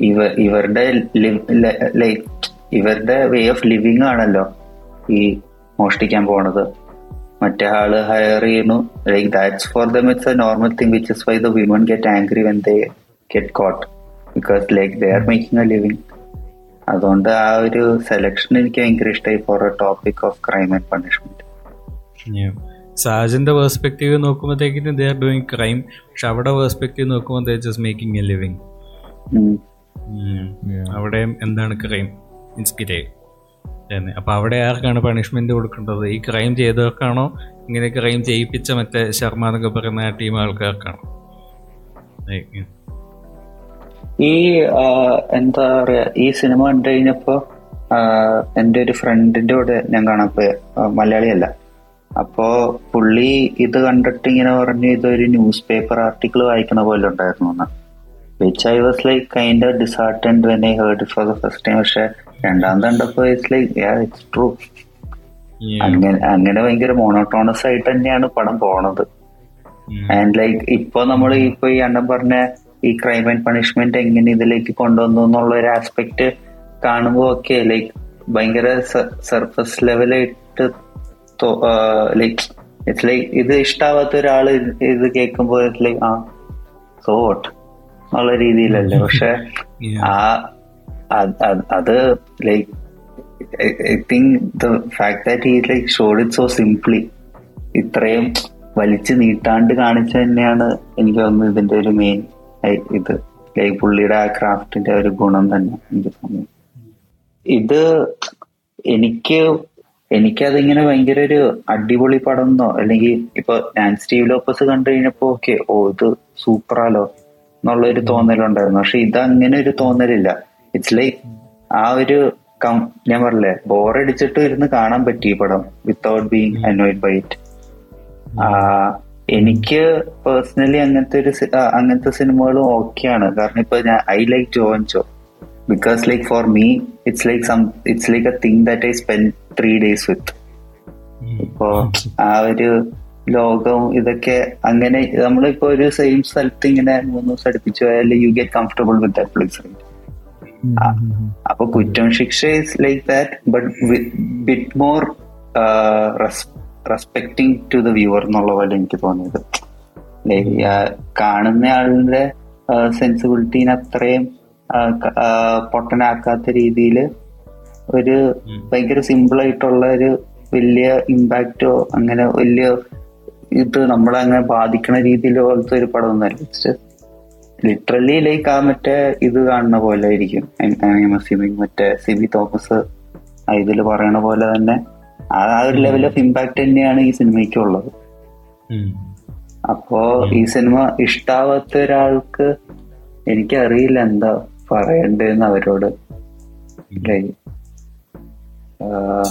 S1: ഇവ ഇവരുടെ ലൈക്ക് ഇവരുടെ വേ ഓഫ് ലിവിങ് ആണല്ലോ ഈ മോഷ്ടിക്കാൻ പോണത്. മറ്റേ ആൾ ഹയർ ചെയ്യുന്നു. Like that's for them it's a normal thing which is why the women get angry when they get caught because like they are making a living അതുകൊണ്ട് ആ ഒരു സെലക്ഷൻ എനിക്ക് ഭയങ്കര ഇഷ്ടമായി for a topic of crime and punishment
S2: സാജിന്റെ perspective നോക്കുമ്പോഴത്തേക്കിന് they are doing crime പക്ഷെ അവിടെ perspective നോക്കുമ്പോൾ they just making a
S3: living.
S2: അവിടെ എന്താണ് ക്രൈം ഇൻസ്പിരേ തന്നെ അപ്പൊ അവിടെ ആർക്കാണ് പണിഷ്മെന്റ് കൊടുക്കേണ്ടത്? ഈ ക്രൈം ചെയ്തവർക്കാണോ? ഇങ്ങനെ ക്രൈം ചെയ്യിപ്പിച്ച മറ്റേ ശർമ്മ എന്നൊക്കെ പറയുന്ന ആ ടീം ആൾക്കാർക്കാണോ.
S1: ഈ എന്താ പറയാ ഈ സിനിമ കണ്ടു കഴിഞ്ഞപ്പോ എന്റെ ഒരു ഫ്രണ്ടിന്റെ കൂടെ ഞാൻ കാണാൻ പോയ. മലയാളിയല്ല. അപ്പോ പുള്ളി ഇത് കണ്ടിട്ട് ഇങ്ങനെ പറഞ്ഞു ഇതൊരു ന്യൂസ് പേപ്പർ ആർട്ടിക്കിൾ വായിക്കുന്ന പോലെ ഉണ്ടായിരുന്നു എന്ന്. Which I was like kind of disheartened when I heard for the first time പക്ഷെ രണ്ടാമത് കണ്ടപ്പോ ഇറ്റ്സ് ലൈക്ക് ഇറ്റ്സ് ട്രൂ. അങ്ങനെ അങ്ങനെ ഭയങ്കര മോണോട്ടോണസ് ആയിട്ട് തന്നെയാണ് പടം പോണത്. ആൻഡ് ലൈക്ക് ഇപ്പൊ നമ്മൾ ഇപ്പൊ ഈ അണ്ണൻ പറഞ്ഞ ഈ ക്രൈം ആൻഡ് പണിഷ്മെന്റ് എങ്ങനെ ഇതിലേക്ക് കൊണ്ടുവന്നു എന്നുള്ള ഒരു ആസ്പെക്ട് കാണുമ്പോൾ ഒക്കെ ലൈക്ക് ഭയങ്കര സർഫസ് ലെവലായിട്ട് ലൈക്ക് ഇറ്റ്സ് ലൈക്ക് ഇത് ഇഷ്ടാവാത്ത ഒരാൾ ഇത് കേൾക്കുമ്പോൾ ഇറ്റ്സ് ലൈക്ക് ആ സോ വോട്ട് എന്നുള്ള രീതിയിലല്ലേ പക്ഷെ. ആ അത് like I think the fact that he like showed it so simply ഇത്രയും വലിച്ചു നീട്ടാണ്ട് കാണിച്ചു തന്നെയാണ് എനിക്ക് തോന്നുന്നത് ഇതിന്റെ ഒരു മെയിൻ ഇത് പുള്ളിയുടെ ആ ക്രാഫ്റ്റിന്റെ ഒരു ഗുണം തന്നെ എനിക്ക് തോന്നുന്നു ഇത് എനിക്ക് എനിക്കതിങ്ങനെ ഭയങ്കര ഒരു അടിപൊളി പടം എന്നോ അല്ലെങ്കിൽ ഇപ്പൊ ഞാൻ സ്റ്റീവ് ലോപ്പസ് കണ്ടു കഴിഞ്ഞപ്പോ ഓക്കെ ഓ ഇത് സൂപ്പറാലോ എന്നുള്ള ഒരു തോന്നലുണ്ടായിരുന്നു. പക്ഷെ ഇത് അങ്ങനെ ഒരു തോന്നലില്ല. ഇറ്റ്സ് ലൈക്ക് ആ ഒരു കം- ഞാൻ പറഞ്ഞില്ലേ ബോറടിച്ചിട്ട് ഇരുന്ന് കാണാൻ പറ്റി പടം without being annoyed by it എനിക്ക് പേഴ്സണലി അങ്ങനത്തെ ഒരു അങ്ങനത്തെ സിനിമകളും ഓക്കെയാണ് കാരണം ഇപ്പൊ ഞാൻ I like ജോൻചോ because like for me it's like some it's like a thing that I spend three days with ഇപ്പോ ആ ഒരു ലോകവും ഇതൊക്കെ അങ്ങനെ നമ്മളിപ്പോ ഒരു സെയിം സ്ഥലത്ത് ഇങ്ങനെ മൂന്ന് ദിവസം അടുപ്പിച്ചു പോയാൽ you get
S3: comfortable with that.
S1: അപ്പൊ കുറ്റം ശിക്ഷ is like that but bit more respecting to the viewer എന്നുള്ള പോലെ എനിക്ക് തോന്നിയത്. കാണുന്ന ആളുടെ സെൻസിബിലിറ്റീനെ അത്രയും പൊട്ടനാക്കാത്ത രീതിയിൽ ഒരു ഭയങ്കര സിമ്പിൾ ആയിട്ടുള്ള ഒരു വലിയ ഇമ്പാക്റ്റോ അങ്ങനെ വലിയ ഇത് നമ്മളെ അങ്ങനെ ബാധിക്കണ രീതിയിൽ പോലത്തെ ഒരു പടം ഒന്നല്ല ലിറ്ററലി ലൈക്ക് ആ മറ്റേ ഇത് കാണുന്ന പോലെ ആയിരിക്കും. മറ്റേ സിബി തോമസ് ഇതിൽ പറയണ പോലെ തന്നെ ആ ഒരു ലെവൽ ഓഫ് ഇമ്പാക്ട് തന്നെയാണ് ഈ സിനിമയ്ക്ക് ഉള്ളത്. അപ്പോ ഈ സിനിമ ഇഷ്ടാവാത്ത ഒരാൾക്ക് എനിക്കറിയില്ല എന്താ പറയണ്ടേന്ന് അവരോട് uh,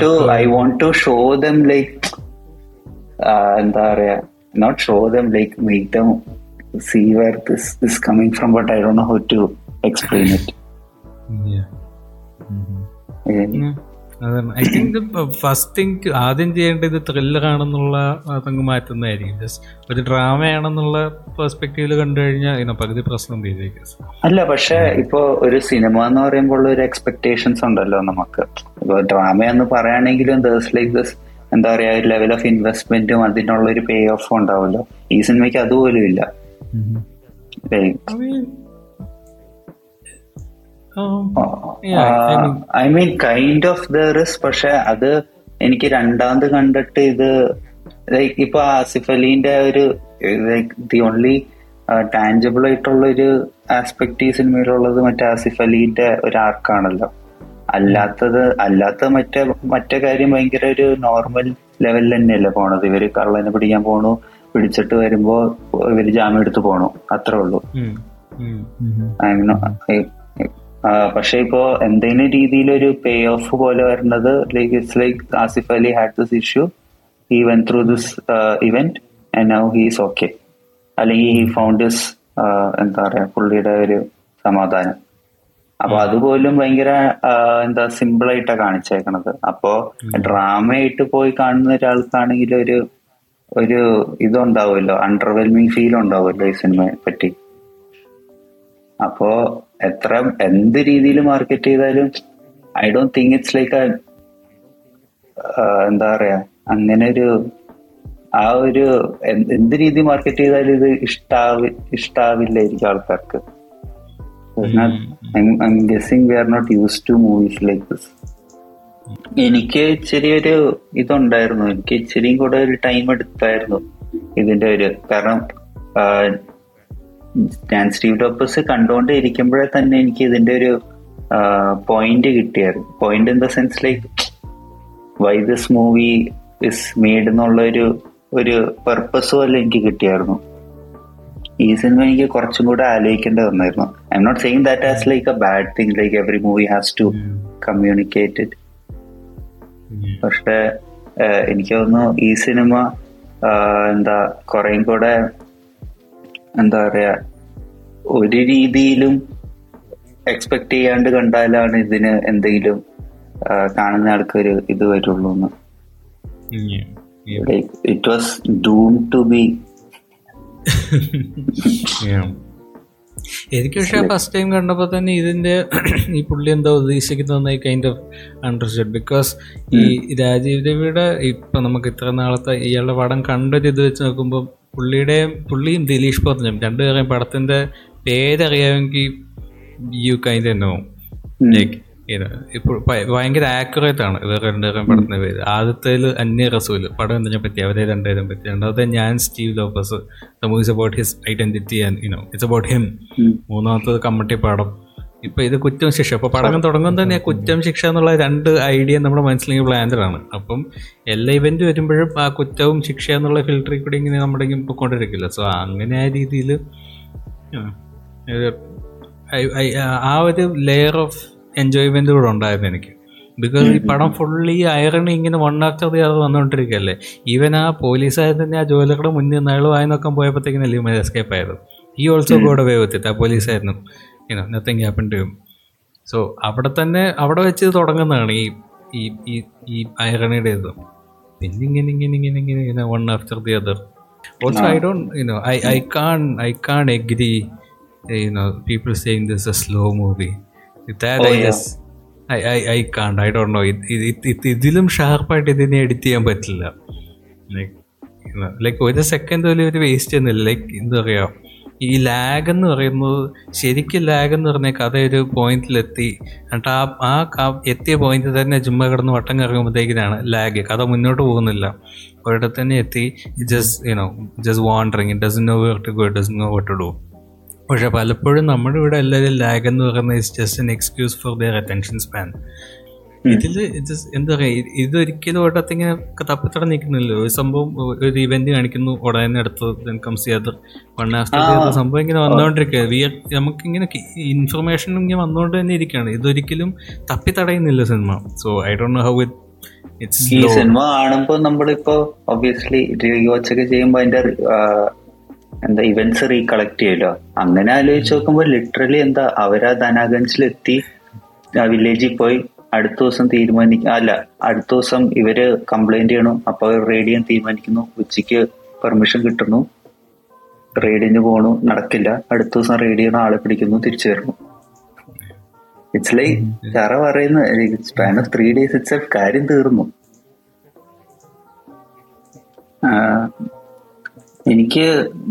S1: to
S2: is
S1: I want to show them like uh, എന്താ പറയാ not show them like make them see where this is coming from but I don't know how to explain it
S2: I think first think ആദ്യം ചെയ്യേണ്ടത് thriller ആണെന്നുള്ള അതങ്ങ് മാറ്റുന്നതായിരിക്കും. Just ഒരു ഡ്രാമയാണെന്നുള്ള പെർസ്പെക്റ്റീവിൽ കണ്ടു കഴിഞ്ഞാൽ ഇതിനെ പകുതി പ്രശ്നം തീരേക്കും
S1: അല്ല പക്ഷെ ഇപ്പൊ ഒരു സിനിമ എന്ന് പറയുമ്പോൾ ഒരു എക്സ്പെക്ടേഷൻസ് ഉണ്ടല്ലോ നമുക്ക്. ഇപ്പൊ ഡ്രാമ എന്ന് പറയുകയാണെങ്കിലും ദേഴ്സ് ലൈക്ക് ദിസ് എന്താ പറയാ ഒരു ലെവൽ ഓഫ് ഇൻവെസ്റ്റ്മെന്റും അതിനുള്ള ഒരു പേ ഓഫും ഉണ്ടാവുമല്ലോ. ഈ സിനിമയ്ക്ക് അതുപോലും ഇല്ല.
S2: I mean
S1: kind of the റിസ് പക്ഷെ അത് എനിക്ക് രണ്ടാമത് കണ്ടിട്ട് ഇത് ലൈക്ക് ഇപ്പൊ ആസിഫ് അലീന്റെ ഒരു ലൈക്ക് ദി ഓൺലി ടാഞ്ചിബിൾ ആയിട്ടുള്ള ഒരു ആസ്പെക്ട് ഈ സിനിമയിലുള്ളത് മറ്റേ ആസിഫ് അലീന്റെ ഒരു ആർക്കാണല്ലോ അല്ലാത്തത് അല്ലാത്ത മറ്റേ മറ്റേ കാര്യം ഭയങ്കര ഒരു നോർമൽ ലെവലിൽ തന്നെയല്ലേ പോണത്. ഇവർ കള്ളനെ പിടിക്കാൻ പോണു പിടിച്ചിട്ട് വരുമ്പോ ഇവർ ജാമ്യം എടുത്ത് പോണു. അത്രേ ഉള്ളൂ. പക്ഷെ ഇപ്പോ എന്തെങ്കിലും രീതിയിലൊരു പേ ഓഫ് പോലെ വരുന്നത് like it's like Asif Ali had this issue he went through this event and now he's okay അല്ലെങ്കിൽ ഹി ഫൗണ്ട് ദിസ് എന്താ പറയാ പുള്ളിയുടെ ഒരു സമാധാനം. അപ്പൊ അതുപോലും ഭയങ്കര എന്താ സിമ്പിൾ ആയിട്ടാണ് കാണിച്ചേക്കണത്. അപ്പോ ഡ്രാമയായിട്ട് പോയി കാണുന്ന ഒരാൾക്കാണെങ്കിൽ ഒരു ഒരു ഇതുണ്ടാവുമല്ലോ അണ്ടർവെൽമിങ് ഫീൽ ഉണ്ടാവുമല്ലോ ഈ സിനിമയെ പറ്റി. അപ്പോ എത്ര എന്ത് രീതിയിൽ മാർക്കറ്റ് ചെയ്താലും I don't think it's like എന്താ പറയാ അങ്ങനെ ഒരു ആ ഒരു എന്ത് രീതി മാർക്കറ്റ് ചെയ്താലും ഇത് ഇഷ്ടാവി ഇഷ്ടാവില്ലായിരിക്കും ആൾക്കാർക്ക്. Guessing we are not used to movies like this എനിക്ക് ഇച്ചിരി ഒരു ഇതുണ്ടായിരുന്നു. എനിക്ക് ഇച്ചിരിയും കൂടെ ഒരു ടൈം എടുത്തായിരുന്നു ഇതിന്റെ ഒരു. കാരണം ഞാൻ സ്റ്റീവ് ടോപ്പേഴ്സ് കണ്ടുകൊണ്ടേ ഇരിക്കുമ്പോഴേ തന്നെ എനിക്ക് ഇതിന്റെ ഒരു പോയിന്റ് കിട്ടിയായിരുന്നു point in the sense like why this movie is made എന്നുള്ള ഒരു ഒരു പർപ്പസ് പോലെ എനിക്ക് കിട്ടിയായിരുന്നു. ഈ സിനിമ എനിക്ക് കുറച്ചും കൂടെ ആലോചിക്കേണ്ടി വന്നായിരുന്നു. I am not saying that as like a bad thing like every movie has to communicate it പക്ഷെ എനിക്ക് തോന്നുന്നു ഈ സിനിമ എന്താ കുറേം കൂടെ എന്താ പറയാ ഒരു രീതിയിലും എക്സ്പെക്ട് ചെയ്യാണ്ട് കണ്ടാലാണ് ഇതിന് എന്തെങ്കിലും കാണുന്ന കാണുന്ന ഒരു ഇത് വരുള്ളൂ എന്ന് it was doomed to
S2: be. എനിക്ക് പക്ഷെ ഫസ്റ്റ് ടൈം കണ്ടപ്പോൾ തന്നെ ഇതിന്റെ ഈ പുള്ളി എന്താ ഉദ്ദേശിക്കുന്നതെന്ന് കൈൻഡ് ഓഫ് അണ്ടർസ്റ്റാൻഡ് ബിക്കോസ് ഈ രാജീവ് രവിയുടെ ഇപ്പൊ നമുക്ക് ഇത്ര നാളത്തെ ഇയാളുടെ പടം കണ്ടൊരു ഇത് വെച്ച് നോക്കുമ്പോൾ പുള്ളിയുടെയും പുള്ളിയും ദിലീഷ് പോത്തനും രണ്ടുപേരെയും പടത്തിന്റെ പേരറിയാമെങ്കിൽ യു കൈൻഡ് നോ ലൈക്ക് ഇപ്പോൾ ഭയങ്കര ആക്യുറേറ്റ് ആണ് ഇവർ രണ്ടുപേരും പടത്തിന്റെ പേര്. ആദ്യത്തേൽ അന്യ റസൂൽ പടം എന്തിനെ പറ്റി അവരെ രണ്ടുപേരും പറ്റി. രണ്ടാമത്തെ ഞാൻ Steve Lopez. The movies about his identity and you know it's about him മൂന്നാമത്തത് കമ്മട്ടി പടം. ഇപ്പൊ ഇത് കുറ്റം ശിക്ഷ. അപ്പൊ പടം തുടങ്ങും തന്നെ കുറ്റം ശിക്ഷ എന്നുള്ള രണ്ട് ഐഡിയ നമ്മുടെ മനസ്സിലേക്ക് പ്ലാൻഡാണ് അപ്പം എല്ലാ ഇവന്റ് വരുമ്പോഴും ആ കുറ്റവും ശിക്ഷ എന്നുള്ള ഫിൽറ്ററിൽ കൂടി ഇങ്ങനെ നമ്മുടെ ഇപ്പൊ കൊണ്ടിരിക്കില്ല സോ അങ്ങനെ ആ രീതിയിൽ ആ ഒരു ലെയർ ഓഫ് എൻജോയ്മെന്റ് കൂടെ ഉണ്ടായിരുന്നു എനിക്ക്. ബിക്കോസ് ഈ പടം ഫുള്ളി അയറണി ഇങ്ങനെ വൺ ആഫ്റ്റർ ദി അത് വന്നുകൊണ്ടിരിക്കുകയല്ലേ ഈവൻ ആ പോലീസായ തന്നെ ആ ജോലികളുടെ മുന്നിൽ നിന്ന് അയാൾ വായി നോക്കാൻ പോയപ്പോഴത്തേക്കിനല്ലേ ഇവൻ എസ്കേപ്പ് ആയത്. ഈ ഓൾസോ ഗോഡ് അവേ വിത്ത് ആ പോലീസായിരുന്നു ഇനോ നത്തിങ് ഹാപ്പൻ ടു സോ അവിടെ തന്നെ അവിടെ വെച്ച് തുടങ്ങുന്നതാണ് ഈ ഈ ഈ ഈ അയറണിയുടെ ഇത്. പിന്നെ ഇങ്ങനെ ഇങ്ങനെ ഇങ്ങനെ ഇങ്ങനെ ഇങ്ങനെ one after the other also I don't you know I I can't I can't agree you know people saying this a slow movie
S1: I yeah.
S2: I ഇതിലും ഷാർപ്പായിട്ട് ഇതിനെ എഡിറ്റ് ചെയ്യാൻ പറ്റില്ല. ലൈക്ക് ഒരു സെക്കൻഡ് പോലും ഒരു വേസ്റ്റ് ചെയ്യുന്നില്ല ലൈക്ക് എന്താ പറയുക ഈ ലാഗ് എന്ന് പറയുന്നത് ശരിക്കും ലാഗ് എന്ന് പറഞ്ഞ കഥ ഒരു പോയിന്റിലെത്തി എന്നിട്ട് ആ ആ എത്തിയ പോയിന്റ് തന്നെ ചുമ്മാ കിടന്ന് വട്ടം കറങ്ങുമ്പോഴത്തേക്കിനാണ് ലാഗ് കഥ മുന്നോട്ട് പോകുന്നില്ല. ഒരിടത്ത് തന്നെ എത്തി. Just you know just wandering it doesn't know where to go doesn't know what to do പക്ഷെ പലപ്പോഴും നമ്മുടെ ഇവിടെ എല്ലാവരും ലാഗ് എന്ന് പറയുന്നത് is just an excuse for their attention span ഇതിൽ ഇത് എന്താ പറയുക ഇതൊരിക്കലും ഇങ്ങനെ തപ്പിത്തട നിൽക്കുന്നില്ല ഒരു സംഭവം ഒരു ഇവന്റ് കാണിക്കുന്നു ഉടനെ അടുത്ത് കംസ് ചെയ്ത് വൺ ആഫ്റ്റർ. സംഭവം ഇങ്ങനെ വന്നുകൊണ്ടിരിക്കുക വി നമുക്കിങ്ങനെ ഇൻഫർമേഷൻ ഇങ്ങനെ വന്നുകൊണ്ട് തന്നെ ഇരിക്കുകയാണ്. ഇതൊരിക്കലും തപ്പി തടയുന്നില്ല cinema. So I don't know how it it's
S1: ഈ സിനിമ കാണുമ്പോ നമ്മളിപ്പോ ഒബ്വിയസ്ലി റീവാച്ചൊക്കെ ചെയ്യുമ്പോ അതിന്റെ ആ, എന്താ ഇവന്റ്സ് റീകളക്ട് ചെയ്യല്ലോ അങ്ങനെ ആലോചിച്ച് നോക്കുമ്പോ ലിറ്ററലി എന്താ അവരാ ധനാഗഞ്ചിലെത്തി വില്ലേജിൽ പോയി അടുത്ത ദിവസം തീരുമാനിക്കും അല്ല അടുത്ത ദിവസം ഇവർ കംപ്ലൈന്റ് ചെയ്യണം. അപ്പൊ റെയ്ഡ് ചെയ്യാൻ തീരുമാനിക്കുന്നു. ഉച്ചയ്ക്ക് പെർമിഷൻ കിട്ടുന്നു. റെയ്ഡിന് പോണു. നടക്കില്ല. അടുത്ത ദിവസം റെയ്ഡ് ചെയ്യണ ആളെ പിടിക്കുന്നു. തിരിച്ചു വരുന്നു. ഇറ്റ്സ് ലൈക്ക് ചറ പറയുന്ന span of three days it's കാര്യം തീർന്നു. എനിക്ക്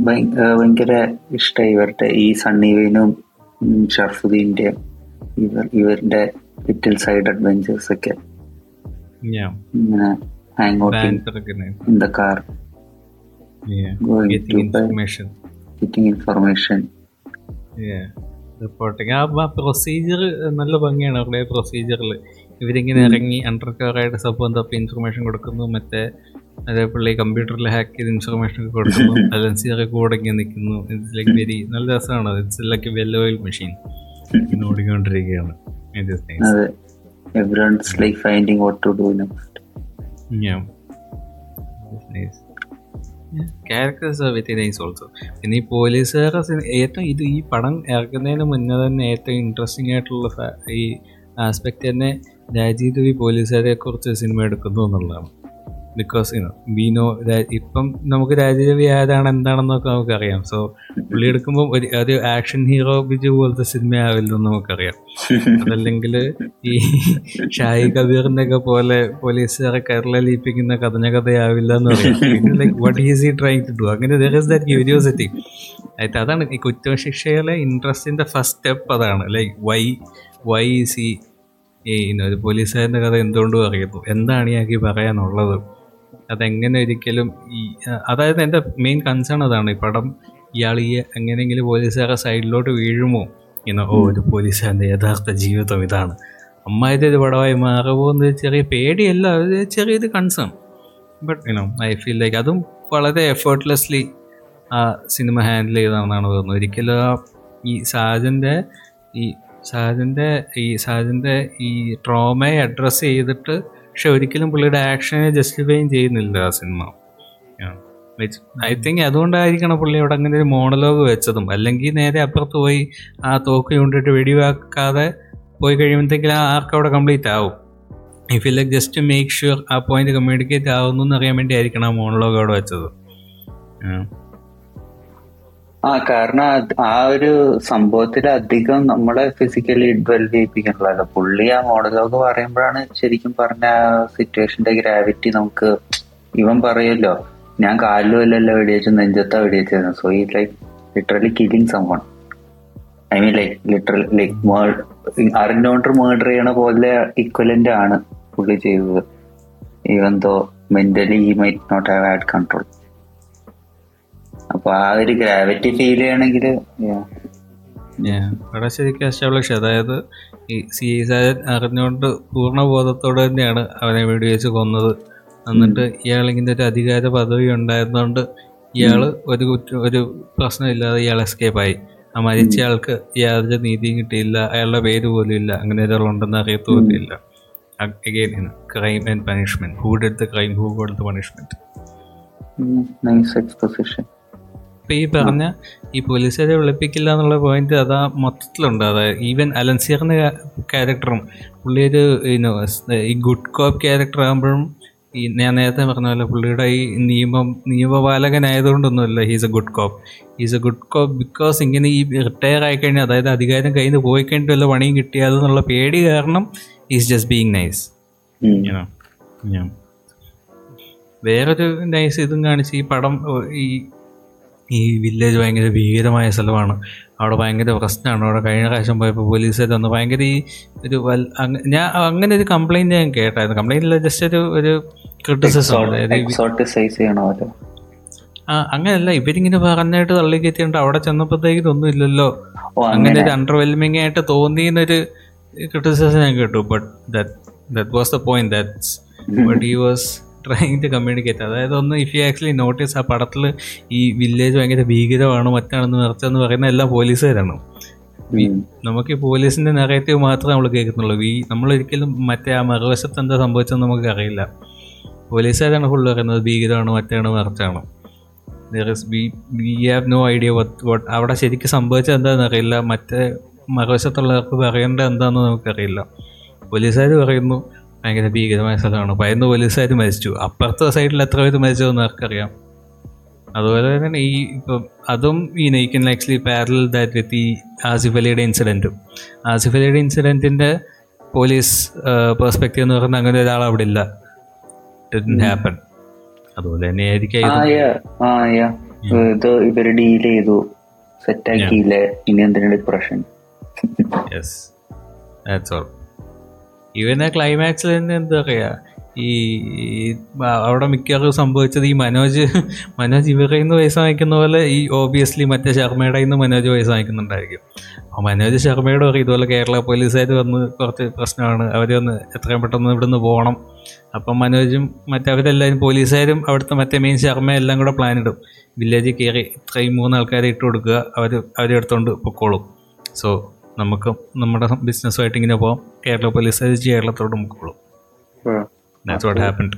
S1: ഭയങ്കര ഇഷ്ടമായി ഇവരുടെ ഈ സണ്ണി വെയിനും ഉം, ഇവർ ഇവരുടെ ലിറ്റിൽ സൈഡ് അഡ്വഞ്ചേഴ്സ് ഒക്കെ. ഇങ്ങനെ hang outing in the
S2: car
S1: getting information
S2: reporting ആ പ്രൊസീജിയർ നല്ല ഭംഗിയാണ് അവരുടെ പ്രൊസീജിയറിൽ ഇവരിങ്ങനെ ഇറങ്ങി അണ്ടർ കവർ ആയിട്ട് സംഭവം തപ്പി ഇൻഫർമേഷൻ കൊടുക്കുന്നു. മറ്റേ അതേപോലെ കമ്പ്യൂട്ടറിൽ ഹാക്ക് ചെയ്ത് ഇൻഫർമേഷൻ ഒക്കെ കൊടുക്കുന്നു. ബാലൻസ് ഇങ്ങനെ നിൽക്കുന്നു. ഇറ്റ്സ് ലൈക്ക് വെരി നല്ല രസമാണ്. It's like well oil machine ഓടിക്കൊണ്ടിരിക്കുകയാണ്. Yeah. Nice. Characters are very nice also പിന്നെ ഈ പോലീസുകാരുടെ ഏറ്റവും ഇത് ഈ പടം ഇറക്കുന്നതിന് മുന്നേ തന്നെ ഏറ്റവും ഇൻട്രസ്റ്റിംഗ് ആയിട്ടുള്ള ഈ ആസ്പെക്ട് തന്നെ രാജീവ് പോലീസുകാരെ കുറിച്ച് സിനിമ എടുക്കുന്നു എന്നുള്ളതാണ്. ബിക്കോസ് യുനോ വി നോ ഇപ്പം നമുക്ക് രാജരവി ആയതാണ് എന്താണെന്നൊക്കെ നമുക്കറിയാം. സോ പുള്ളി എടുക്കുമ്പോൾ ഒരു ഒരു ആക്ഷൻ ഹീറോ ബിജു പോലത്തെ സിനിമ ആവില്ലെന്ന് നമുക്കറിയാം. അതല്ലെങ്കിൽ ഈ ഷായി കബീറിന്റെ ഒക്കെ പോലെ പോലീസുകാരെ കരളിപ്പിക്കുന്ന കഥന കഥയാവില്ല എന്ന് പറയാം like what is he trying to do അങ്ങനെ ദർ ഇസ് ദാറ്റ് ക്യൂരിയോസിറ്റി ആയിട്ട് അതാണ് ഈ കുറ്റശിക്ഷയിലെ ഇൻട്രസ്റ്റിന്റെ ഫസ്റ്റ് സ്റ്റെപ്പ് അതാണ്. ലൈക്ക് വൈ വൈ ഈസ് ഈ ഈ ഒരു പോലീസുകാരന്റെ കഥ എന്തുകൊണ്ടും അറിയുന്നു? എന്താണ് ഇയാൾക്ക് പറയാനുള്ളത്? അതെങ്ങനെ ഒരിക്കലും ഈ അതായത് എന്റെ മെയിൻ കൺസേൺ അതാണ് ഈ പടം ഇയാൾ ഈ എങ്ങനെയെങ്കിലും പോലീസുകാരെ സൈഡിലോട്ട് വീഴുമോ ഇങ്ങനെ ഓ ഒരു പോലീസുകാരന്റെ യഥാർത്ഥ ജീവിതം ഇതാണ്. അമ്മായിട്ട് ഒരു പടമായി മാറുമോ എന്ന് ചെറിയ പേടിയല്ല ഒരു ചെറിയൊരു concern but you know I feel like അതും വളരെ എഫേർട്ട്ലെസ്ലി ആ സിനിമ ഹാൻഡിൽ ചെയ്തതാണെന്നാണ് തോന്നുന്നത്. ഒരിക്കലും ആ ഈ സാജന്റെ ഈ സാജന്റെ ഈ സാജന്റെ ഈ ട്രോമയെ അഡ്രസ്സ് ചെയ്തിട്ട് പക്ഷെ ഒരിക്കലും പുള്ളിയുടെ ആക്ഷനെ ജസ്റ്റിഫൈ ചെയ്യുന്നില്ല ആ സിനിമ. ഐ തിങ്ക് അതുകൊണ്ടായിരിക്കണം പുള്ളി അവിടെ അങ്ങനെ ഒരു മോണലോഗ് വെച്ചതും. അല്ലെങ്കിൽ നേരെ അപ്പുറത്ത് പോയി ആ തോക്ക് കൊണ്ടിട്ട് വെടിവാക്കാതെ പോയി കഴിയുമ്പോഴത്തേക്കും ആ ആർക്ക് അവിടെ കംപ്ലീറ്റ് ആവും. If feel like just make sure ആ പോയിന്റ് കമ്മ്യൂണിക്കേറ്റ് ആവുന്നു എന്ന് അറിയാൻ വേണ്ടി ആയിരിക്കണം ആ മോണലോഗ് അവിടെ വെച്ചത്. ആ.
S1: കാരണം ആ ഒരു സംഭവത്തിൽ അധികം നമ്മളെ ഫിസിക്കലി ഡെവലപ്പ് ചെയ്യിപ്പിക്കണല്ലോ പുള്ളി ആ മോഡലോഗ് പറയുമ്പോഴാണ് ശരിക്കും പറഞ്ഞ ആ സിറ്റുവേഷന്റെ ഗ്രാവിറ്റി നമുക്ക് ഇവൻ പറയുമല്ലോ ഞാൻ കാലിലും അല്ലല്ലോ വെടിവെച്ചു നെഞ്ചത്താ വെടിവെച്ചിരുന്നു so he like literally killing someone I mean like literal like അറിഞ്ഞോണ്ട് murder ചെയ്യണ പോലെ ഇക്വലന്റ് ആണ് പുള്ളി ചെയ്തത്. Even though mentally he might not have had control അപ്പൊ ആ ഒരു ഗ്രാവിറ്റി ഫീൽ ചെയ്യണമെങ്കിൽ.
S2: അവിടെ ശരിക്കും എസ്റ്റാബ്ലിഷ് അതായത് ഈ സി സാജൻ അറിഞ്ഞുകൊണ്ട് പൂർണ ബോധത്തോടെ തന്നെയാണ് അവനെ വെടിവെച്ച് കൊന്നത്. എന്നിട്ട് ഇയാളിങ്ങനെ ഒരു അധികാര പദവി ഉണ്ടായിരുന്നതുകൊണ്ട് ഇയാൾ ഒരു കുറ്റ ഒരു പ്രശ്നമില്ലാതെ ഇയാൾ എസ്കേപ്പ് ആയി. ആ മരിച്ച ആൾക്ക് യാതൊരു നീതിയും കിട്ടിയില്ല. അയാളുടെ പേര് പോലും ഇല്ല. അങ്ങനെ ഒരാളുണ്ടെന്ന് അറിയത്തു പോലും ഇല്ല. Again crime and punishment who did the crime who got the punishment
S1: nice exposition
S2: ഇപ്പൊ ഈ പറഞ്ഞ ഈ പോലീസുകാരെ വിളിപ്പിക്കില്ല എന്നുള്ള പോയിന്റ് അതാ മൊത്തത്തിലുണ്ട്. അതായത് ഈവൻ അലൻസിയറിന്റെ ക്യാരക്ടറും പുള്ളി ഒരു ഈ ഗുഡ് കോപ്പ് ക്യാരക്ടർ ആകുമ്പോഴും ഈ ഞാൻ നേരത്തെ പറഞ്ഞ പോലെ പുള്ളിയുടെ ഈ നിയമം നിയമപാലകനായതുകൊണ്ടൊന്നുമല്ല. He's a good cop he's a good cop because ഇങ്ങനെ ഈ റിട്ടയർ ആയി കഴിഞ്ഞാൽ അതായത് അധികാരം കയ്യിൽ നിന്ന് പോയി കഴിഞ്ഞിട്ട് വല്ല പണിയും കിട്ടിയാതെന്നുള്ള പേടി കാരണം is just being nice you know. Yeah. വേറൊരു നൈസ് ഇതും കാണിച്ച് ഈ പടം ഈ ഈ വില്ലേജ് ഭയങ്കര ഭീകരമായ സ്ഥലമാണ്. അവിടെ ഭയങ്കര പ്രശ്നമാണ്. അവിടെ കഴിഞ്ഞ പ്രാവശ്യം പോയപ്പോൾ പോലീസുകാർ വന്ന് ഭയങ്കര ഈ ഒരു വൽ ഞാൻ അങ്ങനെ ഒരു കംപ്ലൈന്റ് ഞാൻ കേട്ടായിരുന്നു. കംപ്ലൈന്റ് ഇല്ല ജസ്റ്റ് ഒരു ഒരു
S1: ക്രിട്ടിസിസം
S2: ആ അങ്ങനെയല്ല ഇവരിങ്ങനെ പറഞ്ഞായിട്ട് തള്ളി തള്ളിക്കറ്റിയുണ്ട് അവിടെ ചെന്നപ്പോഴത്തേക്ക് ഇതൊന്നും ഇല്ലല്ലോ. അങ്ങനെ. ഒരു അണ്ടർവെൽമിംഗ് ആയിട്ട് തോന്നിയെന്നൊരു ക്രിട്ടിസിസം ഞാൻ കേട്ടു. But that that was the point that but he was trying to communicate അതായത് ഒന്ന് ഇഫ് യു ആക്ച്വലി നോട്ടീസ് ആ പടത്തിൽ ഈ വില്ലേജ് ഭയങ്കര ഭീകരമാണ് മറ്റാണെന്ന് നിറച്ചെന്ന് പറയുന്ന എല്ലാം പോലീസുകാരാണ്. നമുക്ക് ഈ പോലീസിന്റെ നെറേറ്റീവ് മാത്രമേ നമ്മൾ കേൾക്കുന്നുള്ളൂ. ഈ നമ്മൾ ഒരിക്കലും മറ്റേ ആ മറുവശത്ത് എന്താ സംഭവിച്ചതെന്ന് നമുക്ക് അറിയില്ല. പോലീസുകാരാണ് ഫുള്ള് പറയുന്നത് ഭീകരമാണ് മറ്റാണ് മറിച്ചാണ് we have no idea what അവിടെ ശരിക്കും സംഭവിച്ചത് എന്താണെന്ന് അറിയില്ല. മറ്റേ മറുവശത്തുള്ളവർക്ക് പറയേണ്ടത് എന്താണെന്ന് നമുക്കറിയില്ല. പോലീസുകാർ പറയുന്നു ഭയങ്കര ഭീകരമായ സ്ഥലമാണ്. പതിനൊന്ന് പോലീസുകാർ മരിച്ചു. അപ്പുറത്തെ സൈഡിൽ എത്ര പേര് മരിച്ചതെന്ന് ആർക്കറിയാം. അതുപോലെ തന്നെ ഈ ഇപ്പം അതും ഈ നെയ്ക്കൻ ആക്ച്വലി പാരലൽ ദാറ്റ് വിത്ത് ഈ ആസിഫ് അലിയുടെ ഇൻസിഡന്റും ആസിഫ് അലിയുടെ ഇൻസിഡന്റിന്റെ പോലീസ് പെർസ്പെക്റ്റീവ് എന്ന് പറയുന്നത് അങ്ങനെ ഒരാൾ അവിടെ ഇല്ല. ഹാപ്പൻ അതുപോലെ തന്നെ ആയിരിക്കും
S1: ഇവർ ഡീൽ ചെയ്തു. സെറ്റ് ആക്കിയില്ലേ? ഇനി എന്തിനാണ് depression
S2: yes that's all even ആ ക്ലൈമാക്സിൽ തന്നെ എന്താ പറയുക ഈ അവിടെ മിക്കവാറും സംഭവിച്ചത് ഈ മനോജ് മനോജ് ഇവരുടെ നിന്ന് പൈസ വാങ്ങിക്കുന്ന പോലെ ഈ ഓബിയസ്ലി മറ്റേ ശർമ്മയുടെ നിന്ന് മനോജ് പൈസ വാങ്ങിക്കുന്നുണ്ടായിരിക്കും. അപ്പോൾ മനോജ് ശർമ്മയോട് പറയും ഇതുപോലെ കേരള പോലീസുകാർ വന്ന് കുറച്ച് പ്രശ്നമാണ്. അവർ വന്ന് എത്രയും പെട്ടെന്ന് ഇവിടുന്ന് പോകണം. അപ്പം മനോജും മറ്റവരെല്ലാവരും പോലീസുകാരും അവിടുത്തെ മറ്റേ മെയിൻ ശർമ്മ എല്ലാം കൂടെ പ്ലാൻ ഇടും. വില്ലേജിൽ കയറി ഇത്രയും മൂന്ന് ആൾക്കാരെ ഇട്ട് കൊടുക്കുക. അവർ അവരെടുത്തോണ്ട് പൊക്കോളും. സോ നമുക്ക് നമ്മുടെ ബിസിനസ്സുമായിട്ട് ഇങ്ങനെ പോകാം കേരള പോലീസ് കേരളത്തോട് മുക്കുള്ളൂ. ദാറ്റ്സ് വാട്ട് ഹാപ്പൻഡ്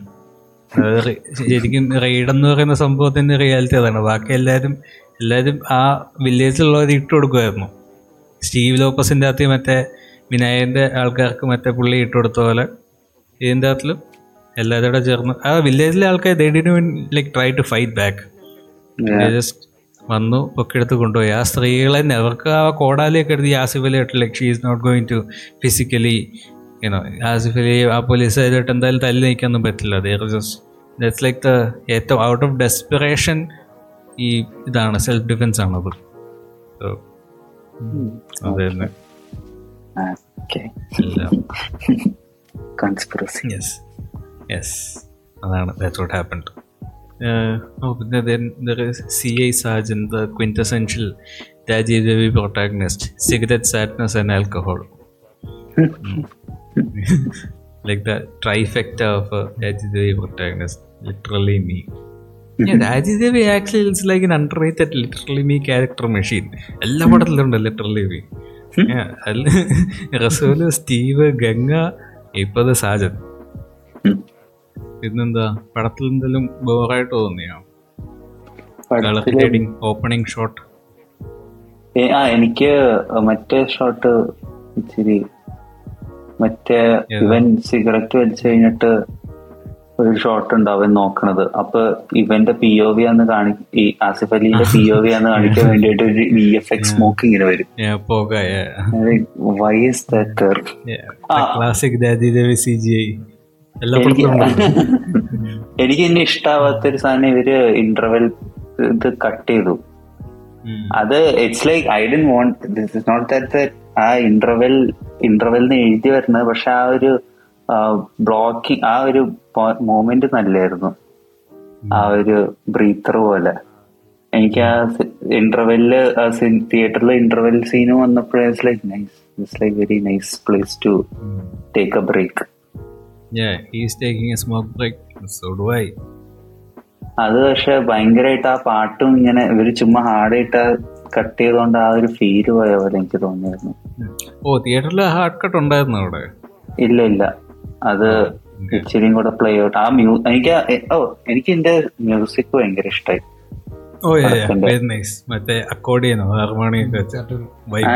S2: ശരിക്കും റെയ്ഡ് എന്ന് പറയുന്ന സംഭവത്തിന്റെ റിയാലിറ്റി അതാണ്. ബാക്കി എല്ലാവരും എല്ലാവരും ആ വില്ലേജിലുള്ളവർ ഇട്ട് കൊടുക്കുമായിരുന്നു. സ്റ്റീവ് ലോപ്പസിന്റെ അകത്ത് മറ്റേ വിനായകന്റെ ആൾക്കാർക്ക് മറ്റേ പുള്ളി ഇട്ട് കൊടുത്ത പോലെ ഇതിന്റെ അകത്തിലും എല്ലാവരും കൂടെ ചേർന്ന്. ആ വില്ലേജിലെ ആൾക്കാർ they did like try to fight back just വന്നു പൊക്കെടുത്ത് കൊണ്ടുപോയി. ആ സ്ത്രീകളെ തന്നെ അവർക്ക് ആ കോടാലിയൊക്കെ എടുത്ത് യാസിഫ് അലി ആയിട്ട് like she is not going to physically you know Asif Ali ആ പോലീസുകാരായിട്ട് എന്തായാലും തല്ലി നിൽക്കാനൊന്നും പറ്റില്ല. There just that's like the ഏറ്റവും ഔട്ട് ഓഫ് ഡെസ്പിറേഷൻ ഈ ഇതാണ് സെൽഫ് ഡിഫെൻസ് ആണ് അത് തന്നെ. യെസ് യെസ് അതാണ് ദാറ്റ്സ് വാട്ട് ഹാപ്പൻഡ് ഓ പിന്നെ then there C I Sajan the quintessential Rajeev Ravi protagonist cigarette and and alcohol like the trifecta of Rajeev Ravi protagonist literally me Rajeev Ravi actually it's like an underrated literally me character machine എല്ലാ പടത്തിലും ഉണ്ട് literally me Rasool Steve Ganga ഇപ്പത് സാജൻ പിന്നെന്താ? പടത്തിൽ എന്തെങ്കിലും ബോറായിട്ട് തോന്നിയോ? Opening shot
S1: ആ എനിക്ക് മറ്റേ ഷോട്ട് ഇച്ചിരി മറ്റേ ഇവൻ സിഗരറ്റ് വലിച്ചു കഴിഞ്ഞിട്ട് ഒരു ഷോട്ട് ഉണ്ട് അവൻ നോക്കണത്. അപ്പൊ ഇവന്റെ പി ഒ വി ആന്ന് കാണി ഈ ആസിഫ് അലിന്റെ പി ഒ വി ആന്ന് കാണിക്കാൻ വേണ്ടിയിട്ട് ഒരു വി എഫ് എക്സ് സ്മോക്ക് ഇങ്ങനെ വരും. വൈ ഇസ് ദാറ്റ്
S2: ക്ലാസിക് ദേവി സി ജി ഐ
S1: എനിക്ക് എന്നെ ഇഷ്ടാവാത്ത ഒരു സാധനം ഇവർ ഇന്റർവെൽ ഇത് കട്ട് ചെയ്തു. അത് it's like I D want this is not that ആ ഇന്റർവെൽ ഇന്റർവെലിന് എഴുതി വരുന്നത് പക്ഷെ ആ ഒരു ബ്ലോക്കിംഗ് ആ ഒരു മൂമെന്റ് നല്ലായിരുന്നു. ആ ഒരു ബ്രീത്തർ പോലെ. എനിക്ക് ആ ഇന്റർവെല്ല് തിയേറ്ററിലെ ഇന്റർവെൽ സീനും വന്നപ്പോഴേ it's like nice it's like very nice place
S2: to.
S1: Take a break
S2: Yeah, he's taking a smoke break. So do I.
S1: അത് പക്ഷെ ഭയങ്കരമായിട്ട് ആ പാട്ടും ഇങ്ങനെ ഇവർ ചുമ്മാ ഹാർഡായിട്ട് കട്ട് ചെയ്തോണ്ട് ആ ഒരു ഫീൽ പോയ പോലെ എനിക്ക് തോന്നിയായിരുന്നു
S2: ഓ തിയേറ്ററിൽ ഹാർഡ് കട്ട് ഉണ്ടായിരുന്നു അവിടെ?
S1: ഇല്ല ഇല്ല. അത് ഇച്ചിരിയും കൂടെ പ്ലേ ഔട്ട് ആ മ്യൂ എനിക്ക് ഓ എനിക്ക് എന്റെ മ്യൂസിക് ഭയങ്കര ഇഷ്ടമായി
S2: ഓ നൈസ് മറ്റേ അക്കോർഡിയനോ ഹാർമോണിയൊക്കെ
S1: ലൈക്ക്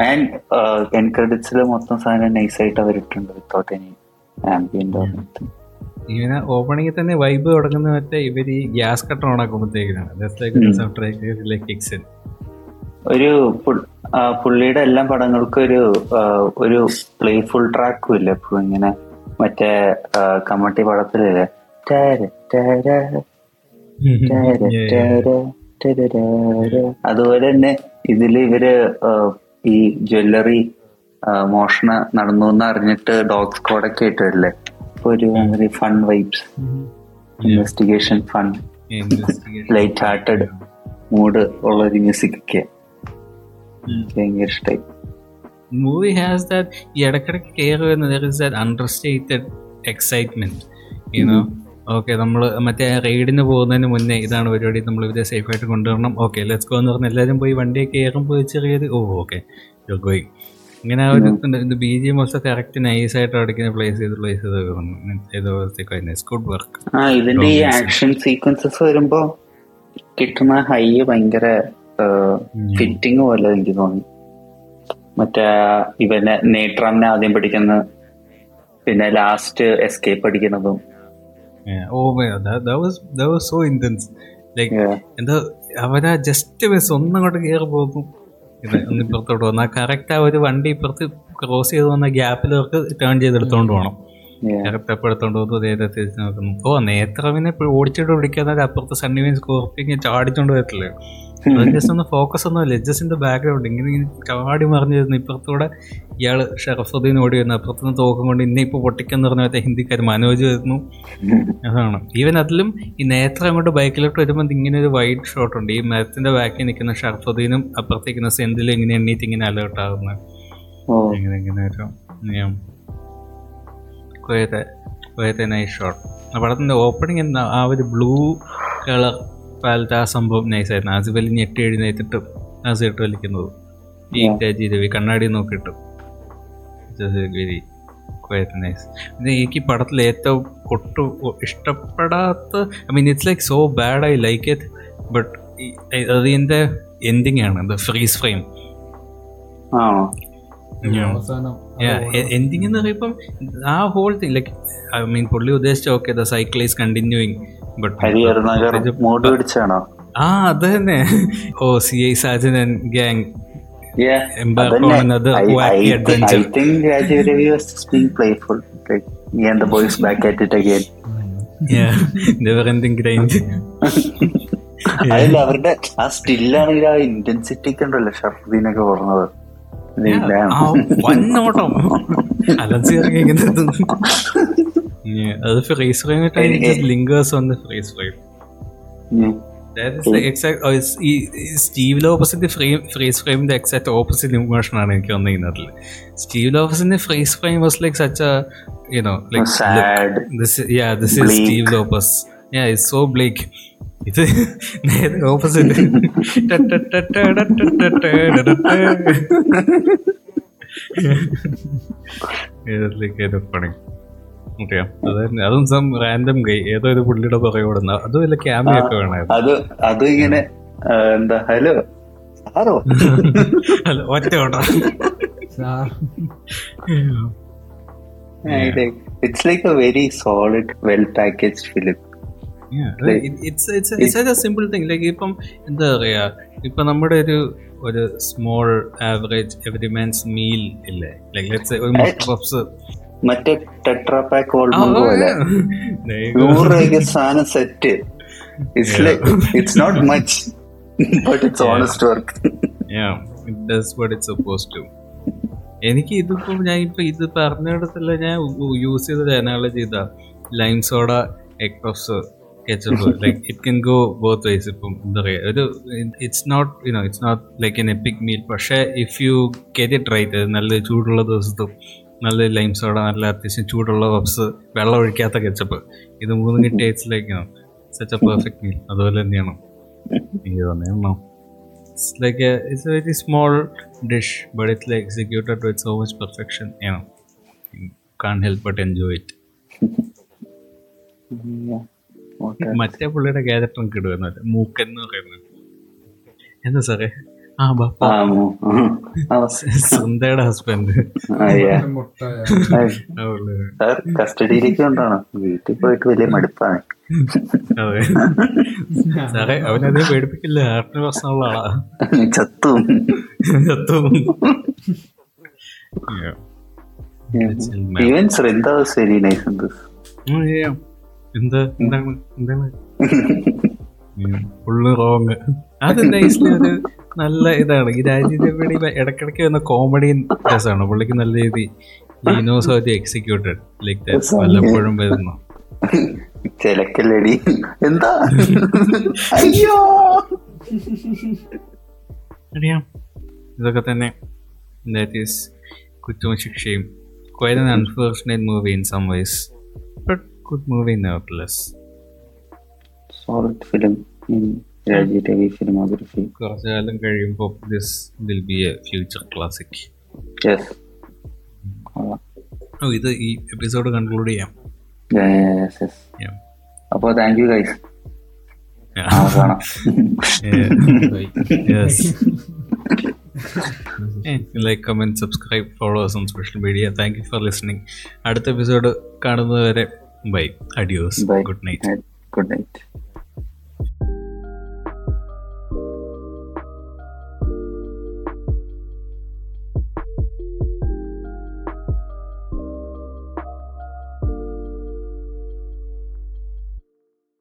S1: ആൻഡ് എൻ ക്രെഡിറ്റ്സിൽ മൊത്തം സാധനം നൈസായിട്ട് അവരിട്ടുണ്ട് വിത്തൗട്ട് എനി ആംബിയന്റ്
S2: ഇങ്ങനെ ഓപ്പണിങ്ങിൽ തന്നെ വൈബ് തുടങ്ങുന്ന മറ്റേ ഇവർ ഈ ഗ്യാസ് കട്ടർ ഓണാക്കുമ്പോഴത്തേക്കാണ്
S1: ഒരു പുള്ളിയുടെ എല്ലാ പടങ്ങൾക്കും ഒരു ഒരു പ്ലേഫുൾ ട്രാക്കും ഇല്ല എപ്പോഴും ഇങ്ങനെ മറ്റേ കമ്മട്ടി പടത്തിലില്ലേ. അതുപോലെ തന്നെ ഇതിൽ ഇവർ ഈ ജ്വല്ലറി മോഷണ നടന്നു എന്ന് അറിഞ്ഞിട്ട് ഡോഗ് സ്ക്വാഡൊക്കെ ആയിട്ട് വരില്ലേ അപ്പൊ ഒരു fun vibes investigation fund light hearted mood ഉള്ള ഒരു മ്യൂസിക് ഒക്കെ. ഭയങ്കര ഇഷ്ടമായി
S2: മൂവി ഹാസ് ദാറ്റ് ഈ ഇടയ്ക്കിടയ്ക്ക് കയറി വരുന്ന there is that understated excitement you know okay നമ്മൾ മറ്റേ റൈഡിന് പോകുന്നതിന് മുന്നേ ഇതാണ് പരിപാടി നമ്മൾ ഇവിടെ സേഫ് ആയിട്ട് കൊണ്ടുവരണം. ഓക്കെ ലെറ്റ്സ് ഗോ എന്ന് പറഞ്ഞ് എല്ലാവരും പോയി വണ്ടിയൊക്കെ പോയി ചെറിയത് ഓ ഓക്കെ ഗോയിങ് ഇങ്ങനെ ഒരു ഇത് ബി ജി എം ഒക്കെ കറക്റ്റ് നൈസായിട്ട് അടിക്കുന്ന പ്ലേസ് ചെയ്ത് പ്ലേസ് ചെയ്ത് ഗുഡ് വർക്ക്
S1: ആ ഇതിന്റെ ഈ ആക്ഷൻ സീക്വൻസസ് വരുമ്പോ കിട്ടുന്ന ഹൈ ഭയങ്കര ഫിറ്റിംഗ് പോലെ എനിക്ക് തോന്നി. മറ്റേ ഇവനെ നേട്രാമിനെ ആദ്യം പഠിക്കുന്ന പിന്നെ ലാസ്റ്റ് എസ്കേപ്പ് അടിക്കുന്നതും.
S2: Oh was so intense like. എന്താ അവരാ ജസ്റ്റ് മിസ് ഒന്നങ്ങോട്ട് കയറി പോകും. ഇത് ഒന്ന് ഇപ്പുറത്തോട്ട് വന്നാൽ കറക്റ്റ് ആ ഒരു വണ്ടി ഇപ്പുറത്ത് ക്രോസ് ചെയ്ത് വന്ന ഗ്യാപ്പിൽ അവർക്ക് ടേൺ ചെയ്തെടുത്തോണ്ട് പോകണം
S1: Yeah.
S2: കറക്റ്റ് അപ്പോൾ എടുത്തോണ്ട് പോകുന്നു നേരെ തിരിച്ച് നോക്കുന്നു. ഓ നേത്രവിനെ ഓടിച്ചിട്ട് പിടിക്കാതെ സണ്ണി സണ്ണിമീൻ സ്കോർപ്പിങ് ചാടിച്ചോണ്ട് വരത്തില്ലേ? ജസ്റ്റ് ഒന്ന് ഫോക്കസ് ഒന്നും അല്ല ജസ്റ്റിന്റെ ബാക്ക്ഗ്രൗണ്ട് ഇങ്ങനെ ഇങ്ങനെ ചാടി മറിഞ്ഞു വരുന്നു ഇപ്പുറത്തൂടെ ഇയാൾ ഷറഫുദ്ദീൻ ഓടി വരുന്നു അപ്പുറത്തുനിന്ന് തോക്കം കൊണ്ട് ഇന്നെ ഇപ്പൊ പൊട്ടിക്കെന്ന് പറഞ്ഞ ഹിന്ദിക്കാർ മനോജ് വരുന്നു. അതാണ്. ഈവൻ അതിലും ഈ നേത്രം അങ്ങോട്ട് ബൈക്കിലോട്ട് വരുമ്പോൾ ഇങ്ങനെ ഒരു വൈഡ് ഷോട്ട് ഉണ്ട്. ഈ മരത്തിന്റെ ബാക്കിൽ നിൽക്കുന്ന ഷെറഫുദ്ദീനും അപ്പുറത്തേക്കുന്ന സെന്തിലും ഇങ്ങനെ എണ്ണീറ്റ് ഇങ്ങനെ അലേർട്ട് ആകുന്നത് ഇങ്ങനെ ഇങ്ങനെ ഒരു നിയം കൊയത്തെ കൊയത്തെ നൈസ് ഷോട്ട് ആ പടത്തിന്റെ ഓപ്പണിംഗ് എന്താ ആ ഒരു ബ്ലൂ കളർ പാലത്തെ ആ സംഭവം നൈസായിരുന്നു ആസിഫ് അലി ഞെട്ടി എഴുന്നേറ്റിട്ട് ആസ് ഇട്ട് വലിക്കുന്നത്. ഈ രാജി രവി കണ്ണാടി നോക്കിയിട്ട്. വെരി ക്വയറ്റ് നൈസ് പിന്നെ എനിക്ക് ഈ പടത്തിൽ ഏറ്റവും ഒട്ടും ഇഷ്ടപ്പെടാത്ത I mean it's like so bad I like it but അതിന്റെ എൻഡിങ് ആണ് ദ ഫ്രീസ് ഫ്രെയിം
S1: ആണോ?
S3: അവസാനം
S2: എൻഡിങ് എന്ന് പറയുമ്പം ആ whole thing like I mean പുള്ളി ഉദ്ദേശിച്ച okay the cycle
S1: is continuing but
S2: ആ അത് തന്നെ. ഓ C I Sajan gang gang
S1: Yeah,
S2: Embark on another
S1: I-
S2: wacky
S1: I-
S2: adventure.
S1: I think Rajiv Ravi was just being playful. Like, me and the boys back at it again.
S2: Never ending grind
S1: അതിൽ അവരുടെ ആ സ്റ്റില്ലാണെങ്കിൽ ആ intensity ഒക്കെ ഉണ്ടല്ലോ ഷർഫുദ്ദീനൊക്കെ പറഞ്ഞത്.
S2: വന്നോട്ടം അലൻസി ഇറങ്ങിയിരിക്കുന്നത്. അത് freeze frame ലിങ്കേഴ്സ് വന്ന് ഫ്രേസ് ഫ്രെയിം ഈ സ്റ്റീവ് ഓപ്പോസിറ്റ് ഫ്രെയിം ഫ്രേസ് ഫ്രെയിമിന്റെ എക്സാക്ട് ഓപ്പോസിറ്റ് ഇമോഷൻ ആണ് എനിക്ക് വന്നിരുന്നത്. Steve ലോപ്പസിന്റെ freeze frame was like such you
S1: know
S2: like yeah this is
S1: Bleak.
S2: Steve Lopez yeah it's so bleak. ഇത് നേരെ ഓപ്പോസിറ്റ്. അതും സം റാൻഡം ഗൈ ഏതോ ഒരു പുള്ളിയുടെ പുറകെ ഓടുന്ന അതും വല്ല ക്യാമറയൊക്കെ വേണമായിരുന്നു.
S1: അത് അത് ഇങ്ങനെ എന്താ ഹലോ സാറോ?
S2: ഹലോ ഒറ്റ ഓട്ടം.
S1: It's like a very solid well package film
S2: simple thing like ഇപ്പം എന്താ പറയാ? ഇപ്പൊ നമ്മുടെ ഒരു ഒരു small average every man's meal ഇല്ലേ? ലൈക്ക് ലെറ്റ്സ് ഒരു മുട്ട പപ്സ്
S1: മറ്റേ ടെട്രാ പാക്ക് ഓൾമണ്ട് പോലെ നൂറ് രൂപയ്ക്ക് സാധനം set it's like it's not much but it's honest work
S2: എനിക്ക് ഇതിപ്പോ ഞാൻ ഇപ്പൊ ഇത് പറഞ്ഞിടത്തല്ല ഞാൻ യൂസ് ചെയ്ത അനാളജി ഇതാ lime soda egg puffs ketchup like it can go both ways ഇപ്പം എന്താ പറയുക ഒരു it's not you know it's not like an epic meal പക്ഷേ if you get it right നല്ല ചൂടുള്ള ദിവസത്തും നല്ല ലൈം സോഡ നല്ല അത്യാവശ്യം ചൂടുള്ള പപ്സ് വെള്ളം ഒഴിക്കാത്ത കെച്ചപ്പ് ഇത് മൂന്നും കിട്ടിയ it's like such a perfect meal അതുപോലെ തന്നെയാണ്. എനിക്ക് തോന്നിയാണോ it's like a very small dish, but it's like executed with so much perfection. You know, you can't help but enjoy it. മറ്റേ പുള്ളിയുടെ ക്യാരക്ടർ നമുക്ക് ഇടുവെന്നല്ല മൂക്കൻ എന്ന് പറയുന്നത് എന്താ സാറേ? ആ ബാപ്പ. സുന്ദയുടെ ഹസ്ബൻഡ്
S1: സാർ കസ്റ്റഡിയിലേക്ക് കൊണ്ടാണ് വീട്ടിൽ പോയിട്ട് വലിയ മടുപ്പാണ്.
S2: അതെ. സാറേ അവനത് പേടിപ്പിക്കില്ല. ഹാർട്ടിന് പ്രശ്നമുള്ള ആളാ?
S1: ചത്തും.
S2: ചത്തും.
S1: Nice in
S2: this yeah. എന്താ? എന്താണ്? എന്താണ്? ഫുള്ള് റോങ് അത് നൈസ്ലി ഒരു നല്ല ഇതാണ്. ഈ രാജീവടി ഇടക്കിടക്ക് വന്ന കോമഡി രസമാണ്. പുള്ളിക്ക് നല്ല രീതി എക്സിക്യൂട്ടഡ് ലൈക്ക് ദാറ്റ് വല്ലപ്പോഴും വരുന്നു.
S1: ചിലക്കല്ലടി എന്താ? അയ്യോ!
S2: അറിയാം ഇതൊക്കെ തന്നെ. ദാറ്റ് ഈസ് കുറ്റവും ശിക്ഷയും. Quite unfortunate movie in some ways. But good movie nevertheless
S1: solid film Rajeev Ravi filmography
S2: കുറച്ചു കാലം കഴിയുമ്പോൾ this will be a future
S1: classic
S2: yes ഇത് ഈ എപ്പിസോഡ് കൺക്ലൂഡ് ചെയ്യാം.
S1: അപ്പോൾ
S2: thank
S1: you
S2: guys. Like comment subscribe followers on social media thank you for listening അടുത്ത episode കാണുന്നത് വരെ bye adios
S1: bye
S2: good night
S1: good night